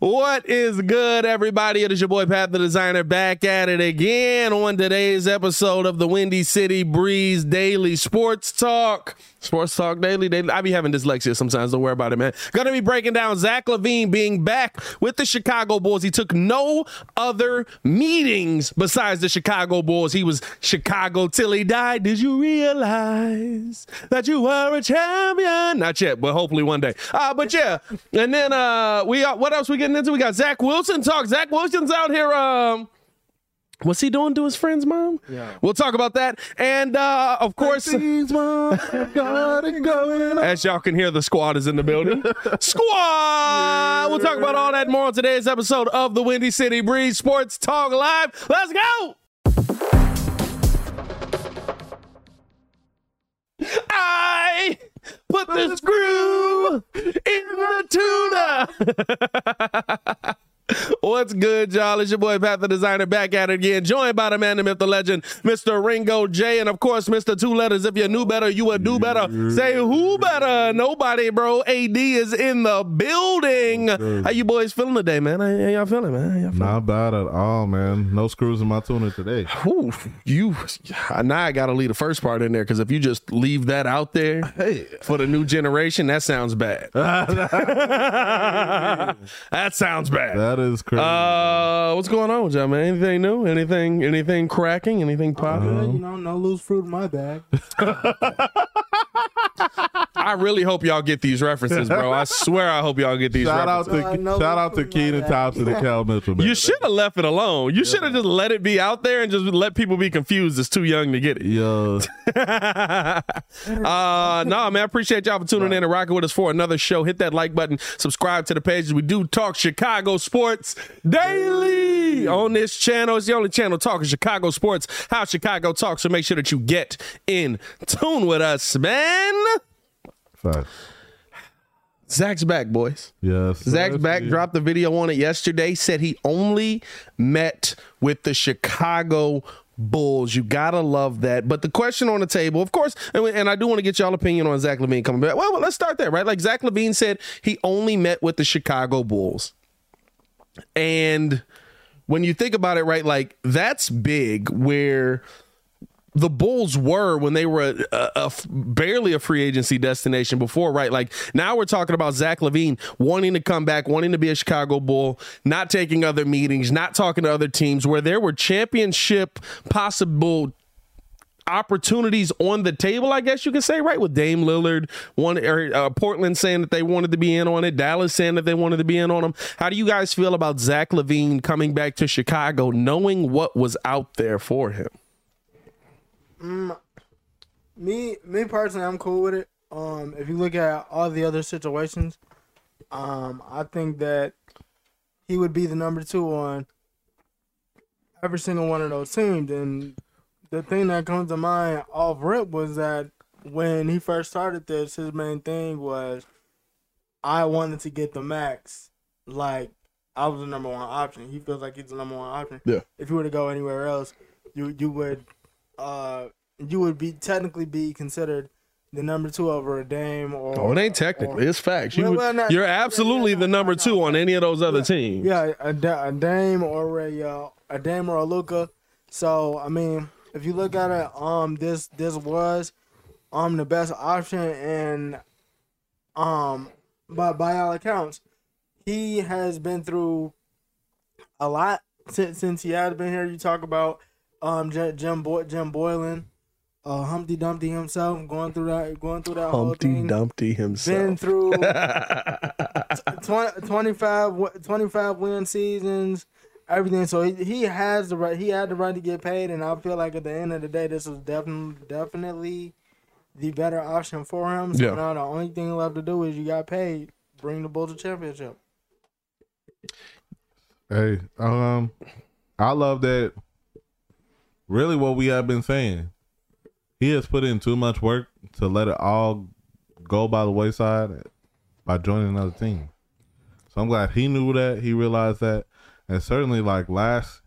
What is good, everybody? It is your boy Pat the Designer back at it again on today's episode of the Windy City Breeze Daily Sports Talk. Sports Talk Daily. Daily. I be having dyslexia sometimes. Don't worry about it, man. Gonna be breaking down Zach LaVine being back with the Chicago Bulls. He took no other meetings besides the Chicago Bulls. He was Chicago till he died. Did you realize that you were a champion? Not yet, but hopefully one day. Uh, but yeah, and then uh, we got what else we getting into? We got Zach Wilson talk. Zach Wilson's out here. Um, What's he doing to his friend's mom? Yeah. We'll talk about that. And uh, of course, as y'all can hear, the squad is in the building. squad! We'll talk about all that more on today's episode of the Windy City Breeze Sports Talk Live. Let's go! I put the screw in the tuna. What's good, y'all? It's your boy Pat the Designer back at it again, joined by the man, the myth, the legend, Mr. Ringo J, and of course, Mr. Two Letters. If you knew better, you would do better. Say who better? Nobody, bro. AD is in the building. How you boys feeling today, man? How, y'all feeling, man? How y'all feeling? Not bad at all, man. No screws in my tuner today. Whew, you now I gotta leave the first part in there because if you just leave that out there Hey. for the new generation, that sounds bad. that sounds bad. That is crazy. Uh, what's going on with y'all, man? Anything new? Anything? Anything cracking? Anything popping? Uh-huh. you know, no loose fruit in my bag. I really hope y'all get these references, bro. I swear, I hope y'all get these shout out to no shout out to loose fruit in Kenan Thompson and Kel Mitchell. Man. you should have left it alone. You should have just let it be out there and just let people be confused. It's too young to get it. Yo, uh, no, man, I appreciate y'all for tuning in and rocking with us for another show. Hit that like button, subscribe to the pages. We do talk Chicago sports daily on this channel. It's the only channel talking Chicago sports, how Chicago talks. So make sure that you get in tune with us, man. Fact. Zach's back, boys. Yes. Zach's yes, back, yeah. dropped the video on it yesterday, said he only met with the Chicago Bulls. You gotta love that. But the question on the table, of course, and, and I do want to get y'all opinion on Zach LaVine coming back. Well, well, let's start there, right? Like Zach LaVine said, he only met with the Chicago Bulls. And when you think about it, right, like that's big where the Bulls were when they were barely a free agency destination before, right? Like now we're talking about Zach LaVine wanting to come back, wanting to be a Chicago Bull, not taking other meetings, not talking to other teams, where there were championship possible opportunities on the table, I guess you could say, right? With Dame Lillard, one or, uh, Portland saying that they wanted to be in on it, Dallas saying that they wanted to be in on them. How do you guys feel about Zach LaVine coming back to Chicago, knowing what was out there for him? Me, me personally, I'm cool with it. Um, if you look at all the other situations, um, I think that he would be the number two on every single one of those teams. And the thing that comes to mind off rip was that when he first started this, his main thing was I wanted to get the max. Like I was the number one option. He feels like he's the number one option. Yeah. If you were to go anywhere else, you you would uh you would be technically be considered the number two over a Dame or Oh, it ain't technically. or- It's facts. You, Well, well, you're absolutely yeah, the number two on any of those other teams. Yeah, a, a Dame or a uh, a Dame or a Luka. So I mean, if you look at it, um, this this was um the best option, and um, but by all accounts, he has been through a lot since since he has been here. You talk about um Jim Jim, Boy, Jim Boylan, uh, Humpty Dumpty himself going through that going through that whole Humpty thing. Dumpty Been himself. through 20, 25, 25 win seasons, everything. So he, he has the right. He had the right to get paid, and I feel like at the end of the day, this was definitely definitely the better option for him. So Yeah. now the only thing left to do is you got paid. Bring the Bulls a championship. Hey, um, I love that. Really, what we have been saying, he has put in too much work to let it all go by the wayside by joining another team. So I'm glad he knew that, he realized that, and certainly like last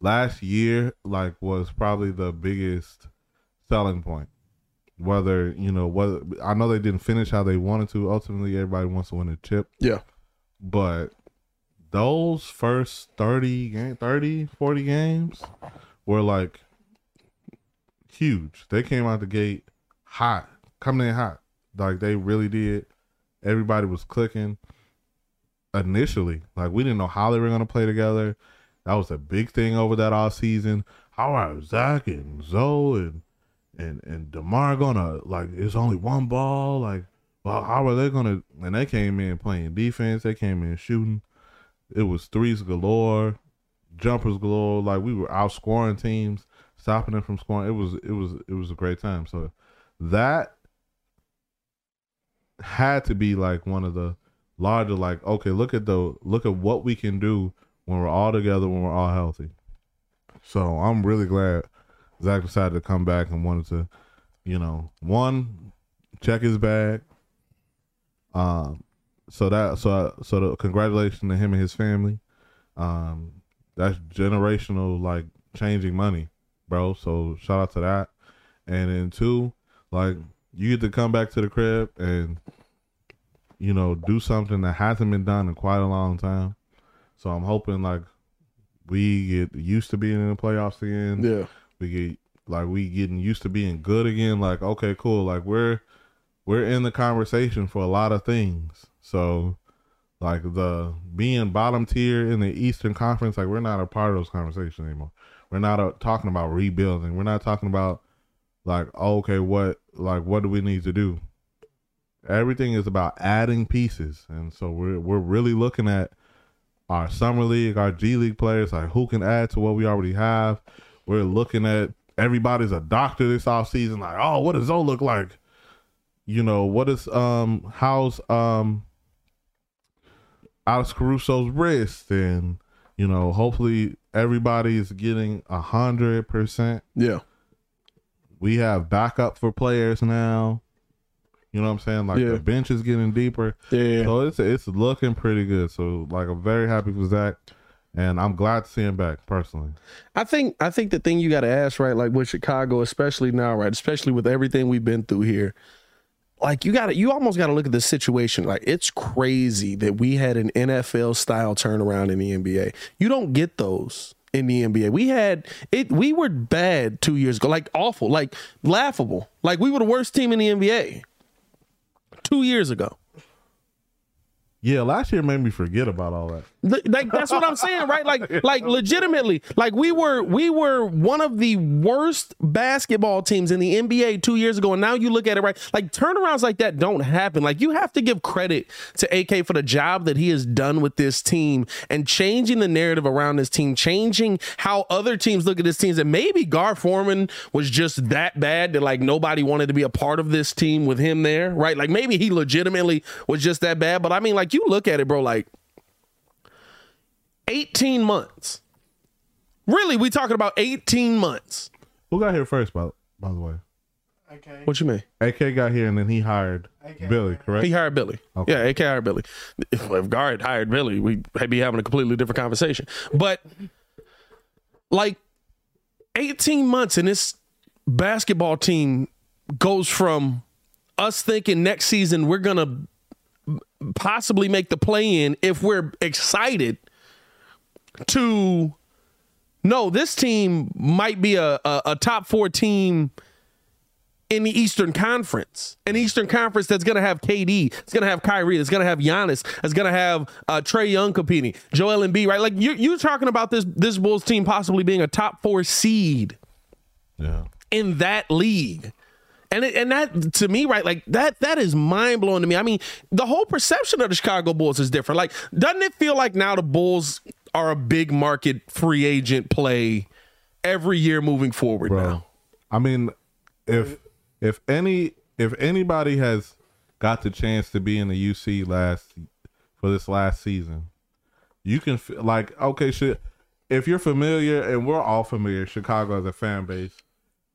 last year, like was probably the biggest selling point. Whether you know whether I know they didn't finish how they wanted to. Ultimately, everybody wants to win a chip Yeah. but those first 30 game 30 40 games were like huge they came out the gate hot coming in hot like they really did everybody was clicking initially like we didn't know how they were to play together that was a big thing over that off season. how are zach and zoe and and and DeMar gonna like it's only one ball like well, how are they gonna? And they came in playing defense. They came in shooting. It was threes galore, jumpers galore. Like we were outscoring teams, stopping them from scoring. It was it was it was a great time. So that had to be like one of the larger. Like okay, look at the look at what we can do when we're all together when we're all healthy. So I'm really glad Zach decided to come back and wanted to, you know, one check his bag. Um, so that so so the congratulations to him and his family. Um, that's generational like changing money, bro. So shout out to that. And then two, like you get to come back to the crib and you know do something that hasn't been done in quite a long time. So I'm hoping like we get used to being in the playoffs again Yeah. we get like we getting used to being good again like okay cool like we're we're in the conversation for a lot of things so like the being bottom tier in the eastern conference like we're not a part of those conversations anymore we're not uh, talking about rebuilding we're not talking about like okay what like what do we need to do everything is about adding pieces and so we're we're really looking at our summer league, our G League players, like who can add to what we already have. We're looking at everybody's a doctor this off season. Like, oh, what does Zoe look like? You know, what is um how's um Alex Caruso's wrist and you know, hopefully everybody is getting a hundred percent. Yeah. We have backup for players now. You know what I'm saying? Like Yeah. the bench is getting deeper. Yeah. So it's it's looking pretty good. So like I'm very happy for Zach, and I'm glad to see him back personally. I think I think the thing you got to ask, right, like with Chicago, especially now, right, especially with everything we've been through here, like you got to you almost got to look at the situation. Like it's crazy that we had an NFL style turnaround in the NBA. You don't get those in the NBA. We had it. We were bad two years ago, like awful, like laughable. Like we were the worst team in the NBA two years ago. Yeah, last year made me forget about all that. Like that's what I'm saying, right? Like, like legitimately, like we were we were one of the worst basketball teams in the NBA two years ago, and now you look at it, right? Like turnarounds like that don't happen. Like you have to give credit to AK for the job that he has done with this team and changing the narrative around this team, changing how other teams look at this team. And maybe Gar Forman was just that bad that like nobody wanted to be a part of this team with him there, right? Like maybe he legitimately was just that bad. But I mean, like you look at it, bro, like 18 months. Really, we talking about 18 months. Who got here first, by by the way? Okay. What you mean? AK got here and then he hired AK Billy, correct? He hired Billy. Okay. Yeah, AK hired Billy. If, if Gar hired Billy, we'd be having a completely different conversation. But like 18 months and this basketball team goes from us thinking next season we're going to possibly make the play in if we're excited to no, this team might be a, a, a top four team in the Eastern Conference, an Eastern Conference that's going to have KD, it's going to have Kyrie, it's going to have Giannis, it's going to have uh, Trae Young competing, Joel Embiid, right? Like you're, you're talking about this this Bulls team possibly being a top four seed yeah. in that league. And it, and that to me, right, like that that is mind blowing to me. I mean, the whole perception of the Chicago Bulls is different. Like, doesn't it feel like now the Bulls are a big market free agent play every year moving forward Bro. now? I mean, if if any if anybody has got the chance to be in the UC last for this last season, You can feel like okay, shit. If you're familiar, and we're all familiar, Chicago as a fan base,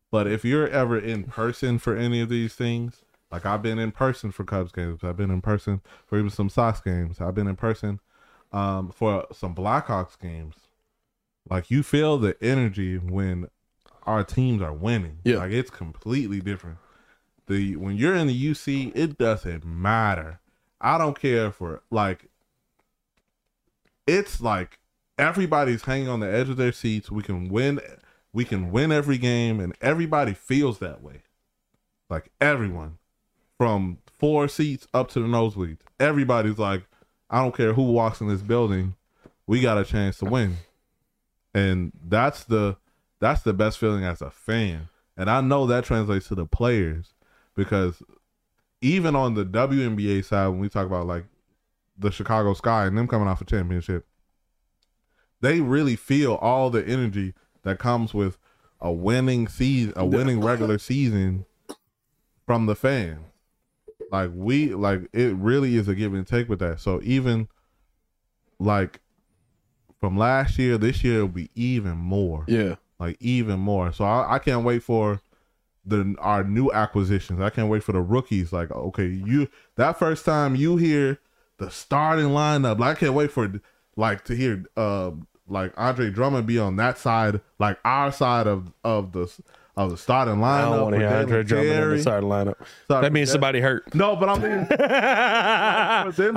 but if you're ever in person for any of these things, like I've been in person for Cubs games, I've been in person for even some Sox games, I've been in person um, for some Blackhawks games. Like you feel the energy when our teams are winning. Yeah. like it's completely different. The when you're in the UC, it doesn't matter. I don't care for like. It's like everybody's hanging on the edge of their seats. We can win. We can win every game, and everybody feels that way. Like everyone, from four seats up to the nosebleeds, everybody's like, I don't care who walks in this building, we got a chance to win, and that's the that's the best feeling as a fan. And I know that translates to the players because even on the WNBA side, when we talk about like the Chicago Sky and them coming off a championship, they really feel all the energy that comes with a winning season, a winning regular season from the fans. Like we like it really is a give and take with that. So even like from last year, this year will be even more Yeah. like even more. So I, I can't wait for the our new acquisitions. I can't wait for the rookies. Like okay, you that first time you hear the starting lineup, like, I can't wait for like to hear uh like Andre Drummond be on that side, like our side of of the of the starting lineup. I don't want to hear Andre Dalen Drummond in the starting lineup. Sorry, That means that- somebody hurt. No, but I mean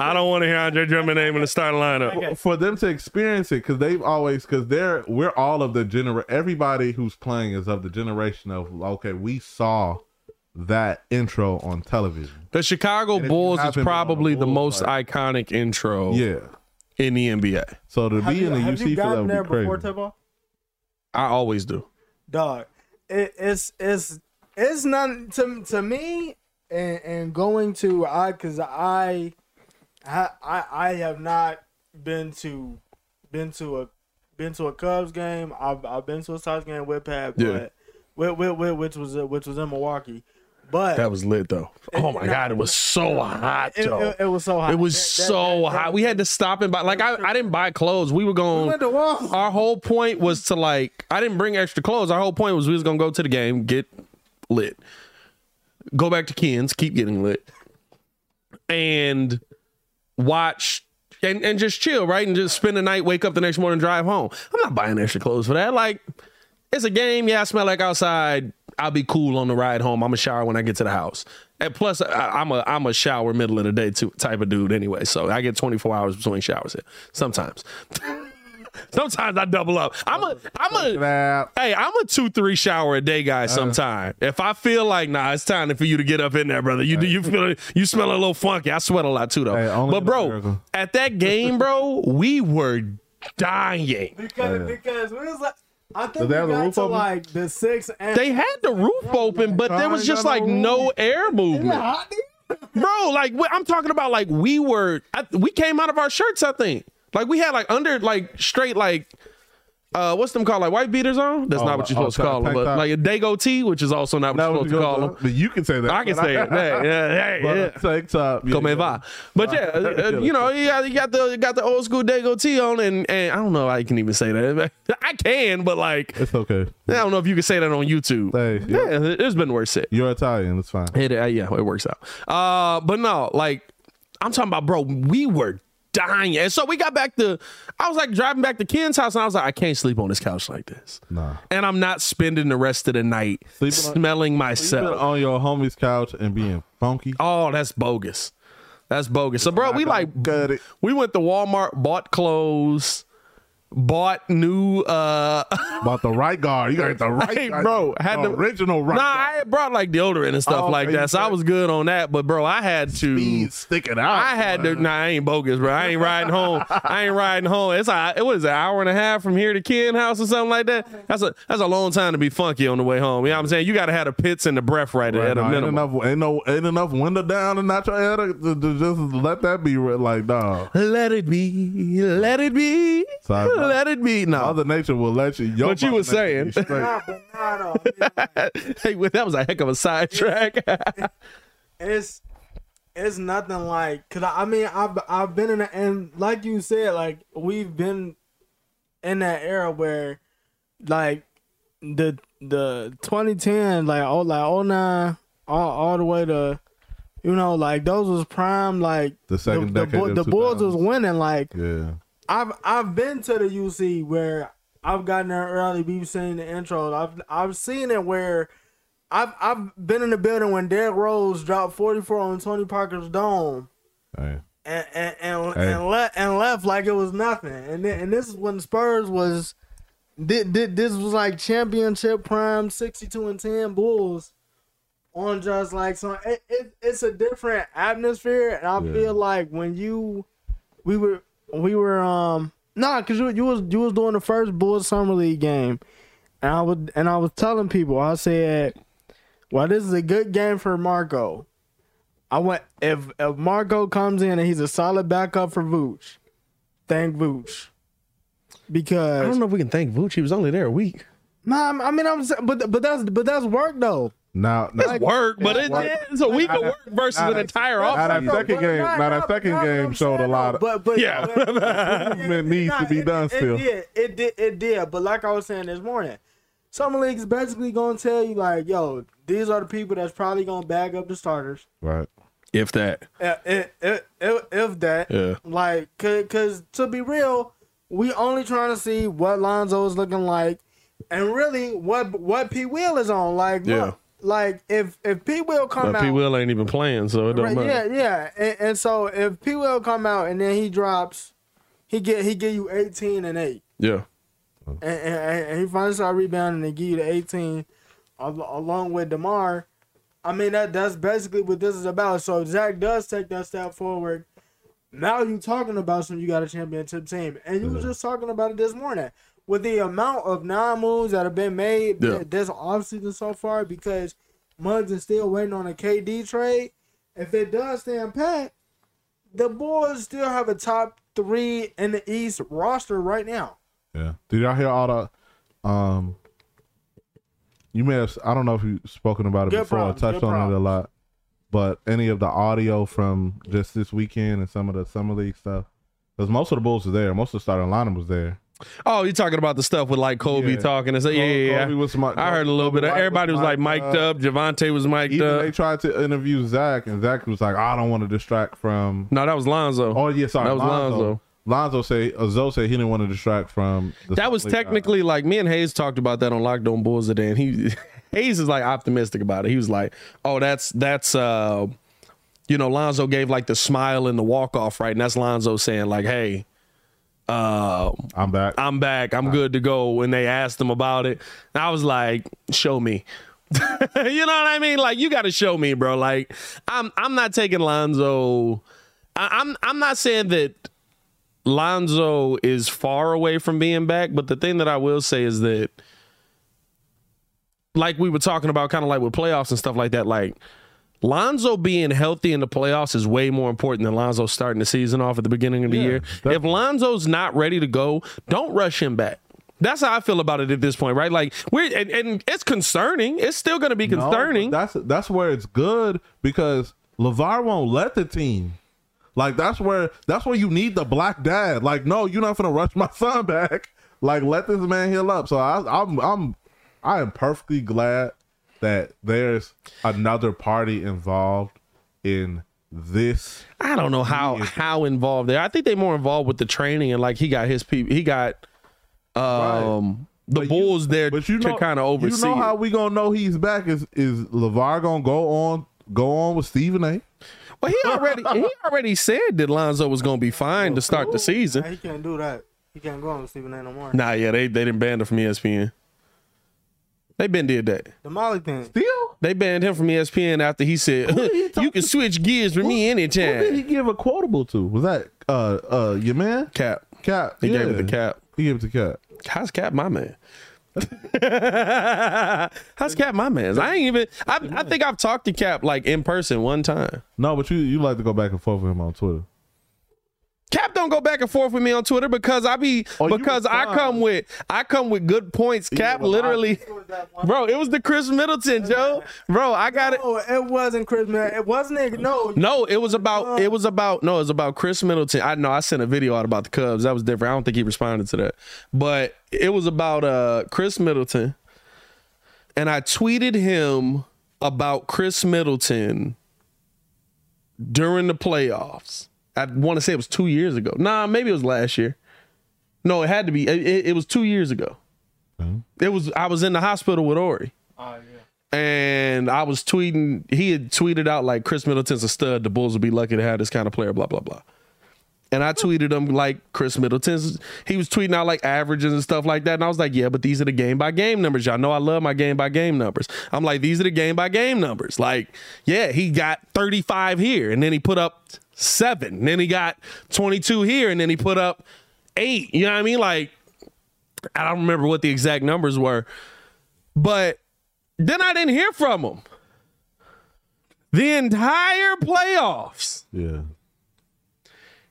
I don't want to hear Andre Drummond name in the starting lineup. for them to experience it because they've always because they're we're all of the gener everybody who's playing is of the generation of okay we saw that intro on television The Chicago Bulls is haven't been on the probably the most like- iconic intro yeah in the NBA. so to Have be you, in the have UC you for that gotten would there be crazy before tip? I always do. Dog, it, it's it's it's not to to me and and going to I because I, I I have not been to been to a been to a Cubs game. I've I've been to a Sox game with Pat, Yeah. but with, with, with, which was which was in Milwaukee. But That was lit though. Oh my god, it was so hot it, though. it, it was so hot. It was That- so that- hot. that- We had to stop and buy. Like I, I didn't buy clothes. We were we going. went to Walmart. Our whole point was to like. I didn't bring extra clothes. Our whole point was we was gonna go to the game, get lit, go back to Ken's, keep getting lit, and watch and, and just chill, right? And just spend the night, wake up the next morning, drive home. I'm not buying extra clothes for that. Like, it's a game. Yeah, I smell like outside. I'll be cool on the ride home. I'm a shower when I get to the house. And plus, I, I'm a I'm a shower middle of the day too, type of dude anyway. So I get 24 hours between showers here. Sometimes. Sometimes I double up. I'm a I'm a Hey, I'm a two, three shower a day guy. Sometime, if I feel like, nah, it's time for you to get up in there, brother. You do you feel you smell a little funky. I sweat a lot too, though. Hey, but bro, at that game, bro, we were dying. because because we was like. I think they have we the got roof to open? like the six and They had the roof open, but there was just like no no air movement, hot. bro. Like I'm talking about, like we were, I, we came out of our shirts. I think, like we had like under like straight like. Uh, what's them called? Like white beaters on? That's Oh, not what you're oh, supposed to call them. But top? like a Dago T, which is also not what that you're supposed to call them. But you can say that. I can say it. Hey, yeah, hey, But yeah. tank top. Come yeah. va. But yeah, uh, you know, you got, you got the you got the old school Dago T on, and, and I don't know how you can even say that. I can, but like, It's okay. I don't know if you can say that on YouTube. Hey, Yeah, there's been worse shit. You're Italian. It's fine. It, uh, yeah, it works out. Uh, but no, like I'm talking about, bro. We were dying, and so we got back to. I was like driving back to Ken's house, and I was like, I can't sleep on this couch like this. Nah. And I'm not spending the rest of the night Sleeping smelling You've myself. on your homie's couch and being funky. Oh, that's bogus. That's bogus. So, bro, we like we went to Walmart, bought clothes, bought new. uh About the right guard. You got the right Hey, guard. bro, had the the- original right Nah, guard. I brought like deodorant and stuff Oh, like that, so I was good on that. But bro, I had to. Speed sticking out. I had to. Nah, I ain't bogus, bro. I ain't riding home. I ain't riding home. It's a. It was an hour and a half from here to Ken House or something like that. That's a. That's a long time to be funky on the way home. You know what I'm saying? You got to have the pits and the breath right, Right, at a nah, ain't enough, ain't no, ain't enough window down in natural air to, to, to just let that be like, dog. Let it be. Let it be. Sorry, bro. Let it be. No. Mother Nature will let you. Your What you Mother was Nature be saying. straight. Nah, but nah, no. hey, well, that was a heck of a sidetrack. it's it's nothing like because I mean I've I've been in a, and like you said like we've been in that era where like the the 2010 like oh like 09 all, all the way to you know like those was prime like The second the, decade the, of the Bulls was winning like Yeah. I've I've been to the UC where I've gotten there early. We've seen the intro. I've I've seen it where I've I've been in the building when Derrick Rose dropped 44 on Tony Parker's dome Hey. and and and, Hey. and, le- and left like it was nothing. And then, and this is when Spurs was thi- thi- this was like championship prime 62 and 10 Bulls on just like so it, it, it's a different atmosphere and I Yeah. feel like when you we were we were um nah cuz you, you was you was doing the first Bulls summer league game and I would and I was telling people I said well this is a good game for Marko I went if if Marko comes in and he's a solid backup for Vooch, thank Vooch. Because I don't know if we can thank Vooch. He was only there a week. nah, I mean I'm but but that's but that's work though. Now, now, It's work, but it, Like- it's a week of work versus Nah, an entire nah, off. that second game- nah, now that second nah, game showed a lot of- But but Yeah. but- Improvement needs to be it- done it, still. It did, it did, it did. But like I was saying this morning, summer league is basically gonna tell you like, yo, these are the people that's probably gonna bag up the starters. right. If that. If, if, if, if that, Yeah. like, cause to be real, we only trying to see what Lonzo is looking like, and really what what P Will is on. Like, Yeah. look, like if if P Will come But out, P. Will ain't even playing, so it don't right, matter. yeah, yeah, and, and so if P Will come out and then he drops, he get he give you eighteen and eight, Yeah. and, and, and he finally start rebounding and give you the eighteen, along with DeMar. I mean that that's basically what this is about. So if Zach does take that step forward. Now you talking about some you got a championship team, and you was just talking about it this morning with the amount of non moves that have been made Yeah. this offseason so far because Muggs is still waiting on a KD trade. If it does stand pat, the Bulls still have a top three in the East roster right now. Yeah. Did y'all hear all the um you may have I don't know if you've spoken about it Good before problems, or touched on it a lot. But any of the audio from just this weekend and some of the summer league stuff. Because most of the Bulls are there. Most of the starting lineup was there. Oh, you're talking about the stuff with like Kobe Yeah. talking and say, yeah, yeah, yeah. Kobe was mi- I heard a little Kobe bit. Of, everybody was like mic'd up. Javonte was mic'd Even up. they tried to interview Zach, and Zach was like, "I don't want to distract from." no, that was Lonzo. Oh yeah, sorry, That was Lonzo. Lonzo. Lonzo say, uh, Zoe said he didn't want to distract from. The that was technically like me and Hayes talked about that on Locked On Bulls today, and he Hayes is like optimistic about it. He was like, "Oh, that's that's uh, you know, Lonzo gave like the smile and the walk off, right? And that's Lonzo saying like, hey, uh, I'm back. I'm back, I'm good to go. When they asked him about it, I was like, show me. you know what I mean? Like you got to show me, bro. Like I'm I'm not taking Lonzo. I, I'm I'm not saying that Lonzo is far away from being back, but the thing that I will say is that, like we were talking about, kind of like with playoffs and stuff like that, like Lonzo being healthy in the playoffs is way more important than Lonzo starting the season off at the beginning of the Yeah, year. definitely. If Lonzo's not ready to go, don't rush him back. That's how I feel about it at this point, right? Like we're and, and it's concerning. It's still going to be No, concerning. that's that's where it's good because LaVar won't let the team. Like that's where that's where you need the black dad. Like, no, you're not gonna rush my son back. Like, let this man heal up. So I, I'm I'm I am perfectly glad that there's another party involved in this. I don't know how how involved they are. I think they're more involved with the training and like he got his people. He got um the But you- Bulls there But you to know, kind of oversee. You know how it. we gonna know he's back is is LaVar gonna go on go on with Stephen A. well, he already he already said that Lonzo was going to be fine to start the Nah, season. he can't do that. He can't go on with Stephen A. no more. Nah, yeah, they they didn't ban him from ESPN. They been did that. The Molly thing. Still, They banned him from ESPN after he said, did "You can to? switch gears with me anytime. who did he give a quotable to? Was that uh uh your man Cap. Cap? He yeah. gave it to Cap. He gave it to Cap. How's Cap my man? How's Cap my man? I ain't even. I, I think I've talked to Cap like in person one time. No, but you you like to go back and forth with him on Twitter. Cap don't go back and forth with me on Twitter because I be Oh, because I come with I come with good points. Cap well, I- literally, bro. It was the Khris Middleton, Joe. Bro, I got it. Oh, it wasn't Chris. Man. It wasn't. It. No. No, it was about it was about no, it was about Khris Middleton. I know I sent a video out about the Cubs. That was different. I don't think he responded to that. But it was about uh Khris Middleton. And I tweeted him about Khris Middleton during the playoffs. I want to say it was 2 years ago. Nah, maybe it was last year. No, it had to be. It, it- it was 2 years ago. It was I was in the hospital with Ori ah, and I was tweeting. He had tweeted out like Khris Middleton's a stud. The Bulls would be lucky to have this kind of player. Blah blah blah. And I tweeted him like Khris Middleton's. He was tweeting out like averages and stuff like that. And I was like, yeah, but these are the game by game numbers. Y'all know I love my game by game numbers. I'm like, these are the game by game numbers. Like, yeah, he got 35 here, and then he put up seven. And then he got 22 here, and then he put up eight. You know what I mean? Like, I don't remember what the exact numbers were, but then I didn't hear from him. The entire playoffs. Yeah.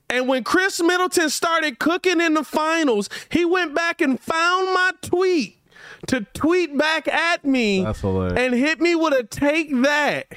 And when Khris Middleton started cooking in the finals, he went back and found my tweet to tweet back at me and hit me with a take that.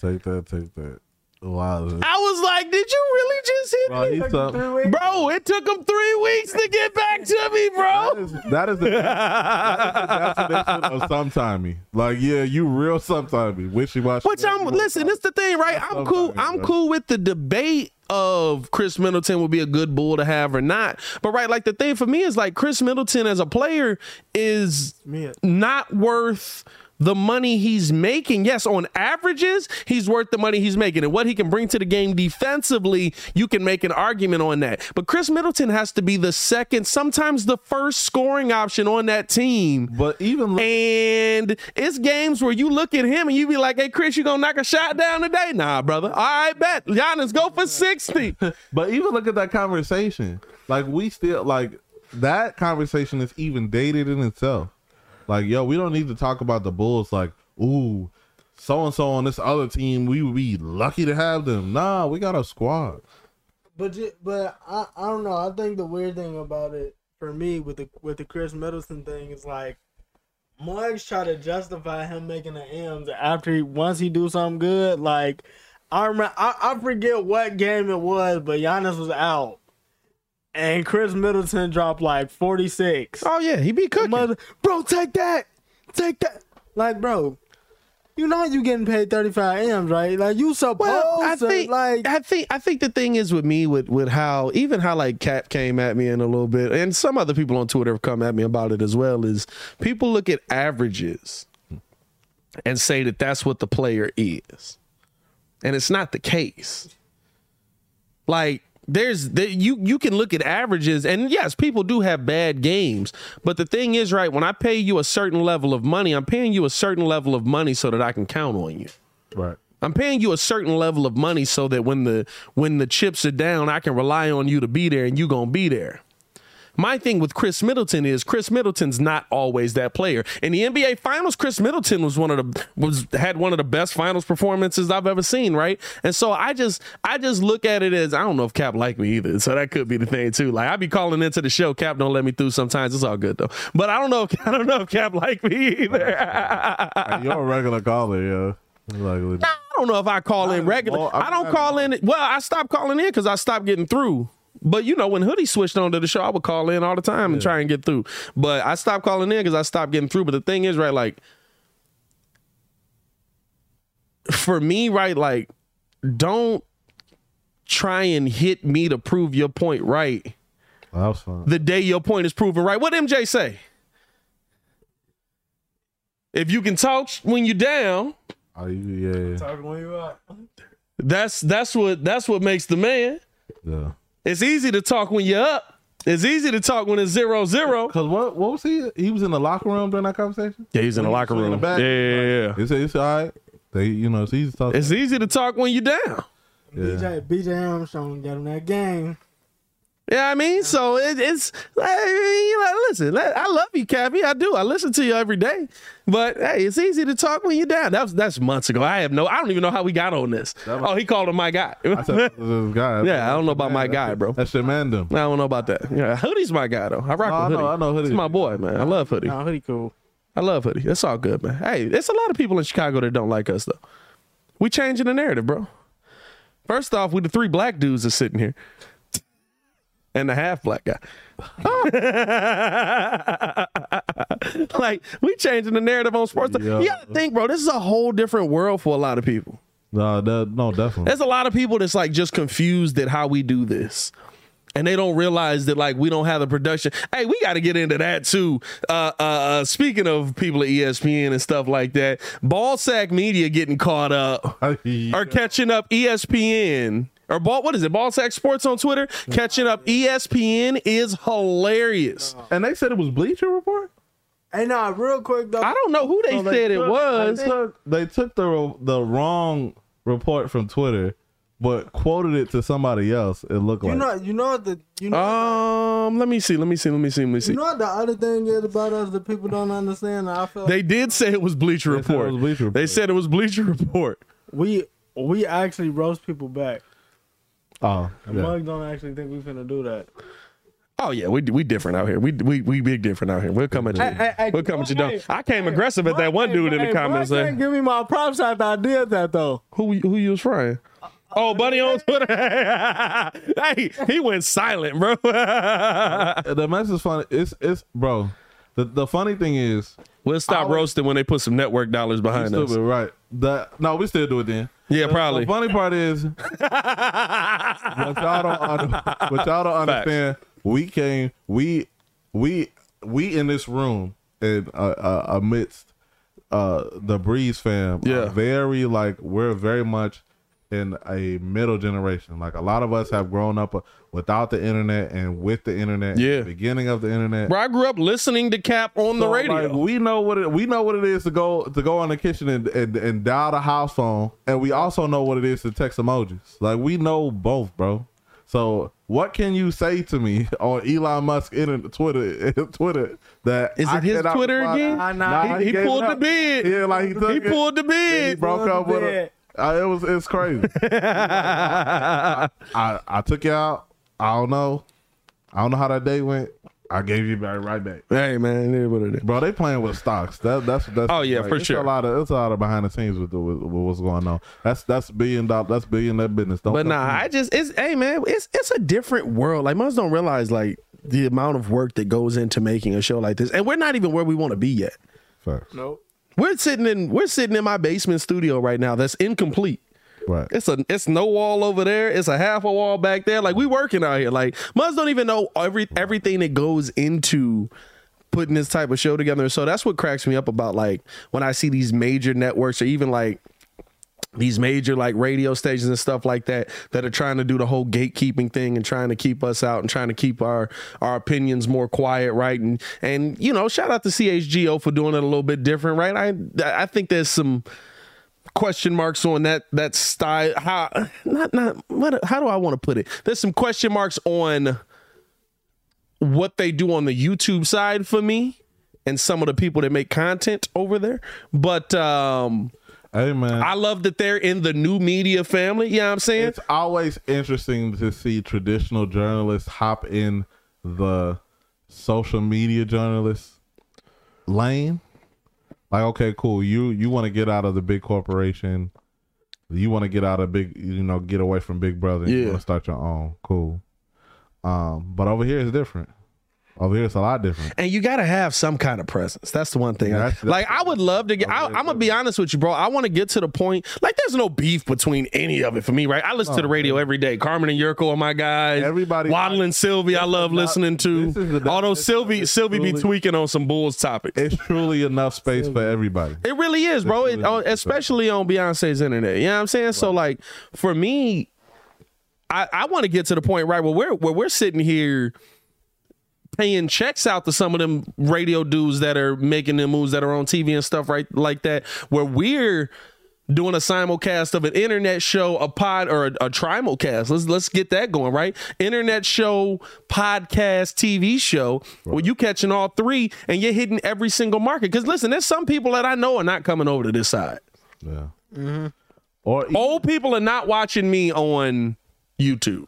Take that, take that. Wow. I was like, did you really just hit Bro, me? he's up. Bro, it took him three weeks to get back to me, bro. That is the, that is the definition of sometimey. Like, yeah, you real sometimey. Wishy washy. Which I'm listen, it's the thing, right? I'm cool. I'm cool with the debate of Khris Middleton would be a good bull to have or not. But right, like the thing for me is like Khris Middleton as a player is not worth the money he's making. Yes, on averages, he's worth the money he's making. And what he can bring to the game defensively, you can make an argument on that. But Khris Middleton has to be the second, sometimes the first scoring option on that team. But even And it's games where you look at him and you be like, hey, Chris, you gonna knock a shot down today? Nah, brother. All right, bet. Giannis, go for 60. But even look at that conversation. Like we still like that conversation is even dated in itself. Like, yo, we don't need to talk about the Bulls like, ooh, so and so on this other team, we would be lucky to have them. Nah, we got a squad. But but I, I don't know. I think the weird thing about it for me with the with the Khris Middleton thing is like Muggs try to justify him making the M's after he once he do something good. Like I remember I, I forget what game it was, but Giannis was out. And Khris Middleton dropped like 46. Oh, yeah, he be cooking. Mother, bro, take that. Take that. Like, bro, you know you getting paid 35 M's, right? Like you supposed Well, I to think, like I think, I think the thing is with me, with with how even how like Cap came at me in a little bit, and some other people on Twitter have come at me about it as well. Is people look at averages and say that that's what the player is, and it's not the case. Like there's there, you you can look at averages and yes people do have bad games but the thing is right when i pay you a certain level of money i'm paying you a certain level of money so that i can count on you Right. I'm paying you a certain level of money so that when the when the chips are down, I can rely on you to be there and you gonna be there. My thing with Khris Middleton is Khris Middleton's not always that player. In the NBA Finals, Khris Middleton was one of the was had one of the best Finals performances I've ever seen, right? And so I just I just look at it as I don't know if Cap like me either, so that could be the thing too. Like I be calling into the show, Cap don't let me through sometimes. It's all good though, but I don't know if I don't know if Cap like me either. You're a regular caller, yo. Like, I don't know if I call in regular. I don't call in. Well, I stopped calling in because I stopped getting through. But you know, when Hoodie switched on to the show, I would call in all the time and try and get through. But I stopped calling in because I stopped getting through. But the thing is, right, like for me, right, like don't try and hit me to prove your point right that was fun. the day your point is proven right. What MJ say? If you can talk when you're down, Are you? Yeah, talking when you up. that's that's what that's what makes the man. yeah. It's easy to talk when you're up. It's easy to talk when it's zero zero. Cause what? What was he? He was in the locker room during that conversation. Yeah, he's in the When he locker was in room. the back, Yeah, yeah, yeah. It's, it's all right. They, you know, it's easy to talk. It's easy to talk when you're down. Yeah. BJ BJ Armstrong got him that game. Yeah, I mean, so it, it's like, you know, listen, I love you, Cappy. I do. I listen to you every day. But hey, it's easy to talk when you're down. That was that's months ago. I have no. I don't even know how we got on this. Oh, he called him my guy. I said, this guy. Yeah, I don't know about my guy, bro. That's your man, them. I don't know about that. Yeah, Hoodie's my guy though. I rock No, I with Hoodie. know- I know Hoodie. He's my boy, man. I love Hoodie. Nah, hoodie cool. I love Hoodie. It's all good, man. Hey, there's a lot of people in Chicago that don't like us though. We changing the narrative, bro. First off, we the three black dudes that's sitting here. And the half black guy. like, we changing the narrative on sports. Yeah. You gotta think, bro, this is a whole different world for a lot of people. No, that, no, definitely. There's a lot of people that's like just confused at how we do this. And they don't realize that like we don't have the production. Hey, we got to get into that too. Uh, uh, uh, speaking of people at ESPN and stuff like that, Ball Sack Media getting caught up or catching up ESPN or ball. What is it? Ball Sack Sports on Twitter catching up ESPN is hilarious. and they said it was Bleacher Report. Hey, nah, real quick though. I don't know who they So said it took- was. They took, they took the the wrong report from Twitter, but quoted it to somebody else. It looked You like know, you know what the you know. Um, let me see. Let me see. Let me see. Let me see. you know what the other thing is about us that people don't understand. I feel They did say it was Bleacher They said it Report. was Bleacher They said it was Bleacher Report. we we actually roast people back. Oh, And yeah. Mug don't actually think we finna do that. Oh yeah, we we different out here. We we we big different out here. We'll come at you. Hey, hey, hey, we'll come at you. hey, Don't. I came hey, aggressive at that one Hey, dude in the comments. Mug Like, can't give me my props after I did that though. who who you was frying? Uh, oh, buddy on Twitter. hey, he went silent, bro. the mess is funny. It's it's bro. The the funny thing is, we'll stop was- roasting when they put some network dollars you behind us. right? That no, we still do it then. Yeah, The- probably. The funny part is, what y'all don't under, what y'all don't understand. We came, we we we in this room and uh, uh, amidst uh the Breeze fam. Yeah. very like we're very much in a middle generation. Like a lot of us have grown up without the internet and with the internet. Yeah. the beginning of the internet. Bro, I grew up listening to Cap on the radio. like, we know what it we know what it is to go to go in the kitchen and, and and dial the house phone, and we also know what it is to text emojis. Like we know both, bro. So what can you say to me on Elon Musk in Twitter Twitter that Is it his Twitter respond- again? Nah, nah, he, he gave pulled the bid. Yeah, like he took he it. pulled the bid. He broke Pulled up with bid. It. Uh, it was it's crazy. I I took you out. I don't know. I don't know how that day went. I gave you back right back. hey man, it is what it is. Bro, they playing with stocks. That that's that's. Oh, yeah, for it's sure. A lot of it's a lot of behind the scenes with, the, with, with what's going on. That's that's billion dollar. That's billion that business. Don't. But nah, I just it's hey man, it's it's a different world. Like most don't realize like the amount of work that goes into making a show like this, and we're not even where we want to be yet. Facts. Nope. We're sitting in we're sitting in my basement studio right now. That's incomplete. Right. It's a it's no wall over there. It's a half a wall back there. Like we working out here. Like Muzz don't even know every everything that goes into putting this type of show together. So that's what cracks me up about like when I see these major networks or even like these major like radio stations and stuff like that that are trying to do the whole gatekeeping thing and trying to keep us out and trying to keep our our opinions more quiet right? And and you know shout out to CHGO for doing it a little bit different right? I I think there's some question marks on that that style. How not not what how do I want to put it? There's some question marks on what they do on the YouTube side for me and some of the people that make content over there. But um Hey man, I love that they're in the new media family. You know what I'm saying? it's always interesting to see traditional journalists hop in the social media journalist lane. Like, okay, cool. You you want to get out of the big corporation. You want to get out of big, you know, get away from Big Brother. You Yeah. want to start your own. Cool. Um, but over here it's different. Over here it's a lot different. And you got to have some kind of presence. That's the one thing. I- That's- that's- like I would love to get. I, I'm gonna be honest with you, bro. I want to get to the point. Like, there's no beef between any of it for me, right? I listen to the radio every day. Carmen and Jurko are my guys. Everybody- Waddle and Silvy, I love not- listening to. the Although Silvy, Silvy be tweaking on some Bulls topics. It's truly enough space for everybody. It really is, bro. It, really uh, especially on Beyonce's internet. You know what I'm saying? So like for me, I, I want to get to the point right where we're where we're sitting here paying checks out to some of them radio dudes that are making them moves that are on TV and stuff right like that, where we're doing a simulcast of an internet show, a pod or a, a trimulcast. Let's let's get that going, right? Internet show, podcast, TV show. Where you catching all three and you're hitting every single market. Because listen, there's some people that I know are not coming over to this side. Yeah. mm-hmm. Or Old people are not watching me on YouTube.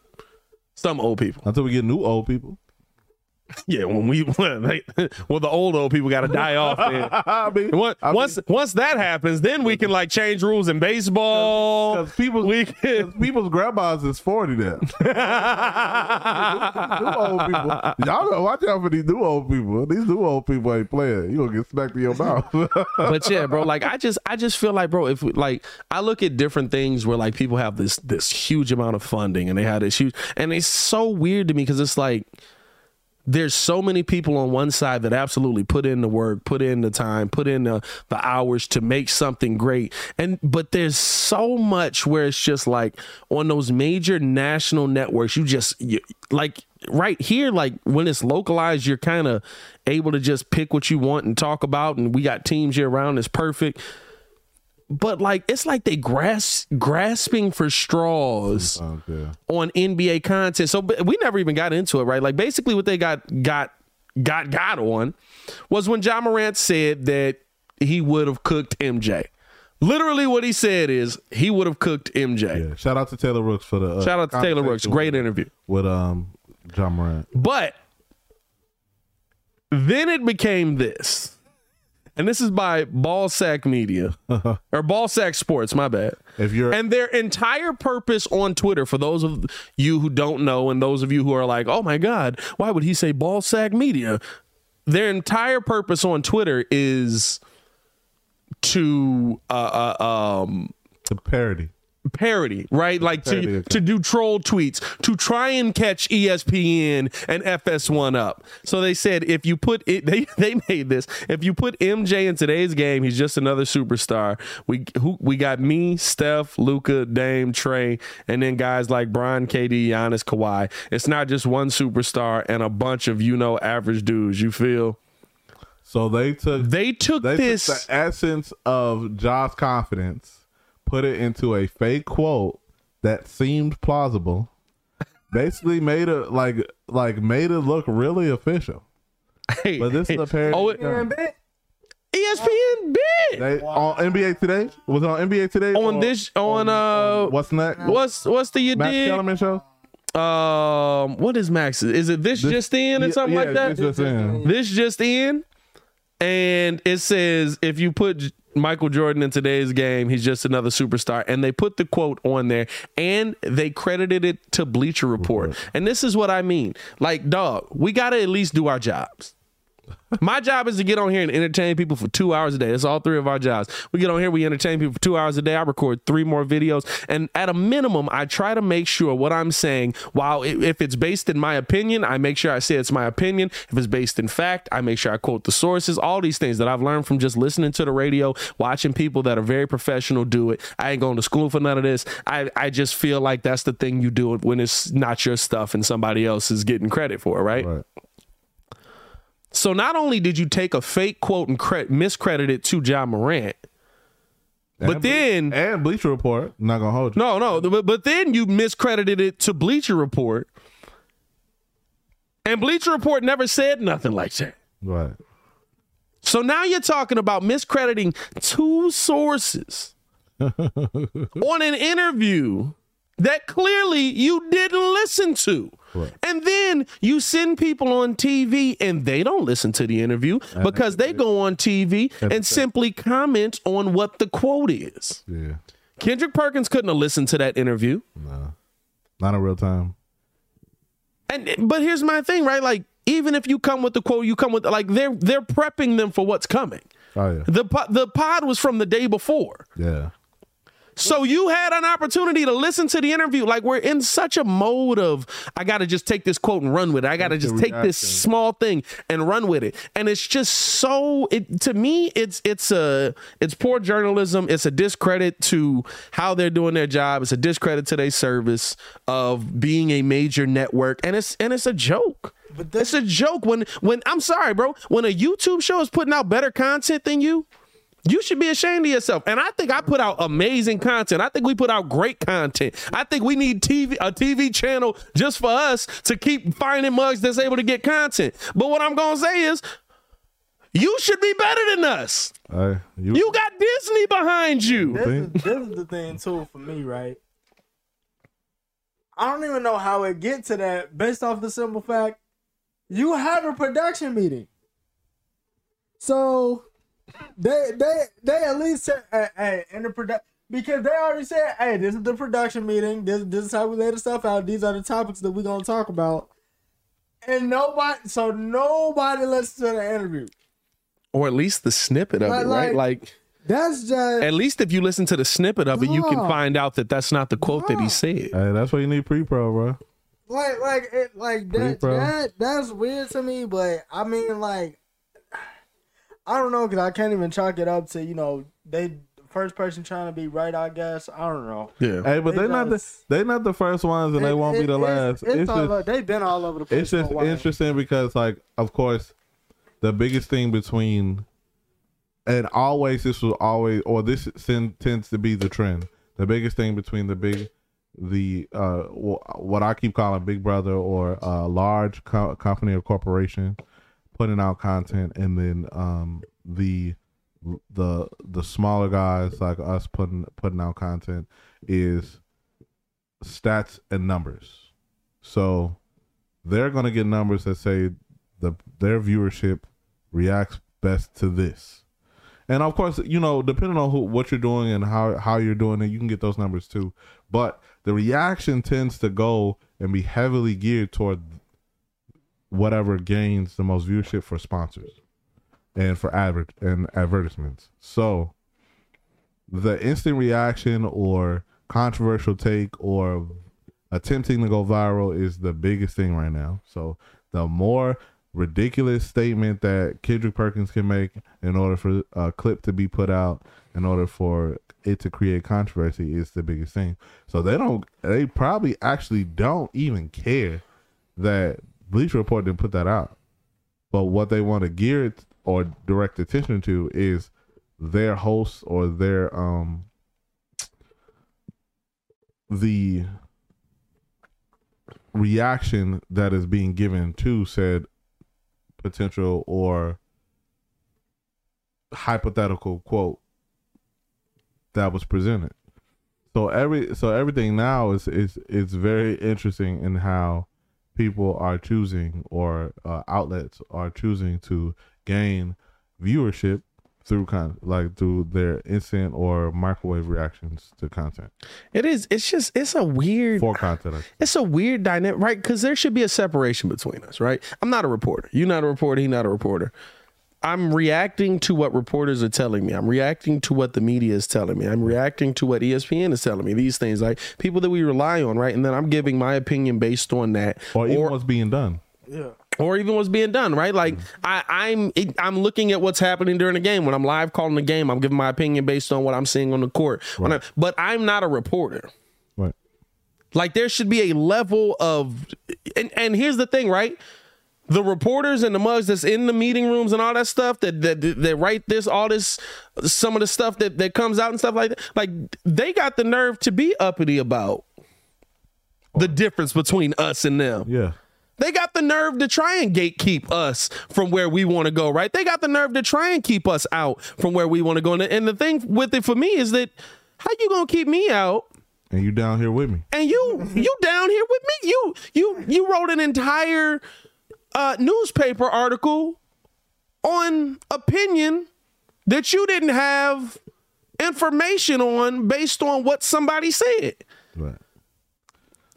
Some old people. until we get new old people. Yeah, when we when they, well, the old old people got to die off. Then. I mean, And once mean- once that happens, then we can like change rules in baseball. People, we can. people's grandmas is forty now. new old people, y'all watch out for these new old people. These new old people ain't playing. You gonna get smacked in your mouth. but yeah, bro, like I just I just feel like, bro, if we, like I look at different things where like people have this this huge amount of funding and they have this huge and it's so weird to me because it's like there's so many people on one side that absolutely put in the work, put in the time, put in the, the hours to make something great. And but there's so much where it's just like on those major national networks, you just you, like right here, like when it's localized, you're kind of able to just pick what you want and talk about. And we got teams year round, it's perfect. But like it's like they grasp grasping for straws okay. on NBA content. So but we never even got into it, right? Like basically what they got got got got on was when Ja Morant said that he would have cooked MJ. Literally what he said is he would have cooked MJ. Yeah. Shout out to Taylor Rooks for the uh, Shout out to Taylor Rooks. Great interview. with um Ja Morant. But then it became this. And this is by Ballsack Media or Ballsack Sports, my bad. If you're And their entire purpose on Twitter, for those of you who don't know, and those of you who are like, oh my God, why would he say ball sack media? Their entire purpose on Twitter is to uh, uh, um, the parody, parody, right? Like Parody, to okay. to do troll tweets, to try and catch ESPN and FS1 up. So they said if you put it, they they made this. If you put MJ in today's game, he's just another superstar. We who we got me, Steph, Luka, Dame, Trae, and then guys like Brian, KD, Giannis, Kawhi. It's not just one superstar and a bunch of you know average dudes. You feel? so they took They took they this. took the essence of Josh's confidence, put it into a fake quote that seemed plausible. Basically, made it like like made it look really official. hey, But this is hey, a parody. Oh, it- Man. ESPN bid They, on NBA today was on NBA today on Or this on uh what's next? What's what's the you Max did? Kellerman show? Um, what is Max? Is it this, This- just in or something yeah, like that? it's just in. this just in, and it says if you put J- Michael Jordan in today's game, he's just another superstar. And they put the quote on there, and they credited it to Bleacher Report. And this is what I mean, like, dog, we gotta at least do our jobs. My job is to get on here and entertain people for two hours a day. That's all three of our jobs. We get on here, we entertain people for two hours a day. I record three more videos. And at a minimum, I try to make sure what I'm saying, while i- if it's based in my opinion, I make sure I say it's my opinion. If it's based in fact, I make sure I quote the sources, all these things that I've learned from just listening to the radio, watching people that are very professional do it. I ain't going to school for none of this. I, I just feel like that's the thing you do when it's not your stuff and somebody else is getting credit for it, right? Right. So not only did you take a fake quote and cre- miscredit it to Ja Morant, but Ble- then and Bleacher Report. I'm not gonna hold you. no, no, but, but then you miscredited it to Bleacher Report, and Bleacher Report never said nothing like that. Right. So now you're talking about miscrediting two sources on an interview that clearly you didn't listen to. Right. And then you send people on TV and they don't listen to the interview because they go on TV and simply comment on what the quote is. Yeah. Kendrick Perkins couldn't have listened to that interview. No. Not in real time. And but here's my thing, right? Like even if you come with the quote, you come with like they're they're prepping them for what's coming. Oh yeah. The the pod was from the day before. Yeah. So you had an opportunity to listen to the interview. Like we're in such a mode of I got to just take this quote and run with it. I got to just take this small thing and run with it. And it's just so it to me it's it's a it's poor journalism. It's a discredit to how they're doing their job. It's a discredit to their service of being a major network. And it's and it's a joke. But It's a joke when when I'm sorry, bro. When a YouTube show is putting out better content than you, You should be ashamed of yourself. And I think I put out amazing content. I think we put out great content. I think we need TV a TV channel just for us to keep finding mugs that's able to get content. But what I'm gonna say is you should be better than us. Hey, you, You got Disney behind you. This is, this is the thing too for me, right? I don't even know how it get to that based off the simple fact you have a production meeting. So they they they at least said hey, hey in the production because they already said hey this is the production meeting. This this is how we lay the stuff out. These are the topics that we're gonna talk about. And nobody so nobody listens to the interview. Or at least the snippet of But, it, right? like- Like that's just at least if you listen to the snippet of it, you can find out that that's not the quote that he said. hey, that's why you need pre-pro, bro. like like it like that, that that's weird to me but i mean like i don't know because i can't even chalk it up to you know they first person trying to be right i guess i don't know Yeah. Hey, but They they're not the just- they not the first ones, and they won't be the it's- last. it's It's, all just over- they've been all over the place it's just for a while. interesting because, like, of course, the biggest thing between and always this was always or this sen- tends to be the trend. The biggest thing between the big the uh what I keep calling Big Brother or a large co- company or corporation putting out content, and then um the the the smaller guys like us putting putting out content is stats and numbers. So they're gonna get numbers that say the their viewership reacts best to this. And of course, you know, depending on who, what you're doing and how how you're doing it, you can get those numbers too. But the reaction tends to go and be heavily geared toward whatever gains the most viewership for sponsors and for advert and advertisements. So the instant reaction or controversial take or attempting to go viral is the biggest thing right now. So the more ridiculous statement that Kendrick Perkins can make in order for a clip to be put out, in order for it to create controversy, is the biggest thing. So they don't. They probably actually don't even care that Bleacher Report didn't put that out. But what they want to gear it or direct attention to is their hosts or their um the reaction that is being given to said potential or hypothetical quote that was presented. So every so everything now is is is very interesting in how people are choosing or uh, outlets are choosing to gain viewership through con like through their instant or microwave reactions to content It is. It's just. It's a weird. for content. It's a weird dynamic, right? Because there should be a separation between us, right? I'm not a reporter. You're not a reporter. He's not a reporter. I'm reacting to what reporters are telling me. I'm reacting to what the media is telling me. I'm reacting to what ESPN is telling me. These things, like people that we rely on, right? And then I'm giving my opinion based on that, or even what's being done. yeah or even what's being done, right? Like mm-hmm. I, I'm I'm looking at what's happening during the game. When I'm live calling the game, I'm giving my opinion based on what I'm seeing on the court. When I, but I'm not a reporter. Right. Like there should be a level of and, and here's the thing, right? The reporters and the mugs that's in the meeting rooms and all that stuff that that that write this, all this, some of the stuff that that comes out and stuff like that. Like they got the nerve to be uppity about the difference between us and them. Yeah. They got the nerve to try and gatekeep us from where we want to go, right? They got the nerve to try and keep us out from where we want to go. And the, and the thing with it for me is that how you gonna keep me out And you down here with me. and you you down here with me? You you you wrote an entire uh, newspaper article on opinion that you didn't have information on based on what somebody said. Right.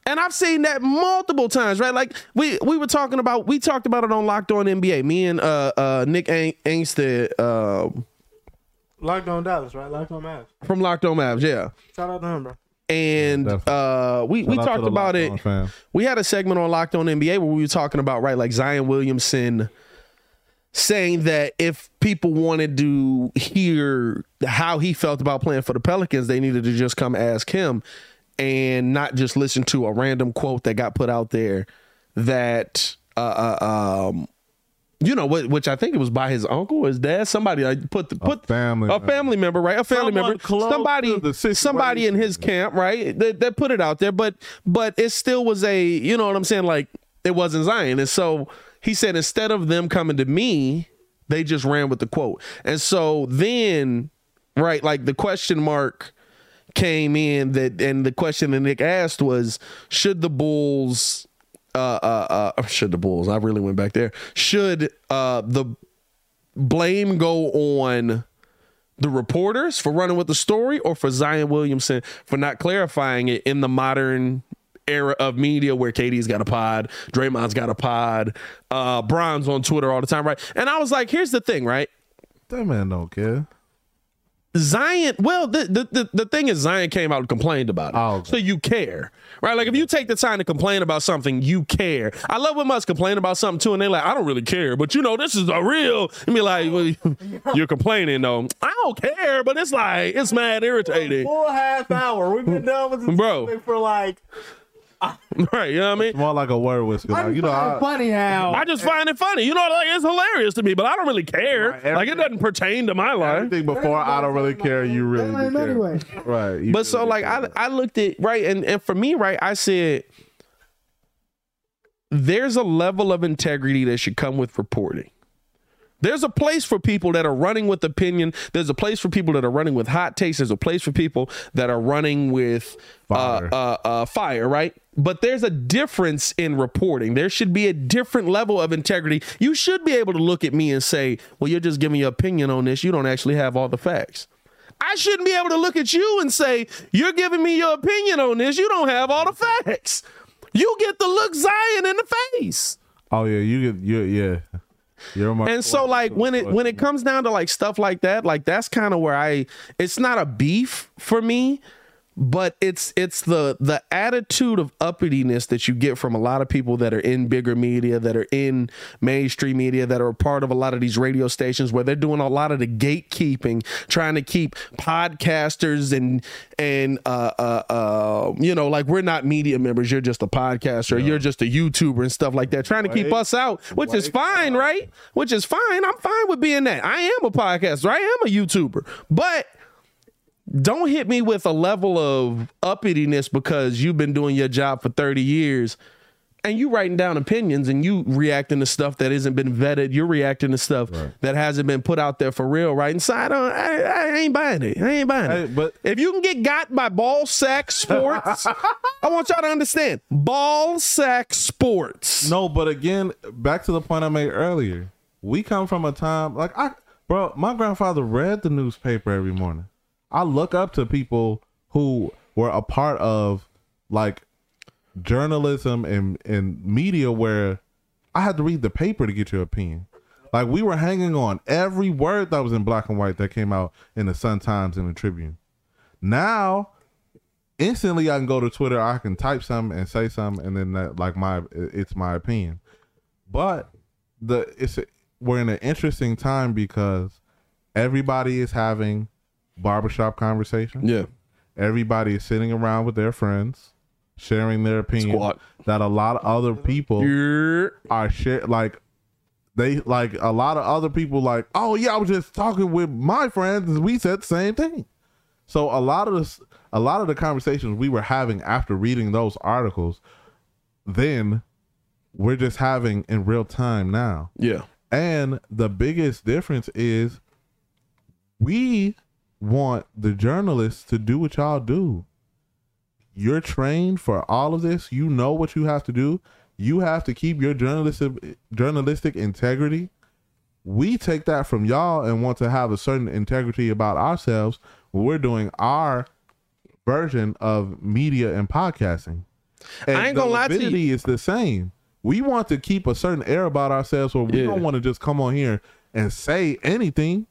And I've seen that multiple times, right? Like we we were talking about, we talked about it on Locked On NBA. Me and uh uh Nick Ang- Angstadt uh, locked on dallas right locked on Mavs. from Locked On Mavs, yeah. shout out to him bro And Definitely. uh we we Shout talked about it. On. We had a segment on Locked On NBA where we were talking about right, like Zion Williamson saying that if people wanted to hear how he felt about playing for the Pelicans, they needed to just come ask him and not just listen to a random quote that got put out there that uh, uh, um, you know what? Which I think it was by his uncle, his dad, somebody like put the put family a family member, right? A family Someone member, somebody, to the situation. somebody in his camp, right? That, that put it out there, but but it still was a, you know what I'm saying? Like it wasn't Zion, and so he said instead of them coming to me, they just ran with the quote, and so then, right, like the question mark came in that and the question that Nick asked was should the Bulls uh uh uh should the Bulls I really went back there should uh the blame go on the reporters for running with the story or for Zion Williamson for not clarifying it in the modern era of media where KD's got a pod, Draymond's got a pod, uh Bron's on Twitter all the time, right? And I was like, here's the thing, right? That man don't care. Zion, well, the, the the the thing is, Zion came out and complained about it, Oh, okay. so you care, right? Like if you take the time to complain about something, you care. I love when us complain about something too, and they're like, "I don't really care," but you know, this is a real. I mean, like, well, "You're complaining, though." I don't care, but it's like it's mad irritating, Full half hour. We've been done with this Bro. for like. right? You know what I mean? More like a word whisper. Like, you know, I, funny how. I just find it funny, you know, like it's hilarious to me, but I don't really care. Right, like it doesn't pertain to my life. everything before I don't really care. You really do care. anyway. Right. you But so like. I I looked at right and and for me right I said there's a level of integrity that should come with reporting. There's a place for people that are running with opinion. There's a place for people that are running with hot takes. There's a place for people that are running with Fire. Uh, uh, uh, fire, right? But there's a difference in reporting. There should be a different level of integrity. You should be able to look at me and say, "Well, you're just giving your opinion on this. You don't actually have all the facts." I shouldn't be able to look at you and say, You're giving me your opinion on this. You don't have all the facts. You get to look Zion in the face. Oh yeah, you get you yeah. And so like when it when it comes down to like stuff like that, like that's kind of where I it's not a beef for me, but it's it's the the attitude of uppityness that you get from a lot of people that are in bigger media, that are in mainstream media, that are a part of a lot of these radio stations where they're doing a lot of the gatekeeping, trying to keep podcasters and and uh uh, uh you know like we're not media members, you're just a podcaster, you're just a YouTuber and stuff like that, trying to keep us out, which is fine, right? Which is fine. I'm fine with being that. I am a podcaster. I am a YouTuber, but don't hit me with a level of uppityness because you've been doing your job for 30 years and you writing down opinions and you reacting to stuff that hasn't been vetted. You're reacting to stuff that hasn't been put out there for real, right? Inside, so I, I, I ain't buying it. I ain't buying it. but- if you can get got by ball sack sports, I want y'all to understand ball sack sports. No, but again, back to the point I made earlier. We come from a time like I, bro. My grandfather read the newspaper every morning. I look up to people who were a part of like journalism and and media where I had to read the paper to get your opinion. Like we were hanging on every word that was in black and white that came out in the Sun Times and the Tribune. Now instantly I can go to Twitter, I can type something and say something, and then that, like my it's my opinion. But the it's we're in an interesting time because everybody is having barbershop conversation. Yeah. Everybody is sitting around with their friends, sharing their opinion. Squat. That a lot of other people Yeah. are share like they like a lot of other people like oh yeah i was just talking with my friends and we said the same thing so a lot of this a lot of the conversations we were having after reading those articles then we're just having in real time now Yeah. and the biggest difference is we want the journalists to do what y'all do. You're trained for all of this. You know what you have to do. You have to keep your journalistic journalistic integrity. We take that from y'all and want to have a certain integrity about ourselves when we're doing our version of media and podcasting. And I ain't gonna lie to you. is the same. We want to keep a certain air about ourselves where we Yeah. don't want to just come on here and say anything.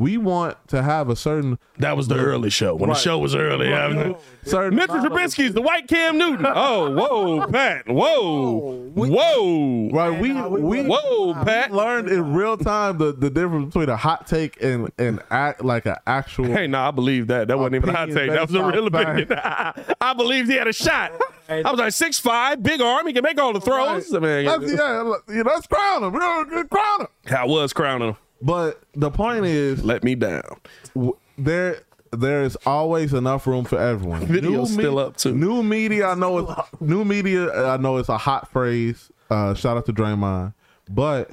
We want to have a certain That was the early show when Right. the show was early. Yeah. certain Mr. Trubisky's the white Cam Newton. Oh, whoa, Pat. Whoa. Whoa. Right, we we Whoa, Pat. learned in real time the, the difference between a hot take and and act like an actual. Hey, no, I believe that. That wasn't even a hot take. That was a real off opinion. I believed he had a shot. I was like six five, big arm. He can make all the throws. I mean, Let's, yeah, you know, let's crown him. Crown him. I was crowning him. But the point is, Let me down. w- there there is always enough room for everyone. Video's me- still up, too. New media, I know it's new media. I know it's a hot phrase. Uh, shout out to Draymond, but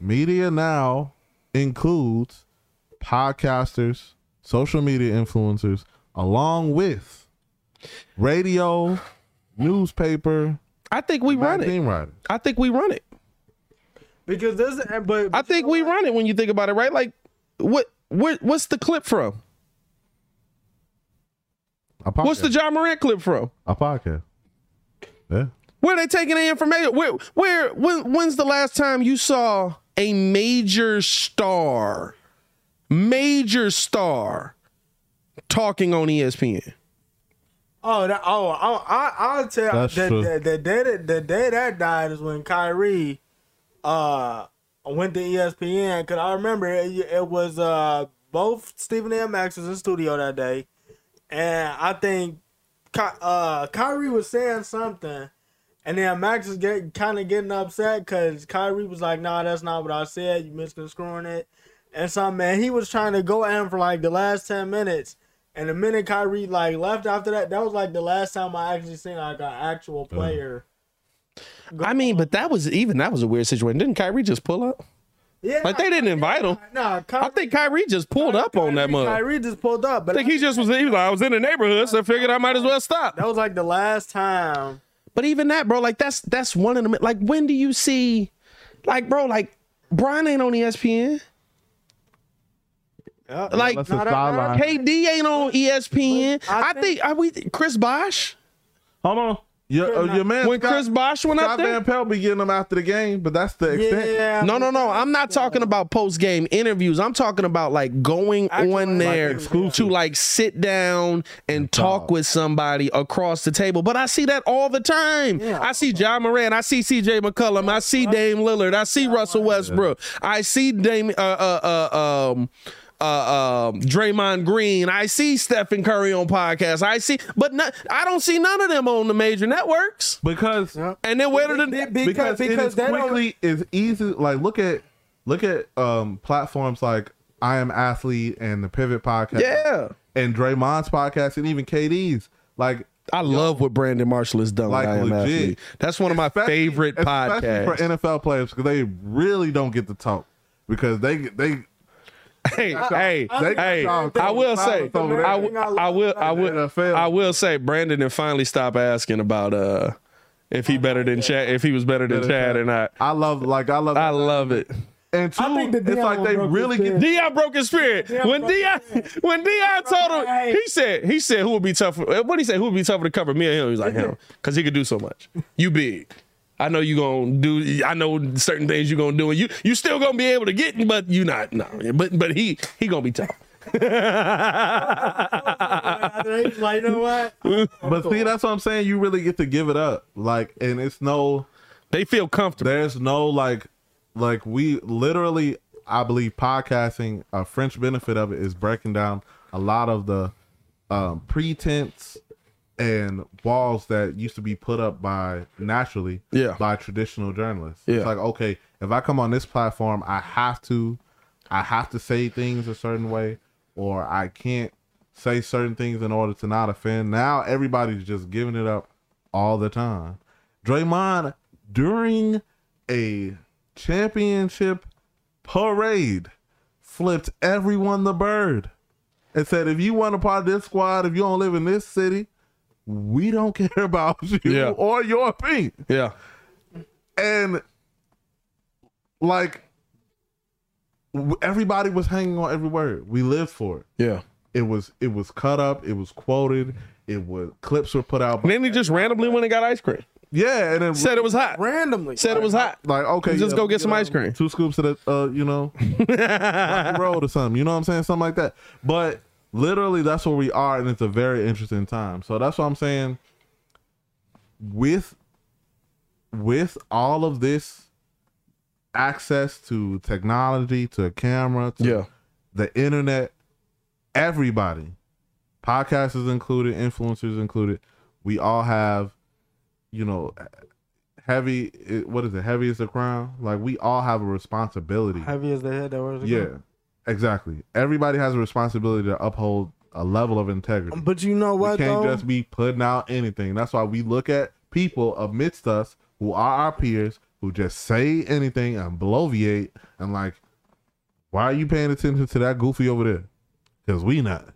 media now includes podcasters, social media influencers, along with radio, newspaper, I think we run it. writers. I think we run it. Because there's, but I think we run it when you think about it, right? Like, what? What? What's the clip from? A podcast. What's the Ja Morant clip from? a podcast? Yeah. Where they taking the information? Where? Where? When? When's the last time you saw a major star, major star, talking on ESPN? Oh, that, oh, oh, I, I'll tell That's the, true. the, the day that the day that died is when Kyrie uh went to ESPN because I remember it, it was uh both Stephen A. Max was in studio that day, and I think uh Kyrie was saying something, and then Max was getting kind of getting upset because Kyrie was like, "Nah, that's not what I said. You misconstruing it." And some man, he was trying to go at him for like the last ten minutes. And the minute Kyrie like left after that, that was like the last time I actually seen like an actual player. I mean, but that was even that was a weird situation. Didn't Kyrie just pull up? Yeah, Like they didn't invite him. Nah, Kyrie, I think Kyrie just pulled up on that Kyrie- mug. Kyrie just pulled up, but I think he just was. He was like, I was in the neighborhood, so I figured I might as well stop. that was like the last time. But even that, bro, like that's that's one of them. Like, when do you see, like, bro, like Brian ain't on ESPN. Yeah. Like, That's a Nah. KD ain't on ESPN. But I I think are we Chris Bosh Hold on. Your, uh, your man when Scott, Chris Bosh went up Scott there. Van Pelt be getting them after the game, but that's the extent. Yeah, No, no, no. I'm not talking about post game interviews. I'm talking about like going Actual, on there exclusive. to like sit down and talk talk. with somebody across the table. But I see that all the time. Yeah. I see Ja Morant. I see CJ McCollum. I see Dame Lillard. I see Russell Westbrook. I see Dame uh uh uh um uh, um, Draymond Green. I see Stephen Curry on podcasts. I see, but no, I don't see none of them on the major networks. Because Yeah. And then where did Be- the be- because, it is they don't- quickly is easy. Like look at look at um platforms like I Am Athlete and the Pivot Podcast. yeah? and Draymond's podcast and even KD's. Like I love what Brandon Marshall has done. Like with legit. That's one of my especially- favorite especially podcasts. for NFL players because they really don't get to talk because they they hey, hey, they- hey! I will say, I, over there. I, w- I will, I will, NFL. I will say, Brandon and finally stop asking about uh if he better than Chad, if he was better than Chad or not. I love like I love I love it. and two, I think it's like they really his get Deion broke his spirit when broke Deion when Deion told him he said he said who would be tougher what did he said, who would be tougher to cover me or him he's like him because he could do so much you big I know you gonna do I know certain things you gonna do and you you still gonna be able to get but you not no but but he he gonna be tough He's like, you know what? But see, that's what I'm saying. You really get to give it up, like, and it's no. they feel comfortable There's no like, like we literally. I believe podcasting. A French benefit of it is breaking down a lot of the um, pretense and walls that used to be put up by naturally Yeah. by traditional journalists. Yeah. It's like okay, if I come on this platform, I have to, I have to say things a certain way, or I can't say certain things in order to not offend. Now everybody's just giving it up all the time. Draymond during a championship parade flipped everyone the bird and said, if you want a part of this squad, if you don't live in this city, we don't care about you Yeah. or your opinion. yeah And like everybody was hanging on every word. We lived for it. yeah It was it was cut up. It was quoted. It was clips were put out. and then he just randomly went and got ice cream yeah, and then said it was hot Randomly. said it was hot like okay, Just yeah, go get some know, ice cream. Two scoops of the uh, you know, road or something. You know what I'm saying? Something like that. But literally, that's where we are, and it's a very interesting time. So that's what I'm saying. With with all of this access to technology, to a camera, to yeah the internet, everybody, podcasters included, influencers included, we all have, you know, heavy. What is it? Heavy is the crown. Like we all have a responsibility. Heavy as the head that wears the Yeah, crown. Exactly. Everybody has a responsibility to uphold a level of integrity. Um, but you know what? we can't though? just be putting out anything. That's why we look at people amidst us who are our peers who just say anything and bloviate and like, why are you paying attention to that goofy over there? Because we not.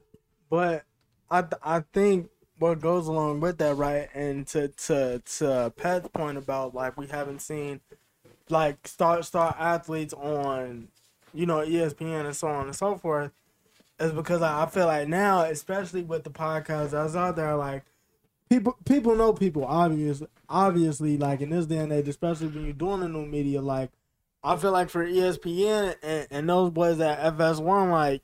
But I th- I think what goes along with that, right? And to to to Pat's point about like we haven't seen like star star athletes on you know ESPN and so on and so forth, is because I, I feel like now, especially with the podcast that's out there, like people people know people obviously obviously like in this day and age, especially when you're doing the new media, like I feel like for ESPN and, and those boys at FS1, like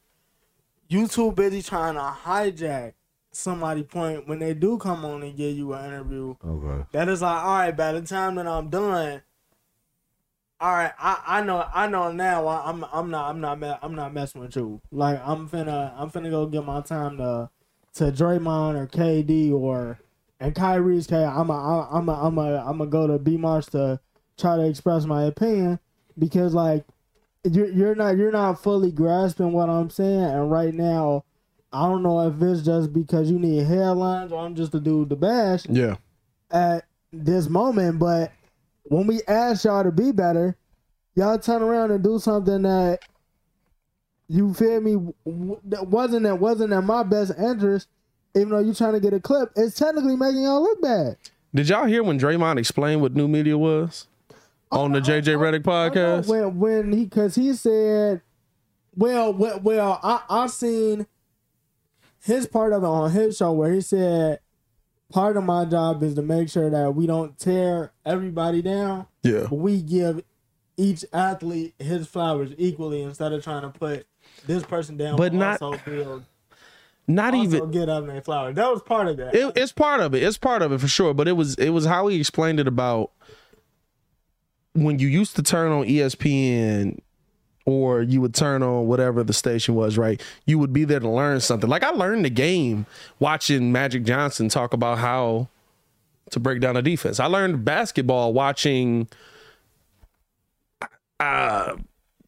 you too busy trying to hijack somebody point when they do come on and give you an interview. Okay. That is like, all right, by the time that I'm done, all right, I, I know I know now I, I'm I'm not I'm not me- I'm not messing with you. Like I'm finna I'm finna go get my time to to Draymond or KD or and Kyrie's K. I'm a I'm a I'm a I'm gonna go to B Marsh to try to express my opinion because like you're you're not you're not fully grasping what I'm saying and right now I don't know if it's just because you need headlines or I'm just a dude to bash Yeah. at this moment, but when we ask y'all to be better, y'all turn around and do something that you feel me that wasn't that wasn't in my best interest. Even though you're trying to get a clip, it's technically making y'all look bad. Did y'all hear when Draymond explained what new media was on the JJ oh, oh, Redick oh, podcast? When when he because he said, well, well, well, I I seen his part of it on his show where he said part of my job is to make sure that we don't tear everybody down. Yeah. but we give each athlete his flowers equally instead of trying to put this person down, But not- also build, Not also even get up their flowers. That was part of that. it, it's part of it. It's part of it for sure. But it was it was how he explained it about when you used to turn on ESPN or you would turn on whatever the station was, right? You would be there to learn something. Like I learned the game watching Magic Johnson talk about how to break down a defense. I learned basketball watching uh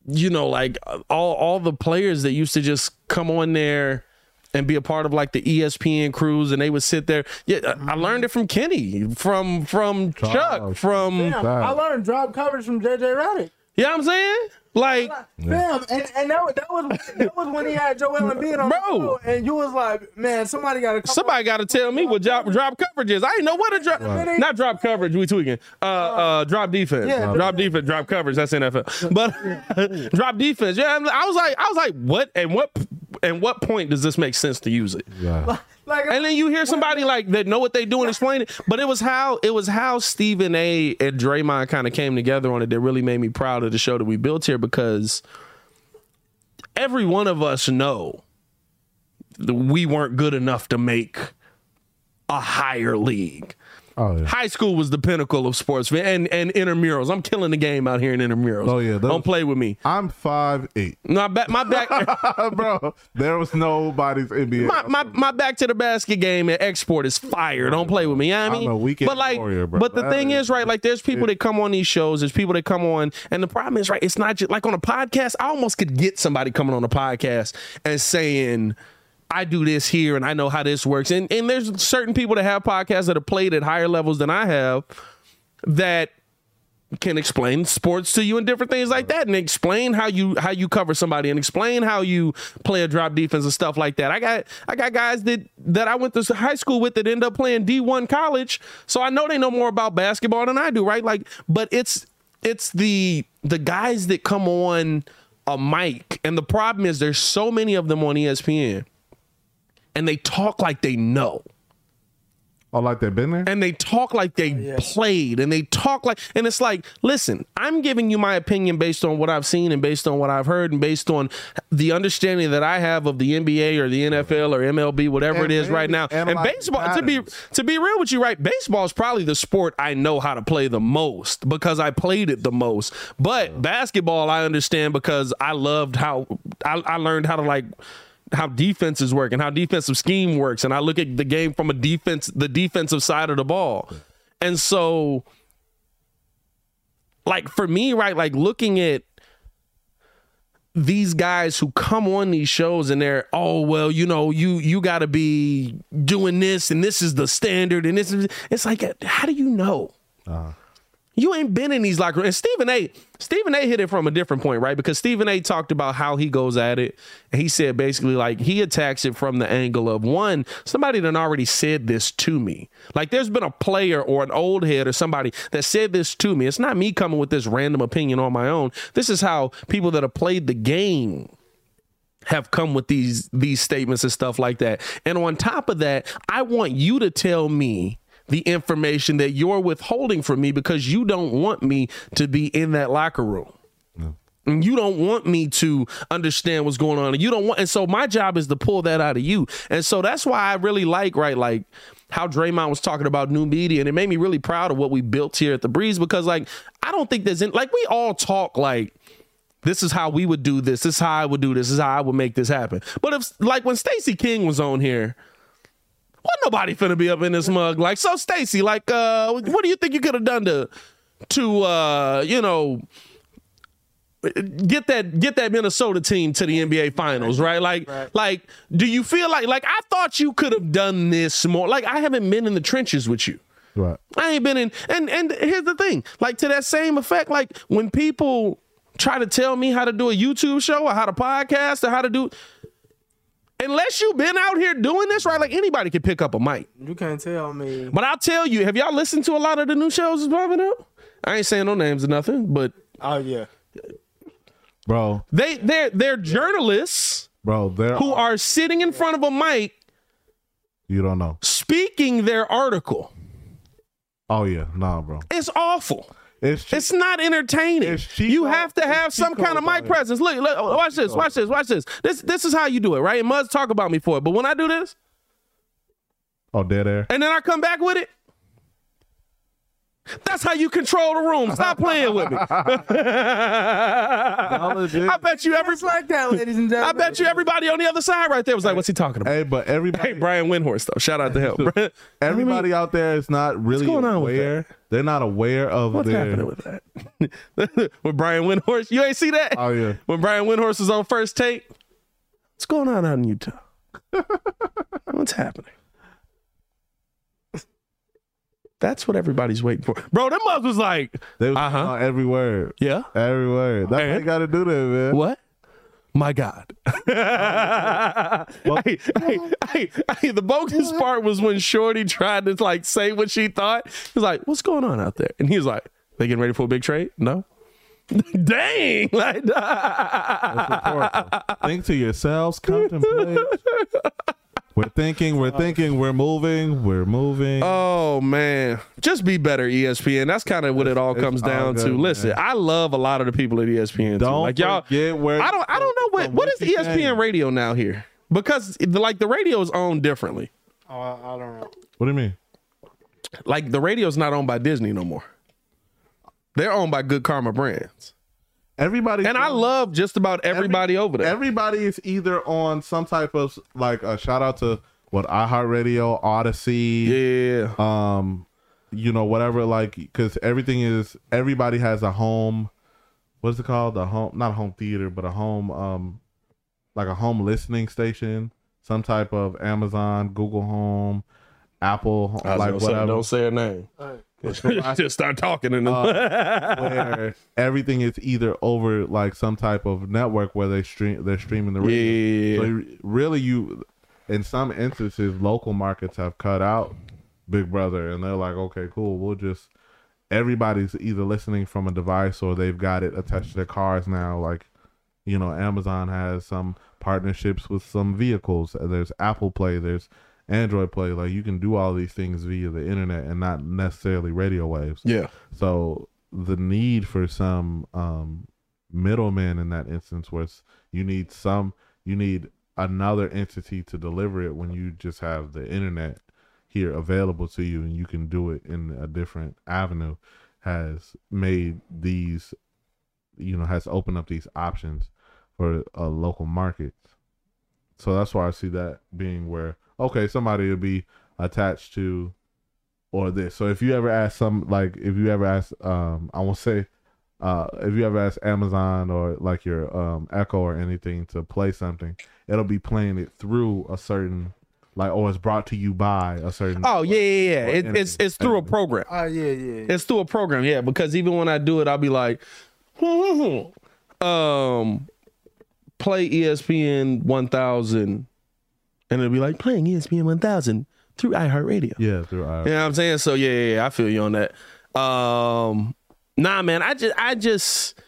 you know like all all the players that used to just come on there and be a part of like the ESPN crews and they would sit there. Yeah, I I learned it from Kenny, from from Chuck, from Damn, I learned drop coverage from JJ Redick. you know what I'm saying? Like Damn, and, and that, was- that was that was when he had Joel Embiid on Bro. the show, and you was like, man, somebody got to somebody got to tell me what drop drop coverage is. I didn't know what a drop not drop coverage. We tweaking. Uh, uh, drop defense. Yeah. drop defense. Drop coverage. That's NFL. But drop defense. Yeah, I was like, I was like, what? And what? And what point does this make sense to use it? Yeah. like, And then you hear somebody like that know what they do and explain it. But it was how it was how Stephen A. and Draymond kind of came together on it that really made me proud of the show that we built here because every one of us know that we weren't good enough to make a higher league. Oh yeah. High school was the pinnacle of sports and and intramurals. I'm killing the game out here in intramurals. Oh, yeah, those- don't play with me. I'm five eight, My back, my back. bro. There was nobody's NBA. my, my my back to the basket game at export is fire. Don't play with me. You know what I I'm mean, a weekend but like, warrior, bro. but the That thing is- is, right? Like, there's people that come on these shows. There's people that come on, and the problem is, right? It's not just like on a podcast. I almost could get somebody coming on a podcast and saying. I do this here and I know how this works. And and there's certain people that have podcasts that have played at higher levels than I have that can explain sports to you and different things like that and explain how you how you cover somebody and explain how you play a drop defense and stuff like that. I got I got guys that that I went to high school with that end up playing D1 college, so I know they know more about basketball than I do, right? Like but it's it's the the guys that come on a mic and the problem is there's so many of them on ESPN and they talk like they know. Oh, like they've been there. and they talk like they played and they talk like and it's like listen i'm giving you my opinion based on what i've seen and based on what i've heard and based on the understanding that i have of the nba or the nfl or mlb whatever And it is right now. And analyze baseball to be to be real with you right baseball is probably the sport i know how to play the most because i played it the most. But basketball i understand because i loved how i, I learned how to like how defenses work and how defensive scheme works and I look at the game from a defense the defensive side of the ball. And so like for me, right, like looking at these guys who come on these shows and they're oh well you know you you got to be doing this and this is the standard and this is it's like how do you know uh-huh. You ain't been in these locker rooms. And Stephen A. Stephen A. hit it from a different point, right? Because Stephen A. talked about how he goes at it, and he said basically like he attacks it from the angle of one, somebody done already said this to me. Like there's been a player or an old head or somebody that said this to me. It's not me coming with this random opinion on my own. This is how people that have played the game have come with these these statements and stuff like that. And on top of that, I want you to tell me the information that you're withholding from me because you don't want me to be in that locker room. And you don't want me to understand what's going on. And you don't want, and so my job is to pull that out of you. And so that's why I really like, right, like how Draymond was talking about new media, and it made me really proud of what we built here at the Breeze because, like, I don't think there's in, like we all talk like this is how we would do this, this is how I would do this, this is how I would make this happen. But if like when Stacey King was on here, what nobody finna be up in this mug like so Stacey, like uh what do you think you could have done to to uh you know get that get that Minnesota team to the NBA finals, right? Like Right. like do you feel like like I thought you could have done this more? Like I haven't been in the trenches with you. Right. I ain't been in and and here's the thing. Like to that same effect, like when people try to tell me how to do a YouTube show or how to podcast or how to do unless you've been out here doing this, right? Like anybody can pick up a mic. You can't tell me. But I'll tell you, have y'all listened to a lot of the new shows that's popping up? I ain't saying no names or nothing, but Oh yeah. Bro, they they're they're journalists bro, there who are sitting in front of a mic you don't know. speaking their article. Oh yeah, nah, bro. It's awful. It's cheap. It's not entertaining. It's cheap you have to have some kind of mic presence. Look, look, watch this, watch this, watch this. This this is how you do it, right? And Mud's talk about me for it, but when I do this oh dead air. and then I come back with it, that's how you control the room. Stop playing with me. I bet you every It's like that, ladies and gentlemen. I bet you everybody on the other side right there was like, "What's he talking about?" Hey, but everybody, Hey, Brian Windhorst though. Shout out to him. everybody out there is not really going on with aware. They're not aware of What's their. happening with that? with Brian Windhorst, you ain't see that? Oh yeah, when Brian Windhorst was on first take. What's going on out in Utah? What's happening? That's what everybody's waiting for. Bro, them mugs was like, they was Uh-huh. on every word, yeah, every word. That's how And? you got to do that, man. what? My God. hey, hey, hey, hey, the bogus part was when Shorty tried to like say what she thought. He was like, what's going on out there? And he was like, they getting ready for a big trade? No. Dang. Like, Think to yourselves, contemplate. We're thinking, we're thinking, we're moving, we're moving. Oh man, just be better, ESPN. That's kind of what it all It's comes all down good, to. man. Listen, I love a lot of the people at ESPN. Don't like y'all. forget where I don't. I don't know what what is ESPN came. Radio now here because like the radio is owned differently. Oh, I, I don't know. What do you mean? Like the radio is not owned by Disney no more. They're owned by Good Karma Brands, Everybody and I love just about everybody over there. Everybody is either on some type of like a shout out to what iHeartRadio, Audacy, yeah, um, you know whatever like because everything is everybody has a home. What's it called? A home, not a home theater, but a home, um, like a home listening station. Some type of Amazon, Google Home, Apple, I was like gonna say, don't say a name. just start talking and Uh, where everything is either over like some type of network where they stream they're streaming the radio. yeah. So really you in some instances local markets have cut out Big Brother and they're like, okay, cool, we'll just everybody's either listening from a device or they've got it attached to their cars now. Like, you know, Amazon has some partnerships with some vehicles. There's Apple Play, there's Android Play. Like you can do all these things via the internet and not necessarily radio waves. yeah. So the need for some um, middleman in that instance, where it's, you need some, you need another entity to deliver it when you just have the internet here available to you and you can do it in a different avenue, has made these, you know, has opened up these options for uh, local markets. So that's why I see that being where okay, somebody will be attached to or this. So if you ever ask some like if you ever ask um I won't say uh, if you ever ask Amazon or like your um, Echo or anything to play something, it'll be playing it through a certain like, or it's brought to you by a certain. Oh yeah, yeah, yeah. It, it's it's through a program. Oh yeah, yeah. yeah. It's through a program, yeah. Because even when I do it, I'll be like, um, play ESPN 1000, and it'll be like playing ESPN 1000 through iHeartRadio. Yeah, through. Uh, You know what I'm saying? So yeah, yeah, yeah, I feel you on that. Um, nah, man, I just, I just,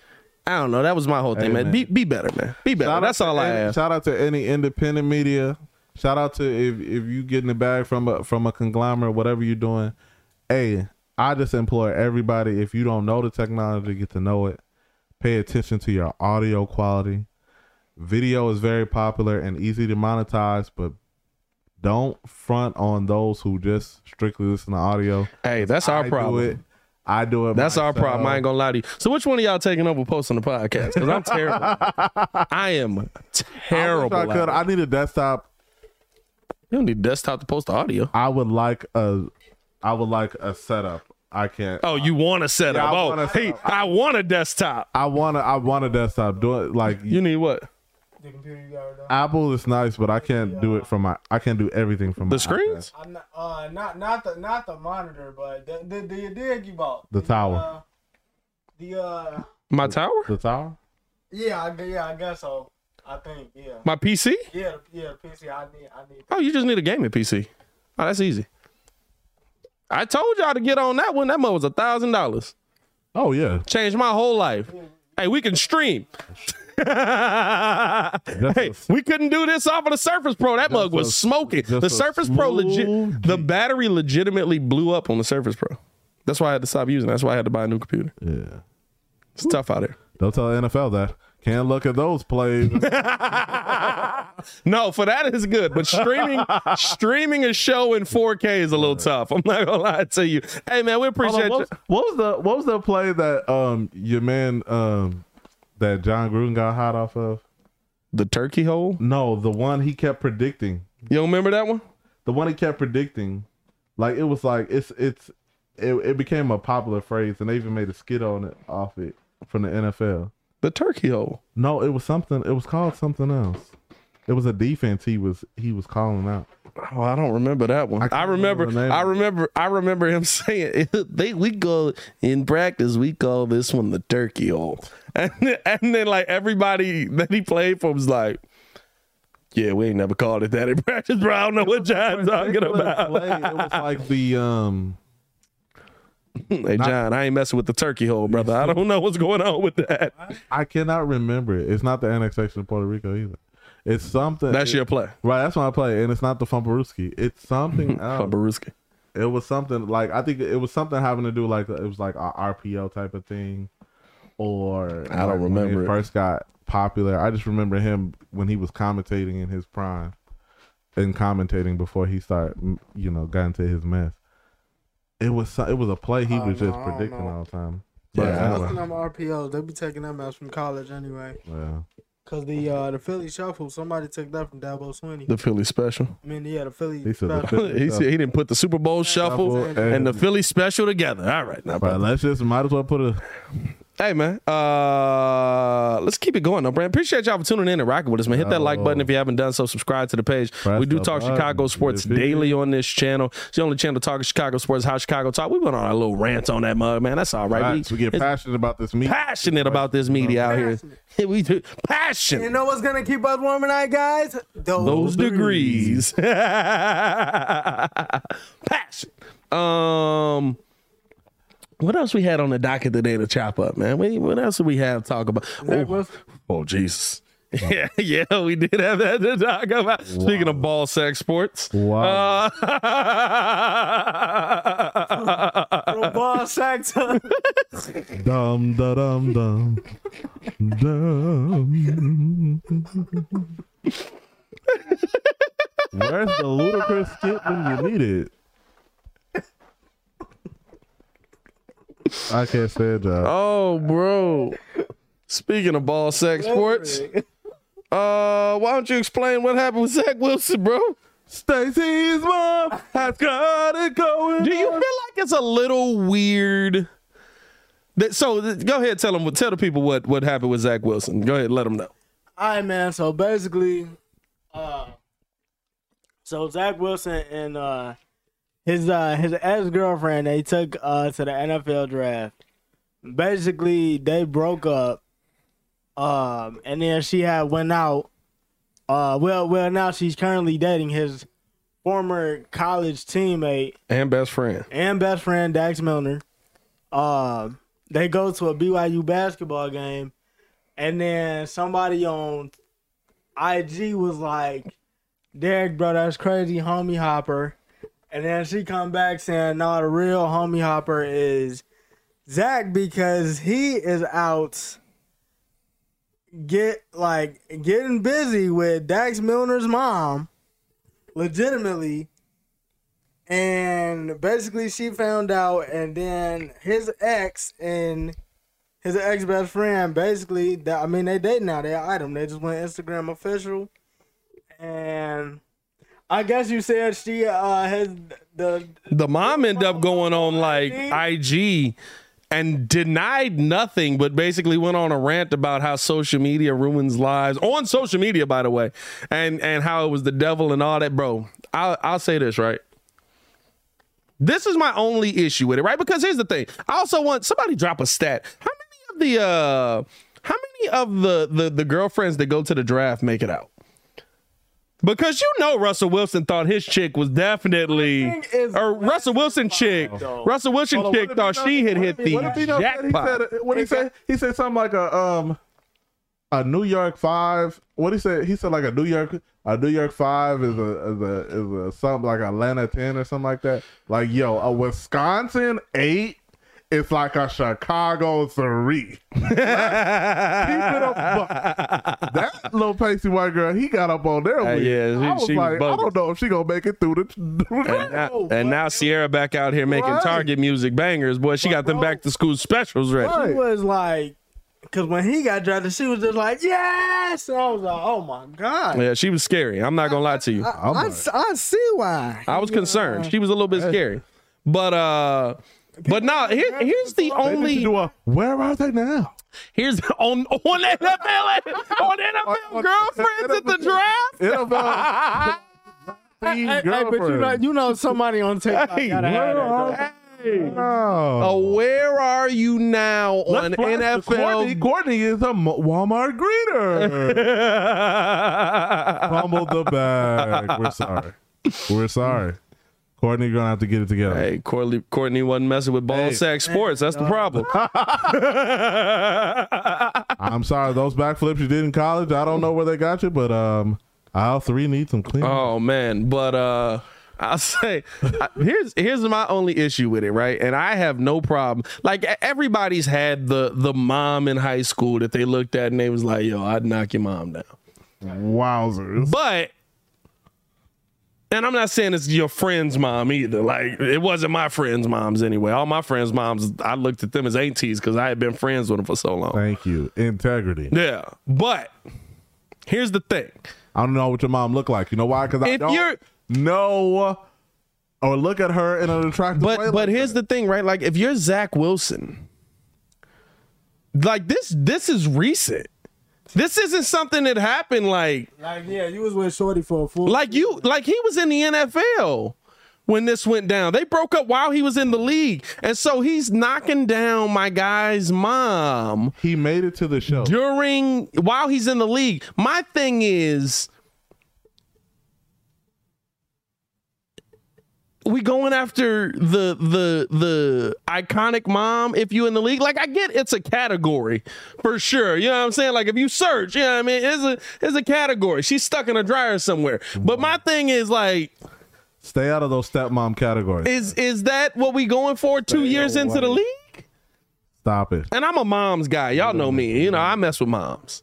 I don't know. That was my whole thing, Hey, man. man. Be, be better, man. Be better. Shout out That's all I any- have. Shout out to any independent media. Shout out to if if you getting the bag from a from a conglomerate, whatever you're doing. Hey, I just implore everybody if you don't know the technology, get to know it. Pay attention to your audio quality. Video is very popular and easy to monetize, but don't front on those who just strictly listen to audio. Hey, that's our I problem. Do it. I do it. That's our problem. I ain't gonna lie to you. So which one of y'all taking over posting the podcast? Because I'm terrible. I am terrible. I, at could. I need a desktop You don't need desktop to post the audio. I would like a, I would like a setup. I can't. Oh, you want to set Yeah? I oh, hey, up. I want a desktop. I want to. I want a desktop. Do it like You need what? The computer you got right now. Apple is nice, but I can't do it from my. I can't do everything from my The screens? I'm not, uh, not not the not the monitor, but the the the dig you bought. The tower. Uh, the uh, My tower? The tower. yeah, I, yeah, I guess so. I think, yeah, My PC? yeah, yeah. PC, I need, I need. Oh, you just need a gaming PC. Oh, that's easy. I told y'all to get on that one. That mug was a thousand dollars. Oh yeah. Changed my whole life. Hey, we can stream. hey, we couldn't do this off of the Surface Pro. That mug was a- smoking. The Surface Pro legit. smooth The battery legitimately blew up on the Surface Pro. That's why I had to stop using. it. That's why I had to buy a new computer. Yeah. It's tough out here. Don't tell the NFL that. Can't look at those plays. No, for that is good, but streaming streaming a show in 4K is a little tough. I'm not gonna lie to you. Hey man, we Hold on, appreciate what, you. was, what was the what was the play that um your man um that Jon Gruden got hot off of? The turkey hole. No, the one he kept predicting. You don't remember that one? the one he kept predicting, like it was like it's it's it, it became a popular phrase, and they even made a skit on it off it from the NFL. The turkey hole. No, it was something. It was called something else. It was a defense he was he was calling out. Oh, I don't remember that one. I I, remember. remember I remember. I remember him saying they we go in practice. We call this one the turkey hole, and then, and then like everybody that he played for was like, "Yeah, we ain't never called it that in practice, bro. I don't know what John's talking Particular play, about." it was like the um. hey, John, I ain't messing with the turkey hole, brother. I don't know what's going on with that. I cannot remember it. It's not the annexation of Puerto Rico either. It's something. That's it- your play, right. That's when I play, and it's not the Fumblerooski. It's something else. Baruski. It was something like I think it was something having to do like it was like a RPO type of thing, or I don't like when remember it. First got popular. I just remember him when he was commentating in his prime, and commentating before he started, you know, got into his mess. It was it was a play he Oh, was no, just predicting all the time. Yeah, But I anyway, Listen, them RPOs, they be taking them out from college anyway. yeah. Cause the uh the Philly shuffle, somebody took that from Dabo Swinney. The Philly special. I mean, yeah, the Philly. He said the. Philly- he said he didn't put the Super Bowl shuffle Shuffle and the Philly special together. All right, now, But brother. let's just might as well put a Hey man, uh, let's keep it going, though, Brand. Appreciate y'all for tuning in and rocking with us, man. Hit that like button if you haven't done so. Subscribe to the page. Press we do talk button. Chicago sports If daily on this channel. It's the only channel talking Chicago sports. How Chicago talk. We went on our little rant on that mug, man. That's all right. Facts. we get passionate about this meet. passionate about this media out here. we do passion. You know what's gonna keep us warm tonight, guys? Those degrees. passion. Um. What else we had on the docket today to chop up, man? What, what else did we have to talk about? Oh, oh, Jesus. Yeah, yeah, we did have that to talk about. Speaking of ball sack sports. Wow. Uh, ball sacks. Dum da dum dum dum. Where's the ludicrous skit when you need it? I can't say that. Oh, bro. Speaking of ball sack sports, uh, why don't you explain what happened with Zach Wilson, bro? Stacy's mom has got it going. Do you feel like it's a little weird That, So go ahead, tell them, tell the people what what happened with Zach Wilson. Go ahead, let them know. All right, man. So basically, uh, so Zach Wilson and uh, his uh, his ex girlfriend they took uh to the NFL draft. Basically, they broke up. Um, and then she had went out. Uh, well, well, now she's currently dating his former college teammate And best friend. and best friend Dax Milner. Um, they go to a BYU basketball game, and then somebody on IG was like, "Derek, bro, that's crazy, homie hopper." And then she come back saying, "No, the real homie hopper is Zach because he is out." Get like getting busy with Dax Milner's mom, legitimately, and basically she found out and then his ex and his ex best friend basically I mean they date now. They item. They just went Instagram official. And I guess you said she uh has the The mom ended up going on like IG and denied nothing, but basically went on a rant about how social media ruins lives on social media, by the way, and and how it was the devil and all that, bro. I'll I'll say this right. This is my only issue with it, right? Because here's the thing. I also want somebody drop a stat. How many of the uh how many of the the the girlfriends that go to the draft make it out? Because you know Russell Wilson thought his chick was definitely My or Russell Wilson chick. though. Russell Wilson Hold on, chick thought he she had hit if- the what he jackpot. He said, what he said? He said something like a um a New York Five. What he said? He said like a New York a New York Five is a is a is a something like Atlanta ten or something like that. Like yo, a Wisconsin eight. It's like a Chicago three. Keep it a buck. That little pasty white girl, he got up on there. Uh, with. yeah, she- I was she was like, I don't know if she gonna make it through the. And now, and now Ciara back out here making Right. Target music bangers. Boy, she got them back to school specials ready. Right. she was like because when he got drafted she was just like yes and I was like oh my god Yeah, she was scary. I'm not gonna lie to you. I, I, I see why I was concerned. She was a little bit scary. But uh but now here, here's the They need to only a, where are they now? here's on on NFL on NFL on- girlfriends at the draft. NFL hey, hey, but you know, you know somebody on TikTok Hey, have that. Hey. Oh. Oh, where are you now on Let's Courtney. NFL? Courtney is a Walmart greeter. Fumbled the bag. We're sorry. We're sorry. Courtney, you're gonna have to get it together. Hey, Courtney, Courtney wasn't messing with ball Hey. sack sports. That's the problem. I'm sorry. Those backflips you did in college, I don't know where they got you, but um, aisle three needs some clean. Oh man, but uh I'll say I- here's here's my only issue with it, right? And I have no problem. Like everybody's had the the mom in high school that they looked at and they was like, "Yo, I'd knock your mom down." Wowzers. But and I'm not saying it's your friend's mom either. Like it wasn't my friend's moms anyway. All my friends' moms, I looked at them as aunties because I had been friends with them for so long. Thank you. Integrity. Yeah, but here's the thing. I don't know what your mom looked like. You know why? Because I If don't you're- know or look at her in an attractive way. But like but here's that. the thing, right? Like if you're Zach Wilson, like this this is recent. This isn't something that happened like like yeah you was with Shorty for a full like you like he was in the NFL when this went down. They broke up while he was in the league. And so he's knocking down my guy's mom he made it to the show. during while he's in the league. My thing is we going after the the the iconic mom if you in the league? Like i get it's a category for sure. You know what i'm saying? Like if you search you know what i mean? It's a it's a category. She's stuck in a dryer somewhere. But my thing is like Stay out of those stepmom categories. is is that what we going for two years into the league? Stop it. and i'm a mom's guy. Y'all know me. you know i mess with moms.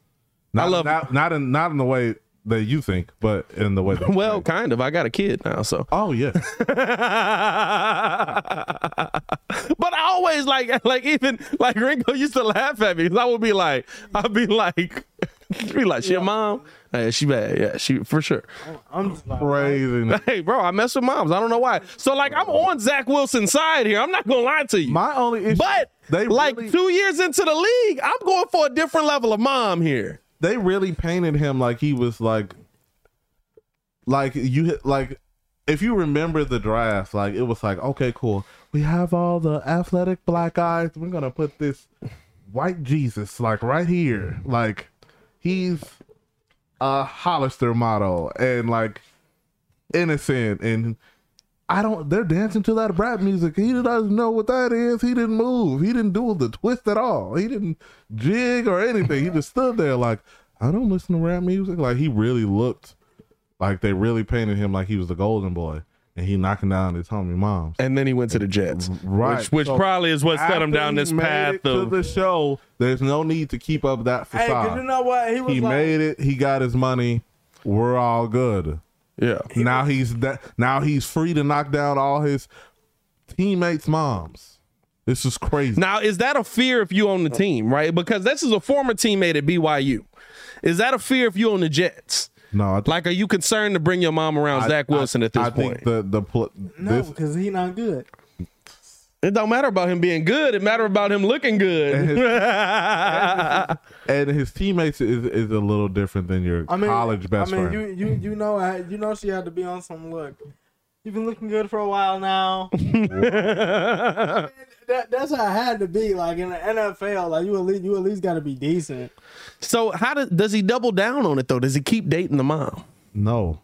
Not, love- not, not in not in the way that you think, but in the way that well, kind of i got a kid now so Oh yeah. but I always like like even like Ringo used to laugh at me because I would be like I'd be like Be like, she a mom? Yeah, she bad. Yeah, she for sure. I'm just like, Crazy. Hey, bro, I mess with moms. I don't know why. So like, I'm on Zach Wilson's side here. I'm not gonna lie to you. My only issue, but they like really, two years into the league, I'm going for a different level of mom here. They really painted him like he was like, like you like, if you remember the draft, like it was like, okay, cool. We have all the athletic black guys. We're gonna put this white Jesus like right here, like he's a Hollister model and like innocent and. I don't. They're dancing to that rap music. He doesn't know what that is. He didn't move. He didn't do the twist at all. He didn't jig or anything. He just stood there like, I don't listen to rap music. Like he really looked like they really painted him like he was the golden boy, and he knocking down his homie moms. And then he went to the Jets, Right. Which, which So probably is what set him down this path it to of. the show. There's no need to keep up that Hey, facade. cause you know what? He was he like, made it. He got his money. We're all good. Yeah. now he's that. Now he's free to knock down all his teammates' moms. This is crazy. Now, is that a fear if you own the team, right? Because this is a former teammate at BYU. Is that a fear if you own the Jets? no, I, Like, are you concerned to bring your mom around I- Zach Wilson I, at this I point? think the the pl- no, because he not good. It don't matter about him being good. It matter about him looking good. and his teammates is is a little different than your I mean, college best I mean, friend. you you you know you know she had to be on some look. You've been looking good for a while now. that, that's how it had to be. Like in the NFL, like you at least you at least got to be decent. so, how does does he double down on it though? Does he keep dating the mom? no,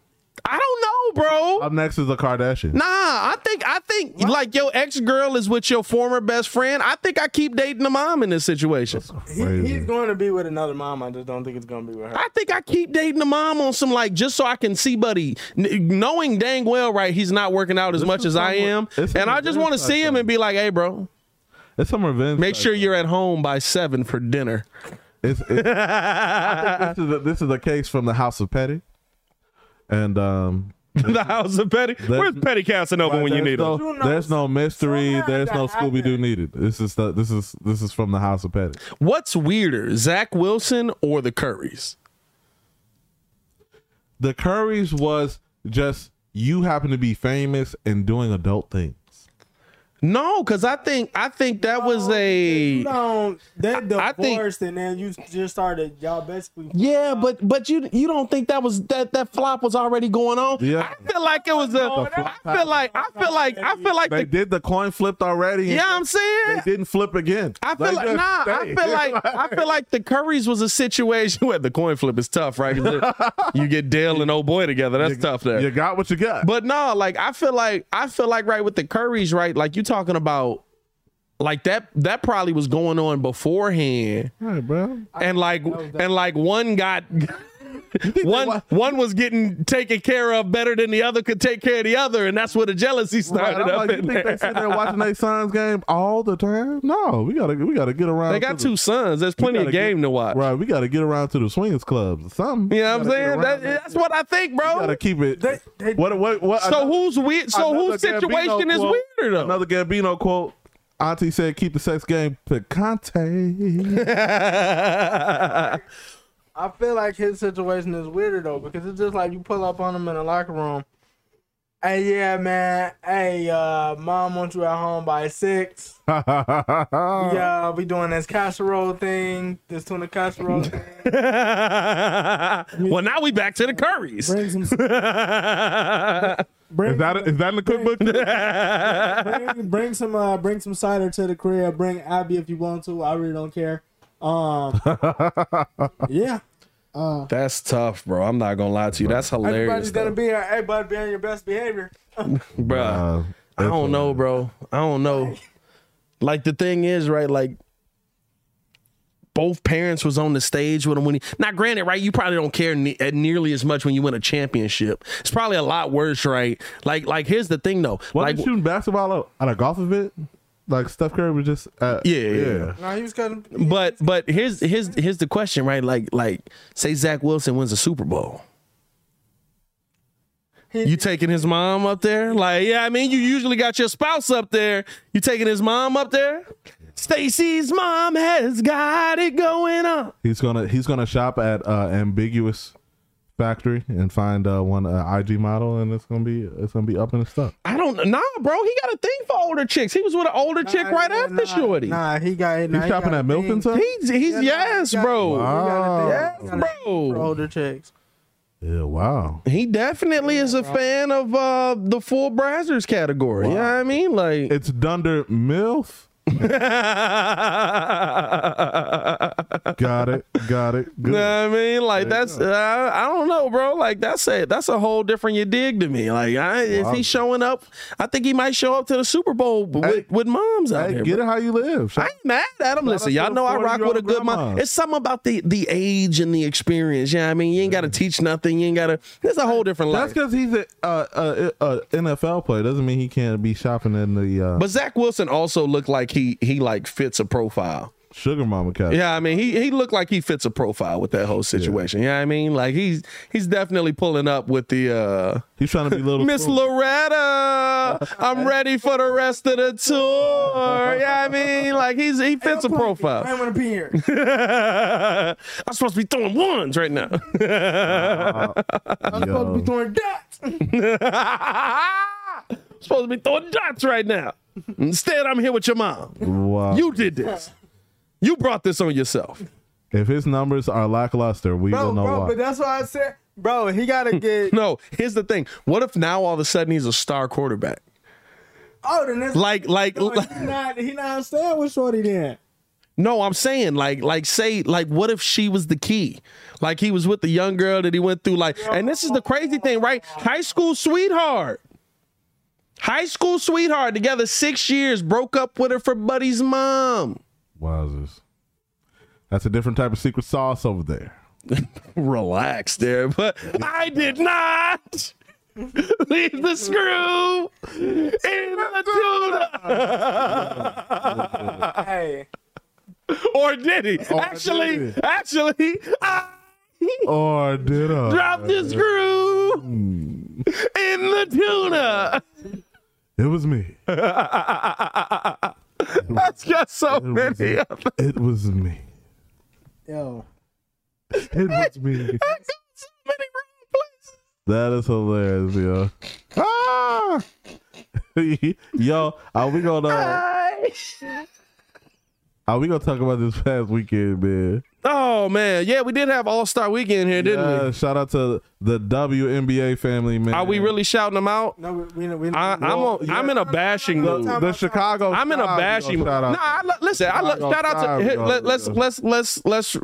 I don't know, bro. up next is the Kardashian. Nah, I think I think like your ex girl is with your former best friend. I think I keep dating the mom in this situation. He, he's going to be with another mom. I just don't think it's going to be with her. I think I keep dating the mom on some like just so I can see Buddy, N- knowing dang well right he's not working out as This much as I am, and I just want to see him and be like, hey, bro, It's some revenge. make sure you're at home by seven for dinner. It's, it's, I think this is a, this is a case from the House of Petty, and um, the house of Petty. Where's Petty Casanova when you need no, him? There's no mystery. There's no Scooby Doo needed. This is the, this is this is from the House of Petty. What's weirder, Zach Wilson or the Currys? The Currys was just you happen to be famous and doing adult things. No, because I think I think that was a You don't. They I think- and then you just started. Y'all basically. Yeah, but but you you don't think that was that that flop was already going on? Yeah. I feel like it was a. I feel like I feel like I feel like They the, did the coin flipped already. yeah, I'm saying They saying. didn't flip again. I feel They like just nah. I feel like I feel like the Currys was a situation where the coin flip is tough, right? it- you get Dale and old boy together. That's tough there. You got what you got. But no, like I feel like I feel like right with the Currys, right? Like you talking about like that that probably was going on beforehand. Hey, bro. And like and like one got one wa- one was getting taken care of better than the other could take care of the other, and that's where the jealousy started I'm up like, you in think they there. sit there watching their son's game all the time? No, we gotta we gotta get around. They to got the- two sons. There's plenty of game get- to watch. Right, we gotta get around to the swingers clubs or something. You know what I'm saying? That, that's what I think, We bro. gotta keep it. They- they- what what what? so another- who's weird? So whose situation Gambino is quote- weirder though? Another Gambino quote. Auntie said, "Keep the sex game picante." I feel like his situation is weirder though because it's just like you pull up on him in the locker room. Hey, yeah, man. Hey, uh, mom wants you at home by six. Yeah, we doing this casserole thing, this tuna casserole thing. well, now we back to the curries. Bring some. bring, is that is that in the cookbook? bring, bring some uh bring some cider to the crib. Bring Abby if you want to. I really don't care. Um Yeah. That's tough, bro. I'm not gonna lie to you. That's hilarious, Everybody's gonna be here. Hey bud, be on your best behavior. bro. Uh, I don't know, bro. I don't know. Like the thing is, right? Like both parents was on the stage with him when he. Now, granted, right? You probably don't care ne- uh, nearly as much when you win a championship. It's probably a lot worse, right? Like, like here's the thing though. Wasn't like, shooting basketball out, at a golf event? Like Steph Curry was just. Uh, Yeah, yeah, yeah. No, he was cutting. but but here's here's here's the question, right? Like like say Zach Wilson wins a Super Bowl. You taking his mom up there? Like, yeah, I mean, you usually got your spouse up there. You taking his mom up there? Stacy's mom has got it going on. He's gonna he's gonna shop at uh, ambiguous factory and find uh, one uh, IG model, and it's gonna be it's gonna be up in the stuff. I don't know. Nah, bro. He got a thing for older chicks. He was with an older chick right Nah, after nah, Shorty. Nah, he got. Nah, He's he shopping got at a Milton, thing. son. He's he's Yeah, yes, he got- bro. he got a. Yes, He got a thing For bro. older chicks. Yeah, wow. He definitely is a fan of uh the full Brazzers category. You know what I mean? Like It's Dunder MILF. Got it. Got it. Good. know what I mean? Like that's uh, I don't know, bro. Like that's a that's a whole different you dig to me. Like I, if he's showing up, I think he might show up to the Super Bowl with, Hey, with moms out Hey, here. get bro. it how you live. I ain't mad at him. Listen, y'all know I rock with a 40-year-old good mom. It's something about the the age and the experience. Yeah, I mean, you ain't got to teach nothing. You ain't got to. It's a whole different life. That's because he's a, uh, uh, uh, NFL player. Doesn't mean he can't be shopping in the uh, But Zach Wilson also looked like he he like fits a profile. Sugar mama category. Yeah, I mean, he he looked like he fits a profile with that whole situation. Yeah, I mean, like he's he's definitely pulling up with the uh He's trying to be little. Miss Loretta. I'm ready for the rest of the tour. Yeah, I mean, like he's he fits a profile. ain't want to be here. I'm supposed to be throwing ones right now. I'm supposed to be throwing dots. supposed to be throwing dots right now. Instead, I'm here with your mom. Wow. You did this. You brought this on yourself. if his numbers are lackluster, we Bro, will know bro, why. but that's why I said, bro, he gotta get. No, here's the thing. What if now all of a sudden he's a star quarterback? Oh, then that's Like, like, No, he not. He not staying with Shorty then. no, I'm saying, like, like, say, like, what if she was the key? Like, he was with the young girl that he went through, like, and this is the crazy thing, right? High school sweetheart. High school sweetheart, together six years, broke up with her for Buddy's mom. Wowzers. That's a different type of secret sauce over there. Relax there, but I did not leave the screw in the tuna. Hey, or did he? actually, did he? actually, I Or did I? dropped the screw hmm. in the tuna. It was me. That's got so many. of them. It was me. yo, It was me. I got so many wrong places. That is hilarious, yo. Ah! yo, are we gonna are we gonna talk about this past weekend, man? Oh man, yeah, we did have All Star Weekend here, didn't Yeah, we? shout out to the WNBA family, man. Are we really shouting them out? no, we, we, we I, I'm on, I'm in a bashing the, mood. the Chicago? I'm in a bashing mood. gonna Nah. I, lo- listen. I lo- shout out to we hit, let, let's let's let's let's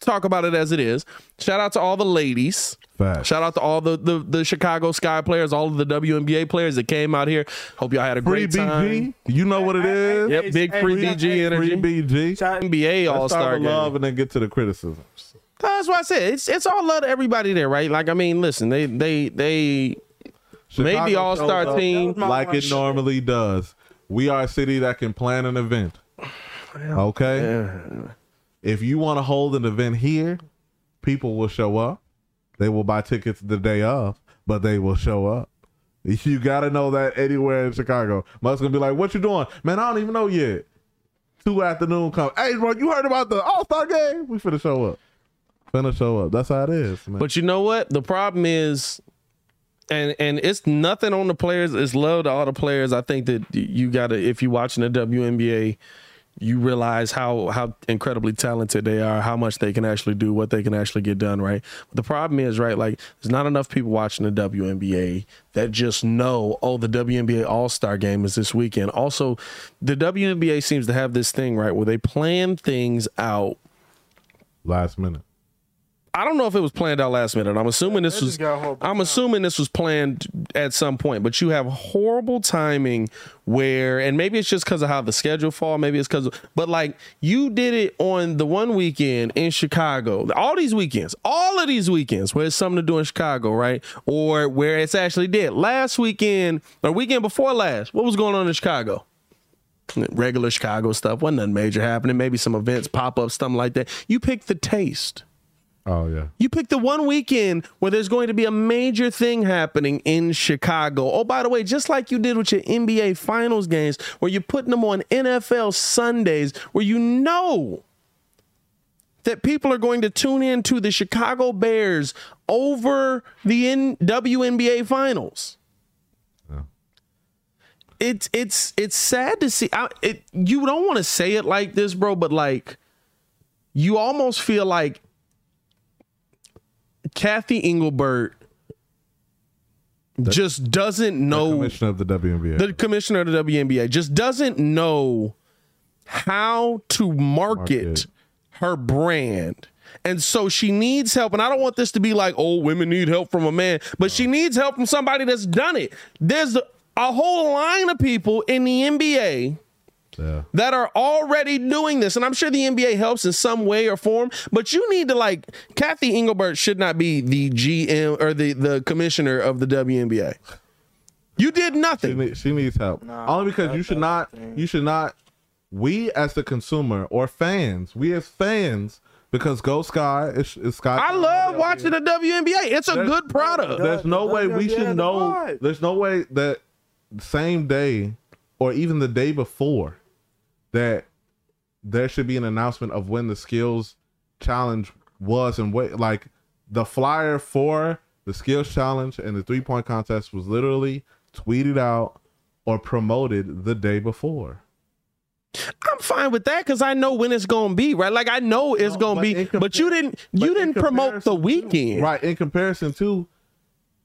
talk about it as it is. Shout out to all the ladies. Facts. Shout out to all the, the the Chicago Sky players, all of the WNBA players that came out here. Hope y'all had a Free great time. BG. You know what it is? Yep, big free hey, BG energy. Free BG. Shout- NBA All Star game. love and then get to the criticisms. That's what I said. It's it's all love to everybody there, right? Like I mean, listen, they they they Maybe all-star team. That was my like it normally does. We are a city that can plan an event. Okay? If you want to hold an event here, people will show up. They will buy tickets the day of, but they will show up. You got to know that anywhere in Chicago. Must gonna be like, "What you doing, man? I don't even know yet." Two afternoon come. Hey, bro, you heard about the All Star game? We finna show up. Finna show up. That's how it is, man. But you know what? The problem is, and and it's nothing on the players. It's love to all the players. I think that you got to, if you're watching the WNBA, you realize how how incredibly talented they are, how much they can actually do, what they can actually get done. Right. But the problem is, right? Like there's not enough people watching the WNBA that just know, oh, the WNBA All Star Game is this weekend. Also, the WNBA seems to have this thing, right, where they plan things out Last minute. I don't know if it was planned out last minute. I'm assuming this was. just got horrible I'm assuming this was planned at some point, but you have horrible timing where, and maybe it's just because of how the schedule fall. Maybe it's because, but like you did it on the one weekend in Chicago. All these weekends, all of these weekends, where it's something to do in Chicago, right? Or where it's actually did. Last weekend or weekend before last, what was going on in Chicago? Regular Chicago stuff. Wasn't nothing major happening. Maybe some events pop up, something like that. You pick the taste Oh yeah. You pick the one weekend where there's going to be a major thing happening in Chicago. Oh, by the way, just like you did with your NBA Finals games, where you're putting them on NFL Sundays, where you know that people are going to tune in to the Chicago Bears over the N- WNBA Finals. It's it's it's sad to see. I, it you don't want to say it like this, bro, but like you almost feel like Cathy Engelbert just doesn't know the Commissioner of the WNBA. the commissioner of the WNBA just doesn't know how to market, Market. her brand. And so she needs help. And I don't want this to be like, oh, women need help from a man, but she needs help from somebody that's done it. There's a whole line of people in the NBA yeah. that are already doing this. And I'm sure the NBA helps in some way or form, but you need to like Cathy Engelbert should not be the GM or the, the commissioner of the WNBA. You did She, nothing. need, she needs help. Nah, Only because you should not. thing. You should not. We as the consumer or fans, we as fans, because Go Sky is, is Sky. I love watching the WNBA. It's a There's- good product. There's no The way we should know. live. There's no way that same day or even the day before that there should be an announcement of when the skills challenge was and what like the flyer for the skills challenge and the three point contest was literally tweeted out or promoted the day before. I'm fine with that because I know when it's gonna be, right? Like I know it's No, gonna be, but you didn't you didn't promote the comparison to- weekend. Right. In comparison to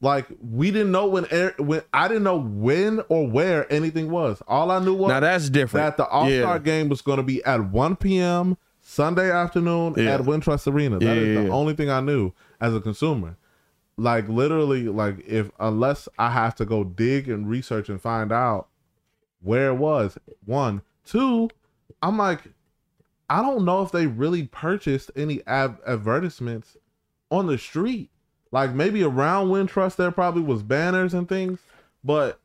like we didn't know when air, when I didn't know when or where anything was. All I knew was Now that's different. that the All Star Yeah. game was going to be at 1 p.m. Sunday afternoon Yeah. at Wintrust Arena. That Yeah, is the only thing I knew as a consumer. Like literally, like if unless I have to go dig and research and find out where it was. One, two, I'm like, I don't know if they really purchased any ad- advertisements on the street. Like maybe around Wintrust, there probably was banners and things, but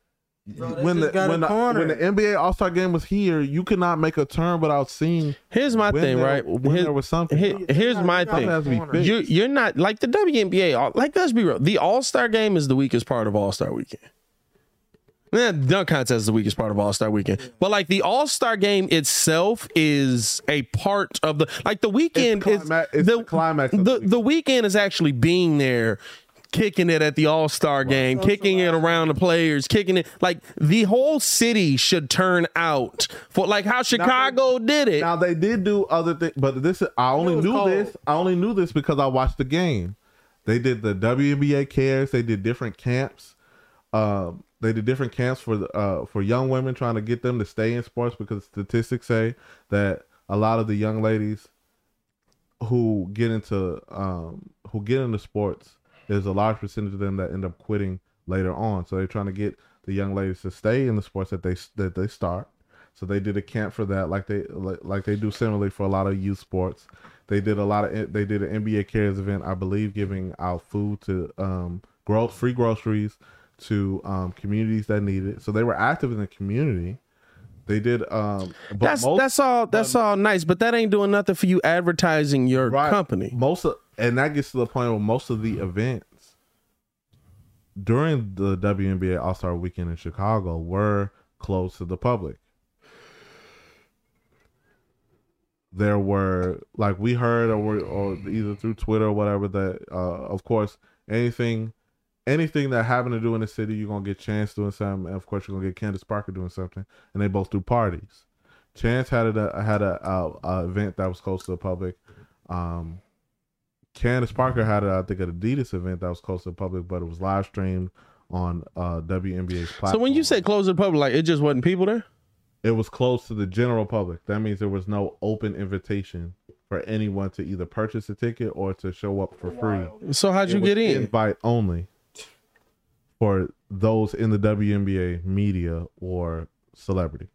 Bro, when the when the, when the NBA All Star game was here, you could not make a turn without seeing. Here's my thing, there- right? when Here- there was something. here- here's my thing. has to be Corner. fixed. You you're not like the WNBA. Like let's be real. The All Star game is the weakest part of All Star Weekend. Yeah, dunk contest is the weakest part of All Star Weekend. But like the All Star game itself is a part of the like the weekend It's is it's the the climax of The, the the weekend is actually being there. Kicking it at the All Star game, kicking it around the players, kicking it like the whole city should turn out for like how Chicago did it. Now they did do other things, but this I only knew cold. this. I only knew this because I watched the game. They did the WNBA cares. They did different camps. Um, they did different camps for uh, for young women, trying to get them to stay in sports because statistics say that a lot of the young ladies who get into um, who get into sports, there's a large percentage of them that end up quitting later on. So they're trying to get the young ladies to stay in the sports that they that they start. So they did a camp for that, like they like, like they do similarly for a lot of youth sports. They did a lot of they did an NBA Cares event, I believe, giving out food to um gro- free groceries to um communities that need it. So they were active in the community. They did um but that's most- that's all that's all nice, but that ain't doing nothing for you advertising your Right. company. Most of, and that gets to the point where most of the events during the WNBA All Star Weekend in Chicago were closed to the public. There were like we heard or, were- or either through Twitter or whatever that uh, of course anything anything that having to do in the city you're gonna get Chance doing something and of course you're gonna get Candace Parker doing something and they both do parties. Chance had a had a, a, a event that was close to the public. Um, Candace Parker had, a, I think, an Adidas event that was close to the public, but it was live streamed on uh, WNBA's platform. So when you say close to the public, like it just wasn't people there. it was closed to the general public, that means there was no open invitation for anyone to either purchase a ticket or to show up for free. So how'd you get in? Invite only for those in the WNBA media or celebrity.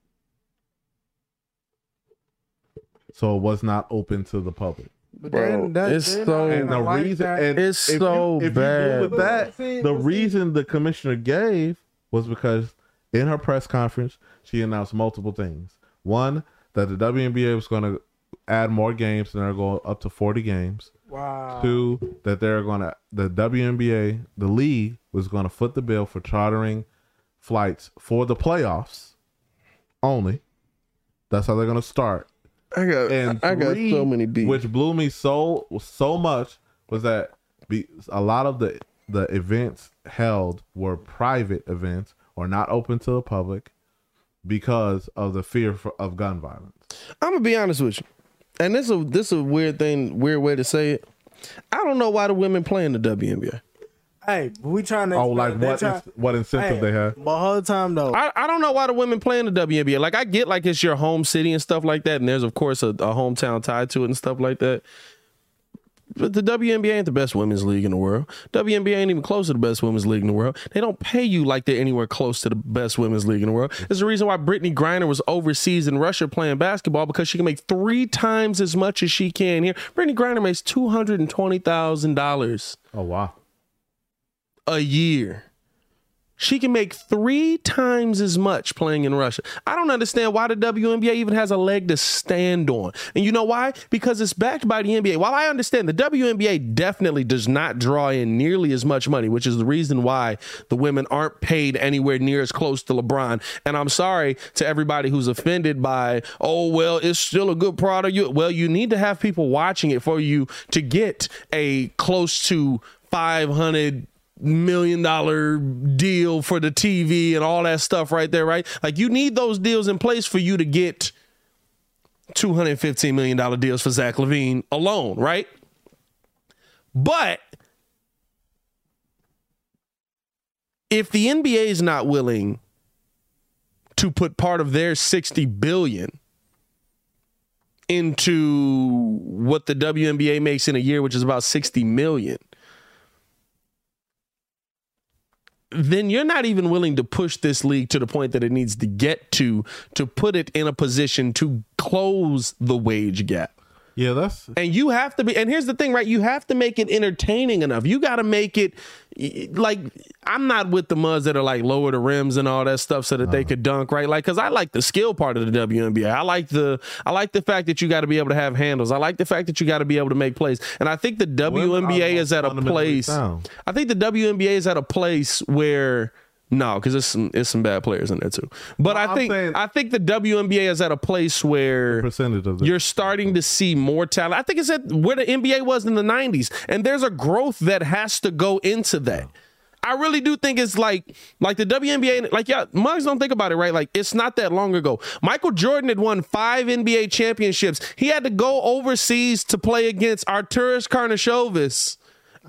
So it was not open to the public. But Bro, that- it's so- And the like reason, that. and It's if so you, if bad. You with that, the reason the commissioner gave was because in her press conference she announced multiple things. One, that the WNBA was going to add more games, and they're going up to forty games. Wow. Two, that they're gonna the WNBA, the league was gonna foot the bill for chartering flights for the playoffs only. That's how they're gonna start. I got And I got three, so many beats. which blew me so so much was that be, a lot of the the events held were private events or not open to the public because of the fear for, of gun violence. I'm gonna be honest with you, and this is a this is a weird thing, weird way to say it. I don't know why the women play in the WNBA. Hey, we trying to. Oh, like what try- what incentive Hey, they have? But whole time though, I, I don't know why the women play in the WNBA. Like I get like it's your home city and stuff like that, and there's of course a, a hometown tied to it and stuff like that. But the WNBA ain't the best women's league in the world. WNBA ain't even close to the best women's league in the world. They don't pay you like they're anywhere close to the best women's league in the world. There's a reason why Brittney Griner was overseas in Russia playing basketball because she can make three times as much as she can here. Brittney Griner makes two hundred and twenty thousand dollars Oh wow. a year. She can make three times as much playing in Russia. I don't understand why the WNBA even has a leg to stand on. And you know why? Because it's backed by the NBA. While I understand the WNBA definitely does not draw in nearly as much money, which is the reason why the women aren't paid anywhere near as close to LeBron. And I'm sorry to everybody who's offended by, oh, well, it's still a good product. You, well, you need to have people watching it for you to get a close to 500 million dollar deal for the TV and all that stuff right there, right? Like you need those deals in place for you to get 215 million dollar deals for Zach LaVine alone, right? But if the NBA is not willing to put part of their 60 billion into what the WNBA makes in a year, which is about 60 million, then you're not even willing to push this league to the point that it needs to get to to put it in a position to close the wage gap. Yeah, that's And you have to be, and here's the thing, right? You have to make it entertaining enough. You got to make it like I'm not with the muds that are like lower the rims and all that stuff so that they uh-huh. could dunk, right? Like, cause I like the skill part of the WNBA. I like the, I like the fact that you got to be able to have handles. I like the fact that you got to be able to make plays. And I think the WNBA is at a place. sound. I think the WNBA is at a place where. No, because it's some it's some bad players in there too. But No, I think saying- I think the WNBA is at a place where percentage of you're starting to see more talent. I think it's at where the NBA was in the 90s. And there's a growth that has to go into that. I really do think it's like like the WNBA, like yeah, mugs don't think about it, right? Like it's not that long ago. Michael Jordan had won five NBA championships. He had to go overseas to play against Arturas Karnisovas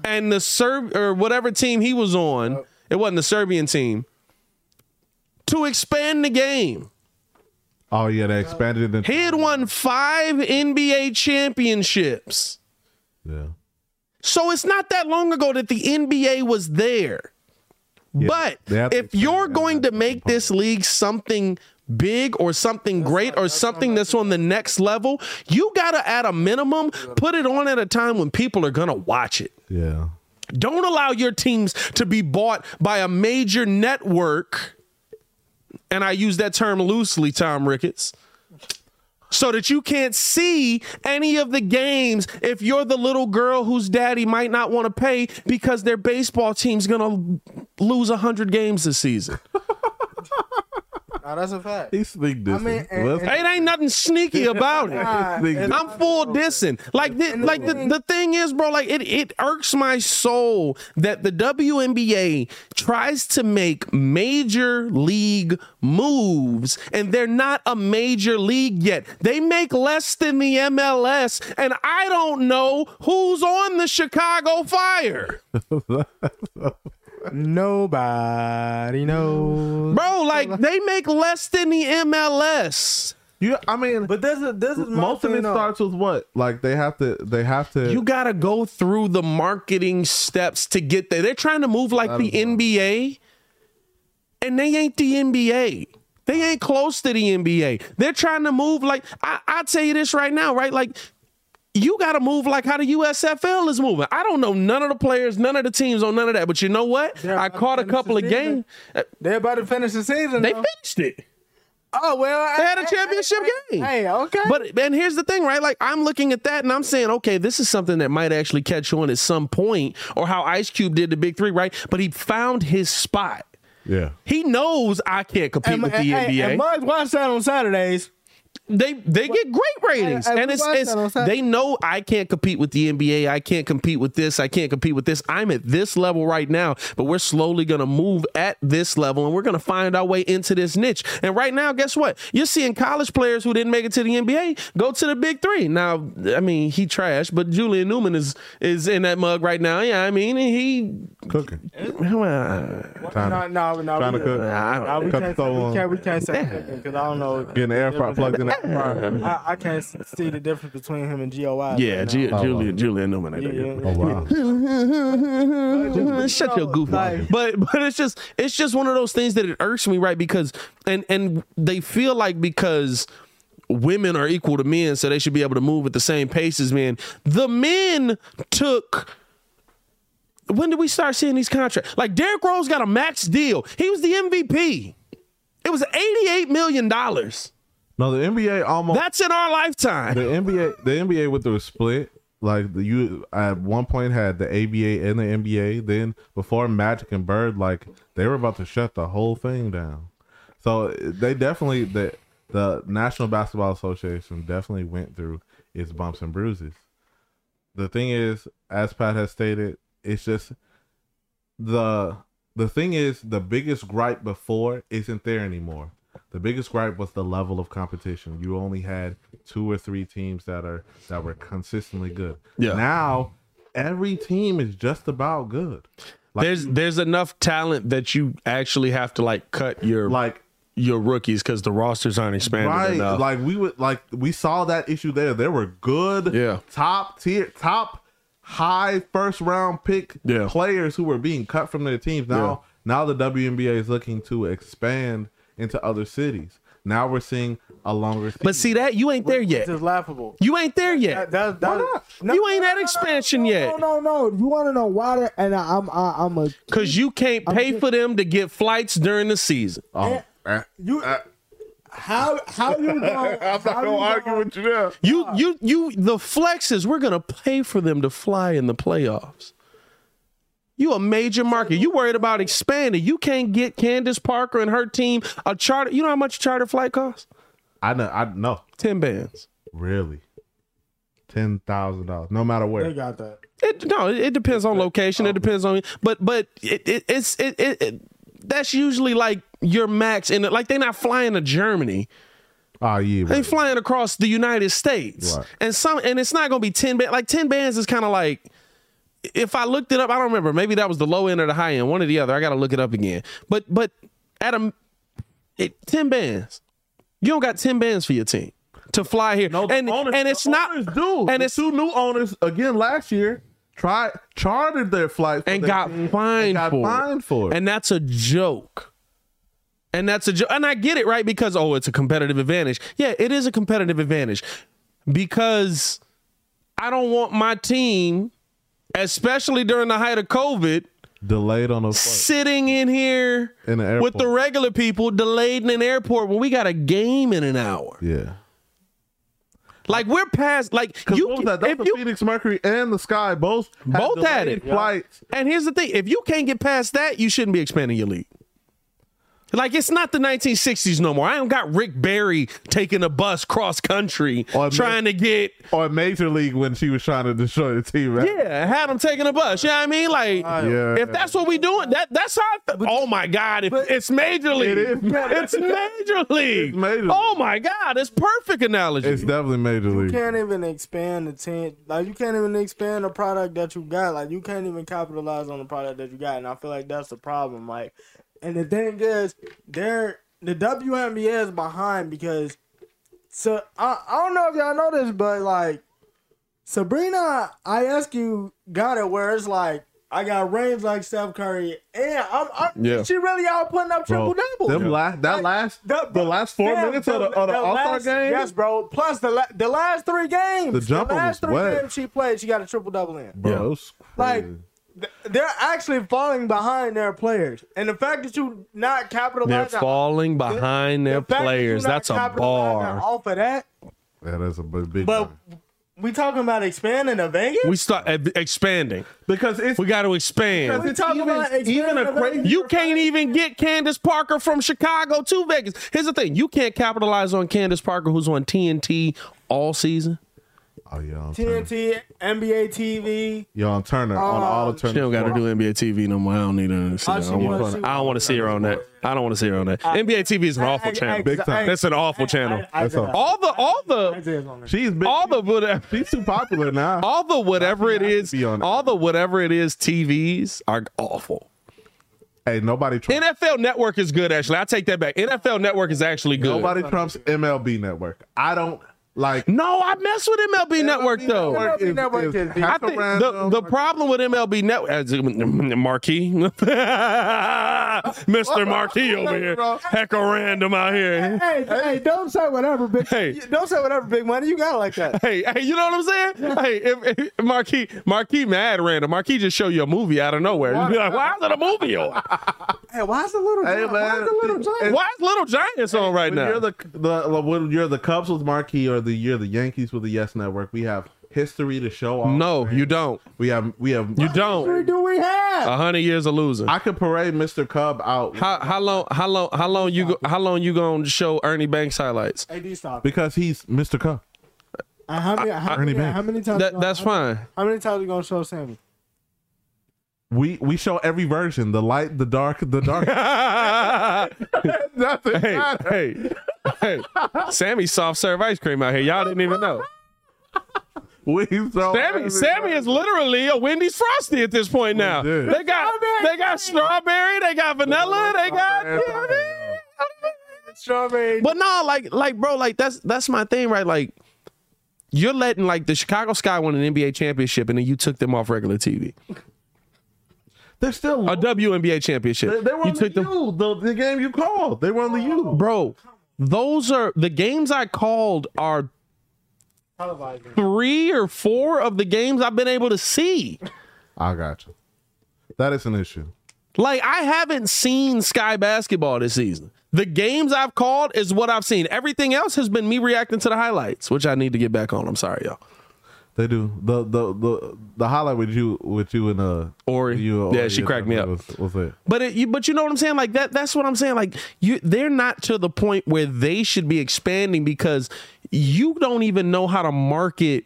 and the Serb or whatever team he was on. It wasn't the Serbian team. To expand the game. Oh yeah, they expanded it. He had won five NBA championships. yeah. So it's not that long ago that the NBA was there. Yeah, but they have to if you're going to make this league something big or something great or something that's on the next level, you got to, at a minimum, put it on at a time when people are going to watch it. Yeah. Don't allow your teams to be bought by a major network. And I use that term loosely, Tom Ricketts. So that you can't see any of the games if you're the little girl whose daddy might not want to pay because their baseball team's going to lose 100 games this season. Nah, that's a fact. He sneak this. I mean, and- and- It ain't nothing sneaky about it. Nah, I'm full dissing. Like, the, like the, the thing is, bro, like it, it irks my soul that the WNBA tries to make major league moves and they're not a major league yet. They make less than the MLS, and I don't know who's on the Chicago Fire. Nobody knows. Bro, like they make less than the MLS. You, I mean, But this is this is most of thing, it though. starts with what? Like they have to, they have to. You got to go through the marketing steps to get there. They're trying to move like the NBA, and they ain't the NBA. They ain't close to the NBA. They're trying to move like I, I'll tell you this right now, right? Like you got to move like how the USFL is moving. I don't know none of the players, none of the teams on none of that. But you know what? They're I caught a couple of games. Uh, They're about to finish the season. They though. finished it. Oh well, They had a hey, championship hey, game. Hey, okay. But and here's the thing, right? Like I'm looking at that and I'm saying, okay, this is something that might actually catch on at some point, or how Ice Cube did the Big Three, right? But he found his spot. Yeah. He knows I can't compete and, with the and, NBA. and Muggs watch that on Saturdays. They they get great ratings, I- I and it's, it's that on Saturday. they know I can't compete with the NBA. I can't compete with this. I can't compete with this. I'm at this level right now, but we're slowly gonna move at this level, and we're gonna find our way into this niche. And right now, guess what? You're seeing college players who didn't make it to the NBA go to the Big Three. Now, I mean, he trashed, but Julian Newman is is in that mug right now. Yeah, I mean, he. Cooking. well, Trying No, no, no. trying to we- cook. I No, we can't, the say, stove we can't. We can't say because I don't know. Getting the air fryer plugged in the air fryer. I, I can't see the difference between him and GOI. yeah, right Ju- now. Julian Julian Newman. I Yeah, yeah, Oh wow. Shut your goof Like- But but it's just it's just one of those things that it irks me, right? Because and and they feel like because women are equal to men, so they should be able to move at the same pace as men. The men took. When did we start seeing these contracts? Like Derrick Rose got a max deal. He was the MVP. It was eighty-eight million dollars. No, the NBA almost That's in our lifetime. the NBA the NBA with the split like the you at one point had the ABA and the NBA. Then before Magic and Bird, like they were about to shut the whole thing down. So they definitely the the National Basketball Association definitely went through its bumps and bruises. The thing is, as Pat has stated, it's just the the thing is the biggest gripe before isn't there anymore. The biggest gripe was the level of competition. You only had two or three teams that are that were consistently good. Yeah. Now every team is just about good. Like there's there's enough talent that you actually have to like cut your like your rookies because the rosters aren't expanding right enough. like we would like we saw that issue there. There were good Yeah. top tier top high first round pick Yeah. players who were being cut from their teams. Now now the WNBA is looking to expand into other cities. Now we're seeing a longer season. but see that you ain't there yet. It's is laughable. You ain't there That, yet that, that, no, You ain't no, at no, no, expansion no, yet. No, no, no. You want to know why? they- And I, I'm, I, I'm a. because you can't pay for them to get flights during the season. oh, eh, You. how how you gonna? I'm not gonna you argue with you there. You you you the flexes. We're gonna pay for them to fly in the playoffs. You a major market. You worried about expanding. You can't get Candace Parker and her team a charter. You know how much a charter flight costs? I know. I know. Ten bands. Really, ten thousand dollars, no matter where. They got that. It no, it, it depends on location. It oh. depends on, but but it, it it's it, it, it that's usually like your max. And like they're not flying to Germany. Oh yeah, They flying across the United States, Right. and some and it's not gonna be ten bands. Like ten bands is kind of like if I looked it up, I don't remember. Maybe that was the low end or the high end, one or the other. I got to look it up again. But but at a it, ten bands, you don't got ten bands for your team to fly here, No, the and owners- and it's not do. and the it's two new owners again last year tried chartered their flights for and got team fined and got for fined it. for it. and that's a joke. And that's a joke. And I get it, right? Because oh, it's a competitive advantage. Yeah, it is a competitive advantage because I don't want my team, especially during the height of COVID, delayed on a flights. sitting in here In the with the regular people delayed in an airport when we got a game in an hour. Yeah, Like we're past like you what was that? That if was the you Phoenix Mercury and the Sky both Both had it. Flights. And here's the thing: if you can't get past that, you shouldn't be expanding your league. Like it's not the 1960s no more. I don't got Rick Barry taking a bus cross country Or trying to get Or Major League when she was trying to destroy the team. Right? yeah, had him taking a bus. You know what I mean? Like Yeah. if that's what we doing, that that's how. I feel. oh my God! If, it's major league. It is. It's major league. It's major league. Oh my God! It's perfect analogy. It's definitely Major league. You can't even expand the tent. Like you can't even expand the product that you got. Like you can't even capitalize on the product that you got. And I feel like that's the problem. Like, and the thing is, they're the WNBA is behind because. So I I don't know if y'all know this, but like Sabrina Ionescu got it where it's like. I got range like Steph Curry, and I'm, I'm Yeah. she really out putting up triple Bro, doubles. them last, that last, The- the last four Damn, minutes of the, of the, All Star last- game. Yes, bro. Plus the la- the last three games. The jumper last was three wet. games she played, she got a triple double in. bro, Yeah. it was Like crazy. They're actually falling behind their players, and the fact that you not They're capitalizing, falling behind their the fact that players. That's a bar. Off of that, Yeah, that's a big. big but one. we talking about expanding to Vegas. We start uh, expanding. because it's We got to expand. we talking even- about even a crazy- Vegas. You can't even get Candace Parker from Chicago to Vegas. Here's the thing: you can't capitalize on Candace Parker, who's on TNT all season. Oh yeah, on Turner. TNT, NBA TV. You're on Turner on all the She don't got to do NBA TV no more. I don't need her to see her. I don't wanna see- I don't want to see her on that. I don't want to see her on that. NBA TV is an awful channel. Big time. That's an awful channel. That's a- All the all the She's big. all the whatever She's too popular now. all the whatever it is on all the whatever it is TVs are awful. Hey, nobody trumps. NFL Network is good actually. I take that back. NFL Network is actually good. Nobody trumps MLB Network. I don't like. No, I mess with MLB Network though. Network is- Network is is- I think the, the problem with MLB Network, as Marquee, Mr. Marquee over here, heck of random out here. Hey, hey, don't say whatever, big. Hey. Don't say whatever, big money. You got it like that. Hey, hey, you know what I'm saying? Hey, if, if Marquee, Marquee mad random. Marquee just show you a movie out of nowhere. You be like, why is it a movie on? Hey, why is the little? Hey, giant- Why is man. the little giant? Why is Little Giants on right When now? you're the the when you're the Cubs with Marquee or the you're the Yankees with the Yes Network, we have history to show off. no, you don't. we have we have You What don't. do we have? A hundred years of losing. I could parade Mr. Cub out How how long how long how long you go, how long you gonna show Ernie Banks highlights? AD stop. because he's Mr. Cub. Uh, how many? How Ernie many, Banks. how many times? That that's fine. How many times are you gonna show Sammy? We we show every version, the light, the dark, the dark. Nothing hey, matters. hey, hey. Sammy's soft serve ice cream out here. Y'all didn't even know. We show Sammy, Sammy is literally a Wendy's Frosty at this point now. did. They got they got strawberry, they got vanilla, they got Strawberry. But no, like like bro, like that's that's my thing, right? Like you're letting like the Chicago Sky win an NBA championship and then you took them off regular TV. They're still A WNBA championship. they, they were you the took them U, the, the game you called. They were on the U. Bro, those are the games I called are three or four of the games I've been able to see. I got you. That is an issue. Like I haven't seen Sky basketball this season. The games I've called is what I've seen. Everything else has been me reacting to the highlights, which I need to get back on. I'm sorry, y'all. They do the the the the highlight with you with you and uh Ori. you Yeah, she cracked me up. Was, was it? But it, you, but you know what I'm saying? Like that. That's what I'm saying. Like you, they're not to the point where they should be expanding because you don't even know how to market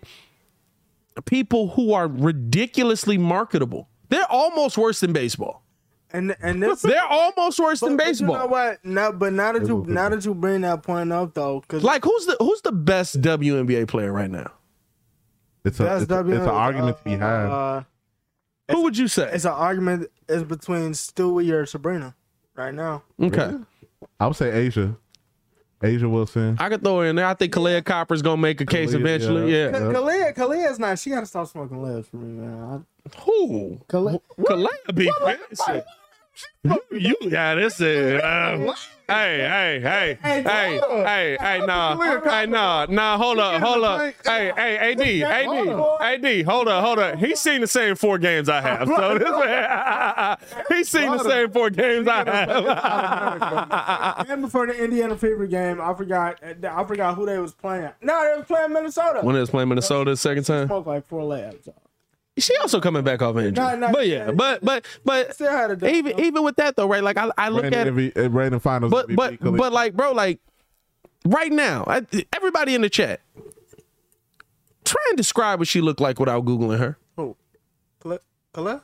people who are ridiculously marketable. They're almost worse than baseball. And and this. They're almost worse than but baseball. You know what? No, but now that you now that you bring that point up though, because Like who's the who's the best WNBA player right now? It's a it's, a- it's an W- argument to be had. Uh, Who would you say? it's an argument is between Stewie or Sabrina right now. Okay, I would say A'ja, A'ja Wilson. I could throw her in there. I think Kahleah Copper's gonna make a case eventually. yeah. Yeah. Ka- Kahleah, Kahleah's not. She got to stop smoking lives for me, man. Who? I, Kahleah, Kahleah be fancy. You, you got this. Uh, hey, hey, hey, hey, hey, hey, nah, hey, nah, nah. Hold up, hold up. Hey, hey, AD, AD, AD. Hold up, hold up. He's seen the same four games I have. So this, man, he's seen the same four games I have. and before the Indiana Fever game, I forgot. I forgot who they was playing. No, they was playing Minnesota. when they was playing Minnesota the second time, smoked like four labs. She also coming back off injury. No, no, But yeah, but but but Still had a dub, even though. even with that though, right? Like I I look at it. Breanna, MV, uh, Finals. But MVP, but Kahleah. but like bro, like right now, I, everybody in the chat, try and describe what she looked like without googling her. Who? Kahleah? Kahleah?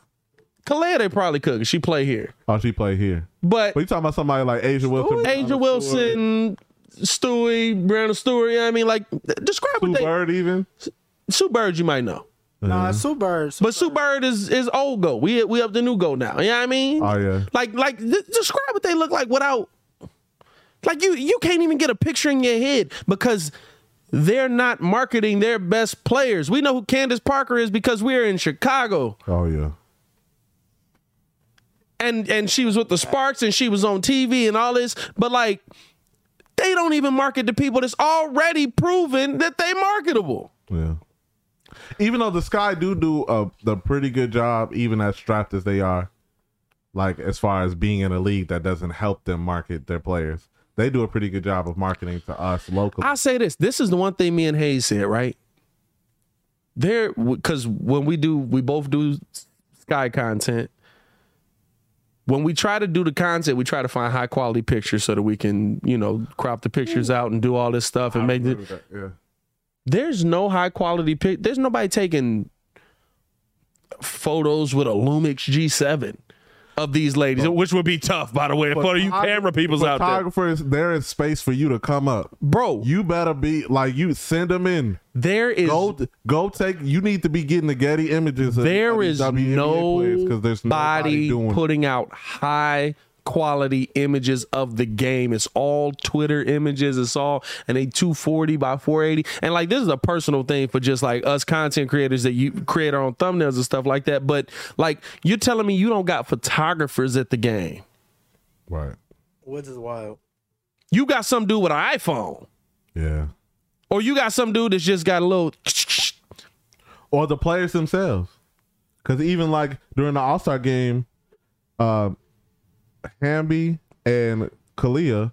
Kahleah, they probably could. 'cause She play here, oh, she play here. but But you talking about somebody like A'ja Wilson? A'ja Wilson, Stewie, Breanna Stewart. Yeah, I mean, like describe Sue what they. Bird even. Sue Bird, you might know, Nah, Sue Bird. Sue but Sue Bird is is old go. We we up the new go now. You know what I mean? Oh yeah. Like like th- describe what they look like without like you you can't even get a picture in your head because they're not marketing their best players. We know who Candace Parker is because we're in Chicago Oh yeah. and and she was with the Sparks and she was on TV and all this, but like they don't even market to people that's already proven that they marketable. Yeah. Even though the Sky do do a the pretty good job, even as strapped as they are, like as far as being in a league that doesn't help them market their players, they do a pretty good job of marketing to us locally. I say this. This is the one thing me and Hayes said, right? There, because when we do, we both do Sky content. When we try to do the content, we try to find high quality pictures so that we can, you know, crop the pictures out and do all this stuff and I make it. yeah. There's no high quality pic. There's nobody taking photos with a Lumix G7 of these ladies, which would be tough, by the way, for you camera peoples out there, Photographers, there is space for you to come up. bro. You better be like you send them in. there is Go go take. You need to be getting the Getty images. There is these WNBA players 'cause there's nobody nobody putting out high quality images of the game. It's all Twitter images. It's all and they 240 by 480. And like this is a personal thing for just like us content creators that you create our own thumbnails and stuff like that. But like you're telling me you don't got photographers at the game. right. Which is wild. You got some dude with an iPhone. Yeah. Or you got some dude that's just got a little or the players themselves. Because even like during the All Star game, uh, Hamby and Kahleah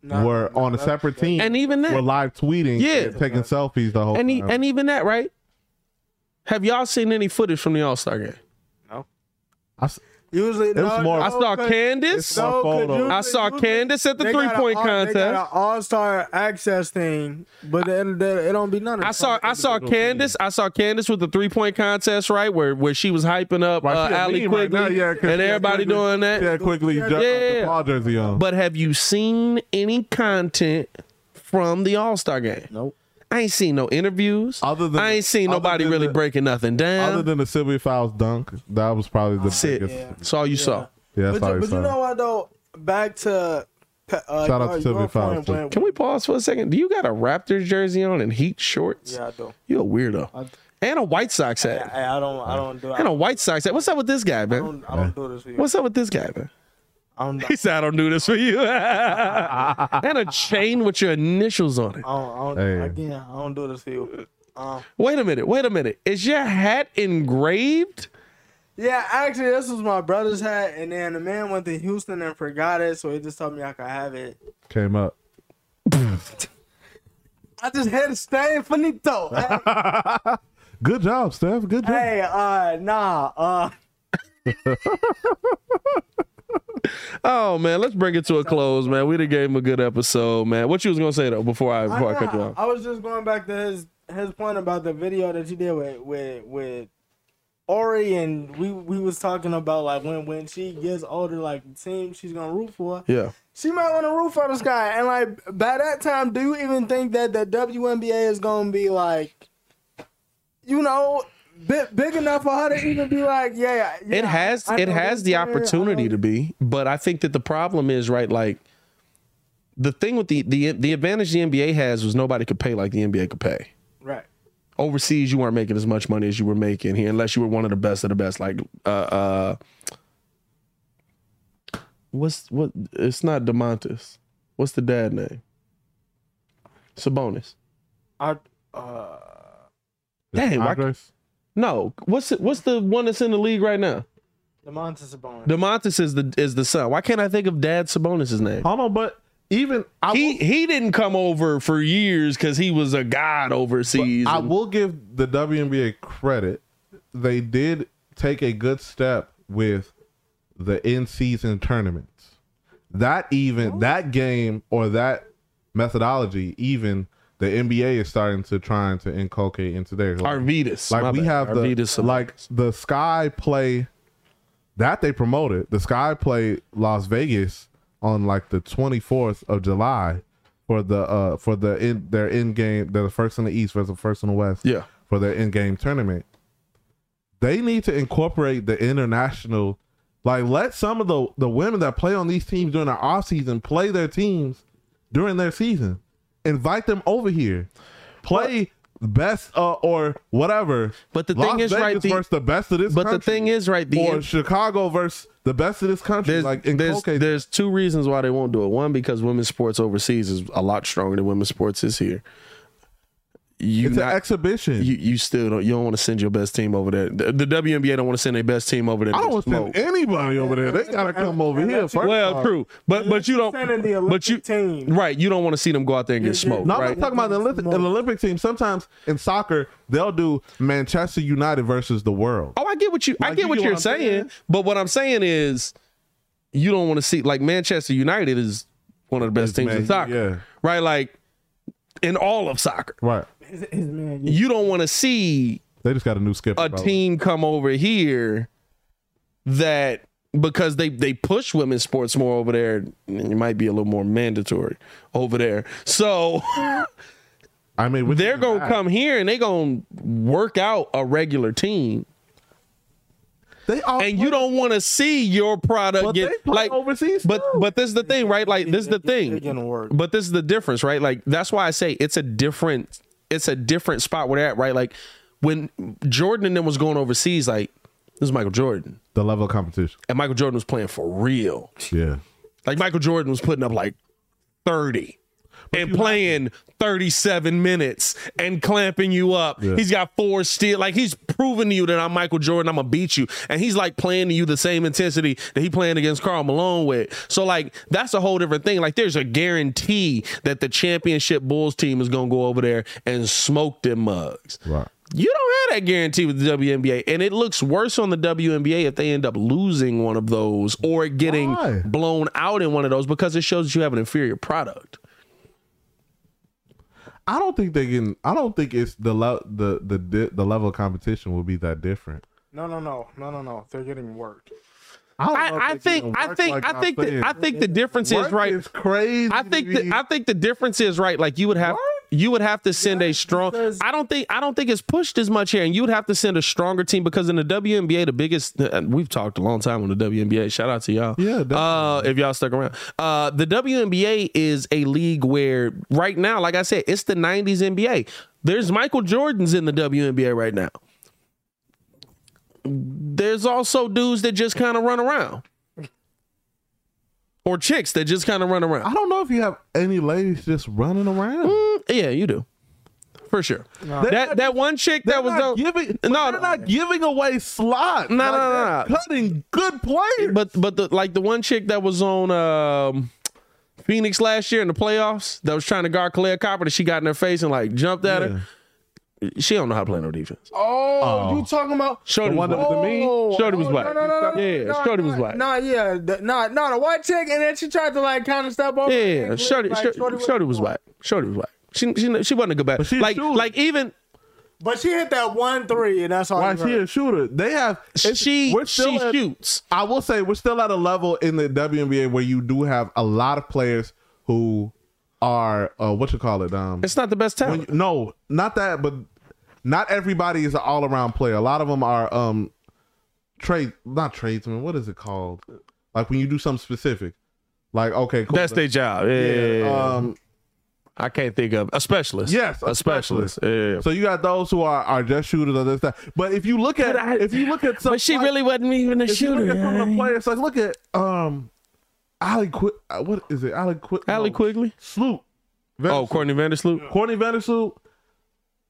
Nah, were nah, on a separate okay. team. And even that- were live tweeting, Yeah. and taking selfies the whole and, e- time. and even that, right? Have y'all seen any footage from the All Star game? No. I s- Usually, was no, more- I saw Candace. more No, 'cause photos. usually- I saw usually Candace at the three point all- They got contest. an all star access thing, but then there- it don't be none of I saw I saw Candace. I saw Candace with the three point contest, right? Where where she was hyping up Right, uh, she a Allie meme right now, yeah, 'cause and everybody Quigley- doing that. She had quickly Yeah, ju- yeah. the ball. But have you seen any content from the All Star game? Nope. I ain't seen no interviews. Other than I ain't seen other nobody really the- breaking nothing down. Other than the Sylvia Fowles dunk, that was probably the That's it. biggest. Yeah. That's all you saw. Yeah, But, sorry, you, but you know what though? Back to uh, Shout out your- to Sylvia your Fowles, point Can we pause for a second? Do you got a Raptors jersey on and Heat shorts? Yeah, I do. You a weirdo. I, And a White Sox I, hat. I don't. I don't do. I And a White Sox hat. What's up with this guy, I man? don't, I don't do this for you. What's up with this guy, man? I don't, He said, I don't do this for you. and a chain with your initials on it. I don't, I don't, Hey. again, I don't do this for you. Um, Wait a minute. Wait a minute. Is your hat engraved? yeah, actually, this was my brother's hat, and then the man went to Houston and forgot it, so he just told me I could have it. Came up. I just had to stay finito. hey, Good job, Steph. Good job. hey, uh, nah, uh, Oh man, let's bring it to a close, man. We done gave him a good episode, man. What you was gonna say though before I before I, cut you off? I was just going back to his his point about the video that you did with with with Ori, and we we was talking about like when when she gets older, like the team she's gonna root for. Yeah. She might want to root for this guy, and like by that time, do you even think that the WNBA is gonna be like, you know, big, big enough for her to even be like, yeah, yeah It has I it has the player, opportunity to be, but I think that the problem is right. Like the thing with the the the advantage the NBA has was nobody could pay like the NBA could pay. right. Overseas, you weren't making as much money as you were making here, unless you were one of the best of the best. Like uh uh, what's what? It's not Domantas. What's the dad name? Sabonis. I, uh, Dang, why- Andres? No, what's what's the one that's in the league right now? Domantas Sabonis. Domantas is the is the son. Why can't I think of Dad Sabonis' name? Hold on, but even I he will, he didn't come over for years because he was a god overseas. I will give the WNBA credit. They did take a good step with the in-season tournaments. That even that game or that methodology, even the NBA is starting to trying to inculcate into their Arvydas. like we bad. have the Arvydas like the Sky play that they promoted. The Sky play Las Vegas on like the 24th of July for the uh for the in their in game they're the first in the East versus the first in the West. Yeah. For their in game tournament. They need to incorporate the international like let some of the the women that play on these teams during the off season play their teams during their season. Invite them over here. Play best uh, or whatever. But the Las thing is, Vegas right, the- versus the best of this but the thing is, right, the or in- Chicago versus the best of this country. there's like there's, there's two reasons why they won't do it. One, because women's sports overseas is a lot stronger than women's sports is here. You It's not an exhibition. you, you still don't you don't want to send your best team over there. The, the WNBA don't want to send their best team over there. I to don't want to send anybody over there. They gotta come over and here that's- first. Well, true, but but you don't. Sending the But you Olympic team. right, you don't want to see them go out there and get Yeah, yeah. smoked. No, I'm right? not talking about the Olympic, an Olympic team. Sometimes in soccer, they'll do Manchester United versus the world. Oh, I get what you. Like, I get you what you're what saying, saying? but what I'm saying is you don't want to see like Manchester United is one of the best It's teams in soccer. yeah. Right? Like in all of soccer. Right. His, his man, you- You don't want to see They just got a new skip a bro. team come over here that because they they push women's sports more over there, it might be a little more mandatory over there. So I mean, they're gonna bad. come here and they gonna work out a regular team. They all and you don't want to see your product But get they play like overseas But too. but this is the thing, right? Like this is the thing. But this is the difference, right? Like that's why I say it's a different it's a different spot where they're at, right? Like when Jordan and them was going overseas, like this is Michael Jordan, the level of competition. and Michael Jordan was playing for real. Yeah. Like Michael Jordan was putting up like thirty. And playing 37 minutes and clamping you up. Yeah. He's got four steal. Like he's proving to you that I'm Michael Jordan. I'm gonna beat you. And he's like playing to you the same intensity that he playing against Karl Malone with. So like that's a whole different thing. Like there's a guarantee that the championship Bulls team is gonna go over there and smoke them mugs. Right. You don't have that guarantee with the WNBA, and it looks worse on the WNBA if they end up losing one of those or getting Why? blown out in one of those because it shows that you have an inferior product. I don't think they can. I don't think it's the le- the the di- the level of competition will be that different. No, no, no, no, no, no. They're getting worked. don't I, I think I think like I I'm think the, saying. I think the difference is right. is crazy. I think to the. I think the difference is right. Like you would have you would have to send a strong. I don't think I don't think it's pushed as much here, and you would have to send a stronger team because in the WNBA, the biggest uh, we've talked a long time on the WNBA. Shout out to y'all. Yeah, Uh, if y'all stuck around, uh, the WNBA is a league where right now, like I said, it's the '90s NBA. There's Michael Jordans in the WNBA right now. There's also dudes that just kind of run around. Or chicks that just kind of run around. I don't know if you have any ladies just running around. Mm, yeah, you do. For sure. That that one chick that was not on- giving. no, No, they're not giving away slots. No, Like, no, no, no. Cutting good players. but but the like the one chick that was on um Phoenix last year in the playoffs that was trying to guard Kahleah Copper that she got in her face and like jumped at her. She don't know how to play no defense. Oh, you oh. talking about? Shorty was one that black. was the mean? Oh, Shorty was oh, black. No, no, no, no, Yeah, no, Shorty no, was black. No, yeah, the, no, no, the white chick, and then she tried to like kind of step over. Yeah, and Shorty, like, Shorty, Shorty was black. Shorty was black. She she she wasn't a good back. she a Like shooter. like even But she hit that one three, and that's all. Why she heard. a shooter? They have. she we're still she at- shoots. I will say we're still at a level in the WNBA where you do have a lot of players who are uh, what you call it. Um, It's not the best talent. you- no, not that, but not everybody is an all around player. A lot of them are um trade, not tradesmen. What is it called? Like when you do something specific. Like okay, cool. That's their job. Yeah, yeah. Um, I can't think of a specialist. Yes, a a specialist. Yeah. so you got those who are, are just shooters or this that. But if you look at I- if you look at some But she like- really wasn't even a if you look shooter. at some of the yeah. players, like look at um Allie Qu- uh, what is it? Allie Qu- Allie no, Quigley. Sloop. Oh. Courtney Vandersloot. Courtney Vandersloot.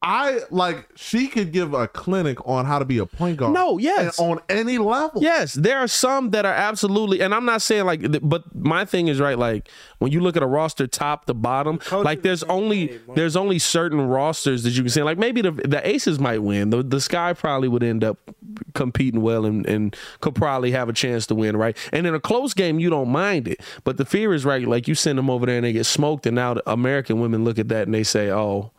I like she could give a clinic on how to be a point guard. No, yes. on any level. Yes, there are some that are absolutely, and I'm not saying like, but my thing is right. Like when you look at a roster top to bottom, like there's only there's only certain rosters that you can say. Like maybe the the Aces might win. The the Sky probably would end up competing well and, and could probably have a chance to win, right? And in a close game, you don't mind it. But the fear is right. Like you send them over there and they get smoked, and now the American women look at that and they say, oh.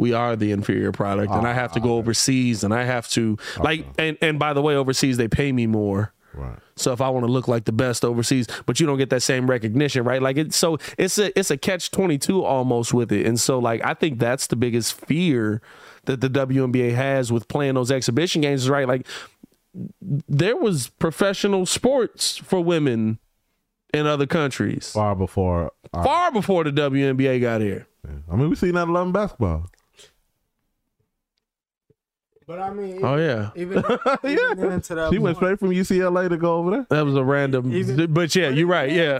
We are the inferior product, and I have to go overseas, and I have to like, and and by the way, overseas they pay me more. Right. So if I want to look like the best overseas, but you don't get that same recognition, right? Like it's so it's a it's a catch twenty two almost with it, and so like I think that's the biggest fear that the WNBA has with playing those exhibition games, right? Like there was professional sports for women in other countries Far before. uh, far before the WNBA got here. I mean, we seen that eleven basketball. But I mean, Oh yeah, even, even into that She went straight from UCLA to go over there. that was a random. Even- but yeah, you're right. Yeah.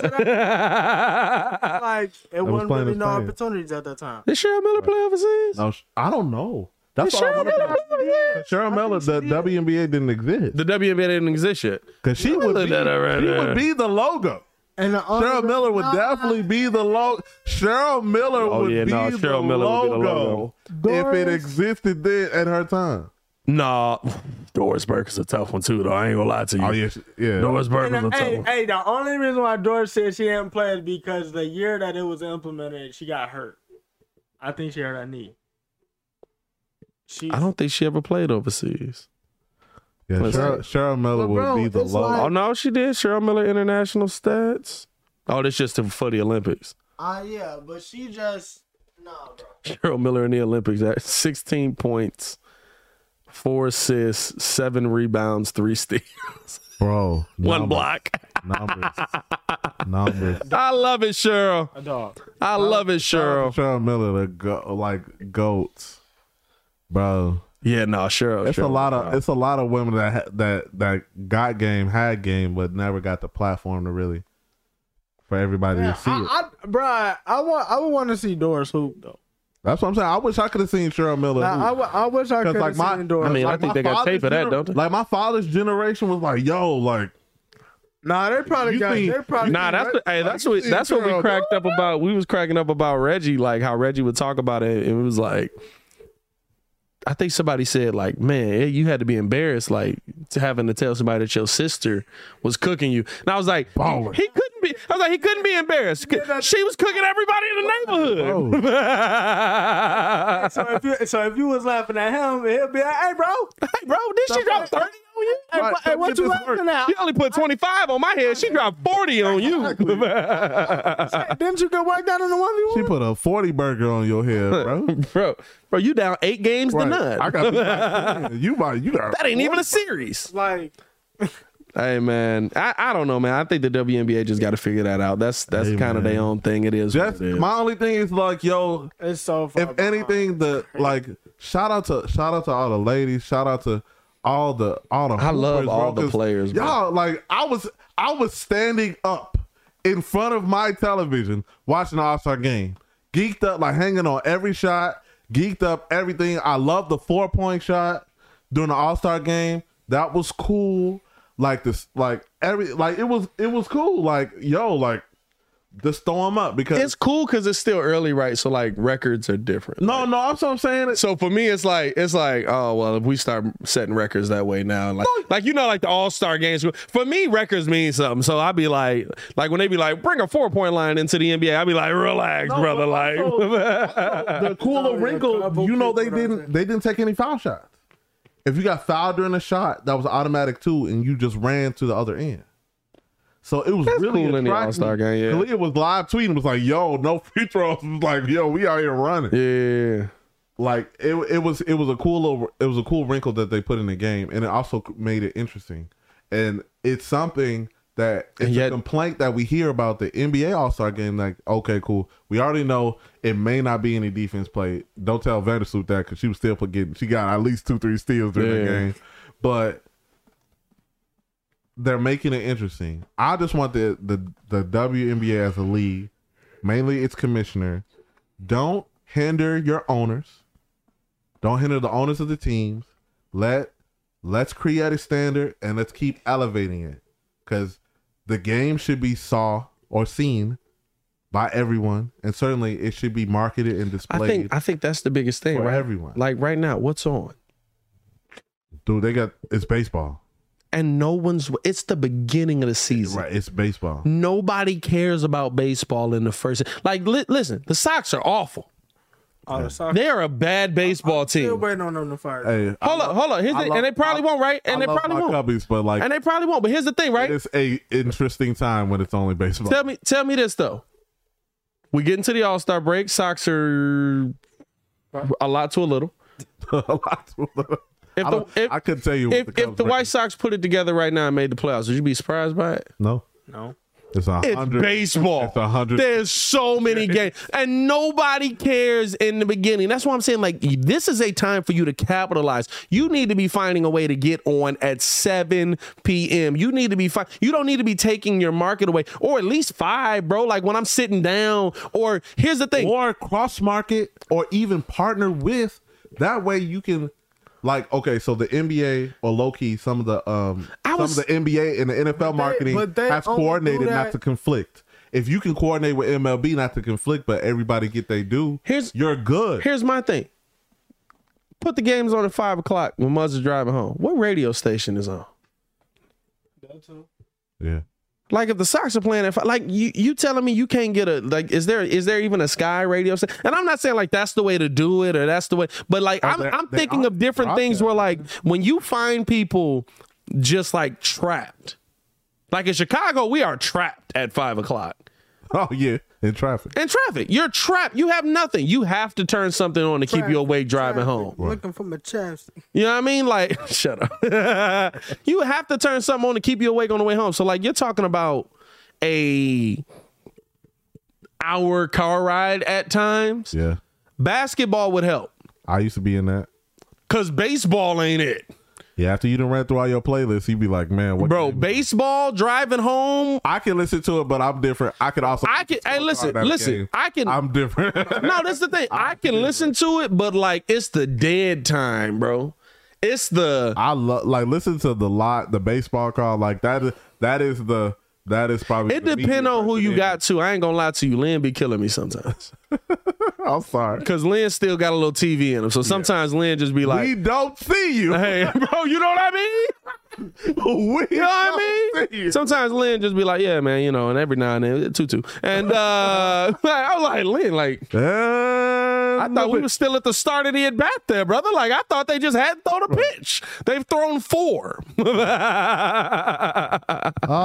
like it was wasn't playing really no fans. opportunities at that time. Did Cheryl Miller play overseas? No, I don't know. That's Did what I Cheryl wanted Miller ask. play overseas? Cheryl Miller, the WNBA didn't exist The WNBA didn't exist yet. because she would Look be, that right she there. would be the logo. And the only Cheryl Miller would Nah, definitely be the logo. Cheryl Miller Oh, would yeah, be, no, the Cheryl Miller would be the logo logo. if it existed then at her time. Nah, Doris Burke is a tough one too, though. I ain't gonna lie to you. Oh yeah, yeah. Doris Burke is And, a tough hey, one. hey, the only reason why Doris said she didn't play is because the year that it was implemented, she got hurt. I think she hurt her knee. She, I don't think she ever played overseas. yeah Cheryl, Cheryl Miller But would bro, be the it's logo. like- Oh no, she did. Cheryl Miller International Stats. Oh, that's just for the Olympics. Uh, yeah, but she just nah, bro. Cheryl Miller in the Olympics at 16 points, four assists, seven rebounds, three steals, Bro, one numbers, block. Numbers, numbers. I love it, Cheryl. A dog. I love it, Cheryl. Cheryl Miller, the go, like goats, bro. Yeah, no, Cheryl. It's Cheryl. a lot of it's a lot of women that ha- that that got game, had game, but never got the platform to really for everybody Yeah, to see it. I, I, bro, I want, I would want to see Doris hoop though. That's what I'm saying. I wish I could have seen Cheryl Miller. I, I, hoop. would- I wish I 'Cause, could like, have my- seen Doris. I mean, I think they got father's tape of that, gener- don't they? Like my father's generation was like, yo, like nah, they probably You got. think- they probably Nah, that's what, hey, that's what that's what we cracked up about. We was cracking up about Reggie, like how Reggie would talk about it. It was like, I think somebody said like, man, you had to be embarrassed, like to having to tell somebody that your sister was cooking you. And I was like, Baller. he couldn't be. I was like, he couldn't be embarrassed. She was cooking everybody in the neighborhood. so if you so if you was laughing at him, he'll be like, "Hey, bro, hey, bro, did she drop thirty on you? hey, Right, what, hey, what you laughing work. at? She only put twenty five on my head. She dropped forty on you. Didn't you get worked out in the one v she put a forty burger on your head, bro. bro, bro, you down eight games Right. to none. I got to you. Might, you got that ain't even a series. Like, Hey man, I, I don't know, man. I think the WNBA just got to figure that out. That's that's Hey, kind of man. their own thing. It is. Just what it is. my only thing is like, yo, it's so. Far if behind. anything, the like shout out to shout out to all the ladies, shout out to all the all the I love hoopers, all bro, the 'cause players, bro. Y'all like I was I was standing up in front of my television watching the All Star game, geeked up like hanging on every shot, geeked up everything. I love the four point shot during the All Star game. That was cool. Like this, like every like it was it was cool. Like yo, like just throw them up because it's cool because it's still early, right? So like records are different. no, no, that's what I'm saying. So for me, it's like it's like oh well, if we start setting records that way now, like like you know, like the All Star games. For me, records mean something. So I'd be like, like when they be like, bring a four point line into the NBA, I'd be like, relax, brother. Like, the cooler Only wrinkle, you know, they didn't don't they didn't take any foul shots. If you got fouled during a shot, that was automatic too, and you just ran to the other end. So it was That's really cool in the attractive. All-Star game, yeah. Kahleah was live tweeting, was like, "Yo, no free throws." Was like, "Yo, we out here running." yeah, Like it, it was it was a cool little, it was a cool wrinkle that they put in the game, and it also made it interesting. And it's something that it's yet- a complaint that we hear about the NBA All Star game. Like, okay, cool, we already know it may not be any defense play. Don't tell Vandersloot that because she was still forgetting. she got at least two, three steals during the game, but. They're making it interesting. I just want the, the the WNBA as a league, mainly its commissioner, don't hinder your owners. Don't hinder the owners of the teams. Let let's create a standard and let's keep elevating it. Cause the game should be saw or seen by everyone. And certainly it should be marketed and displayed. I think I think that's the biggest thing, for right? everyone. Like right now, what's on? Dude, they got it's baseball. And no one's. It's the beginning of the season. Right. It's baseball. Nobody cares about baseball in the first. Like, li- listen, the Sox are awful. All the soccer. They're a bad baseball Still team. waiting on them to fire. Hey, I Hold love- up, hold up. Here's I the, love- and they probably I- won't, right? And I they love probably my won't. Cubbies, but like And they probably won't. But here's the thing, right? it's a interesting time when it's only baseball. Tell me, tell me this though. We get into the All Star break. Sox are a lot to a little. A lot to- If I, the, don't- if, I couldn't tell you what if, the if Cubs the White record- Sox put it together right now and made the playoffs, would you be surprised by it? No. No, It's It's baseball. It's hundred. There's so many games, and nobody cares in the beginning. That's why I'm saying, like, this is a time for you to capitalize. You need to be finding a way to get on at 7 p.m. You need to be fi- You don't need to be taking your market away, or at least five, bro. Like when I'm sitting down. Or here's the thing. or cross market or even partner with that way you can like okay so the nba or low-key some of the um I some was- of the nba and the nfl marketing but they has coordinated not that- to conflict if you can coordinate with mlb not to conflict but everybody get they do Here's- you're good Here's my thing. Put the games on at five o'clock when Muzz is driving home. What radio station is on? yeah Like if the Sox are playing, if like you you telling me you can't get a like is there is there even a Sky radio station? And I'm not saying like that's the way to do it or that's the way, but like I'm I'm thinking of different things where like when you find people just like trapped, like in Chicago we are trapped at five o'clock oh yeah in traffic in traffic. You're trapped. You have nothing. You have to turn something on to keep you awake driving home. Looking for my chapstick. You know what I mean? Like, shut up. you have to turn something on to keep you awake on the way home. So, like, you're talking about a hour car ride at times. yeah Basketball would help i used to be in that because baseball ain't it, yeah after you done ran through all your playlists you'd be like man what bro. Baseball driving home. i can listen to it but i'm different i could also I can. Hey, listen, listen. game. I can. i'm different no, that's the thing. I can listen to it, but like, it's the dead time, bro. It's the I love like listen to the lot, the baseball call. Like that is that is the that is probably. It depends on who you got to. I ain't gonna lie to you. Len be killing me sometimes. I'm sorry. Cause Len still got a little TV in him. So sometimes Len just be like, we don't see you. Hey, bro, you know what I mean? we You know what I mean? Sometimes Len just be like, yeah, man, you know, and every now and then, tutu. And uh I was like, Len, like, I thought we were still at the start of the at bat there, brother. Like, I thought they just hadn't thrown a pitch. They've thrown four. Oh,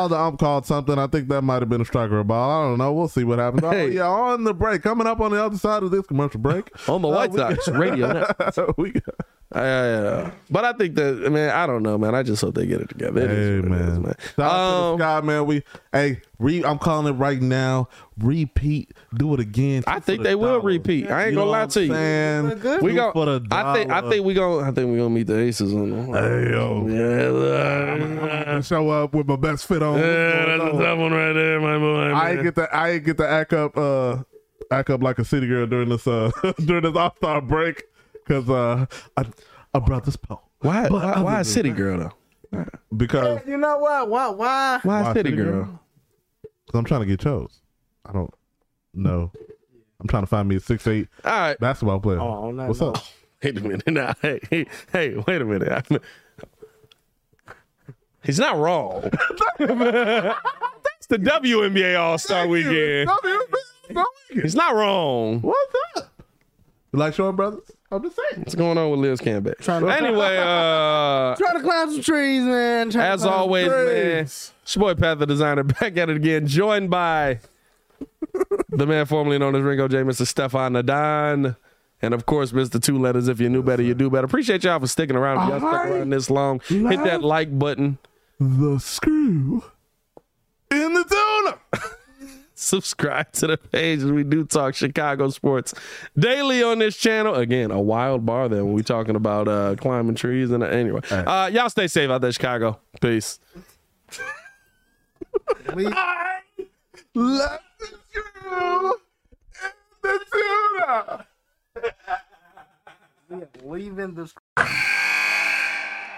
the ump called something. I think that might have been a striker or a ball. I don't know. We'll see what happens. Oh, yeah, on the break. Coming up on the other side of this commercial break. On the White we- Sox radio now. we got, Uh, but I think that, man, I don't know, man. I just hope they get it together. It is hey, what it is, man. Shout out to Um, the sky, man. We, hey, re, I'm calling it right now. Repeat. Do it again. I think for they the will repeat. I ain't You gonna lie to you. saying? We Two go. for the I think. I think we go. I think we gonna meet the Aces on. The, Hey, yo. Yeah, uh, show up with my best fit on. yeah, that's a tough one right there, my boy. I ain't get the I ain't get to act up uh act up like a city girl during this uh during this All Star break because uh I I brought this pole Why? Why, why a city girl though? because You know what? Why? Why? Why, Why a city city girl? Because i I'm trying to get chose. I don't know. I'm trying to find me a six eight All right. basketball player. Oh, no, What's no. up? Wait a minute. Now, hey, hey, hey, wait a minute. I- He's not wrong. it's the WNBA All Star Weekend. He's not wrong. What's up? You like short brothers? I'm just saying. What's going on with Liz Cambage? to- Anyway, uh, Trying to climb some trees, man. Trying as always, man, it's your boy Pat the Designer back at it again, joined by the man formerly known as Ringo J, Mr. Stefan Nadon. And of course, Mr. Two Letters. If you knew better, you do better. Appreciate y'all for sticking around. If y'all stuck around this long, hit that like button. The screw in the tuna. subscribe to the page as we do talk Chicago sports daily on this channel. Again, a wild bar there when we talking about uh, climbing trees and anyway. Uh, y'all stay safe out there, Chicago. Peace. Let the screw in the tuna. we are leaving the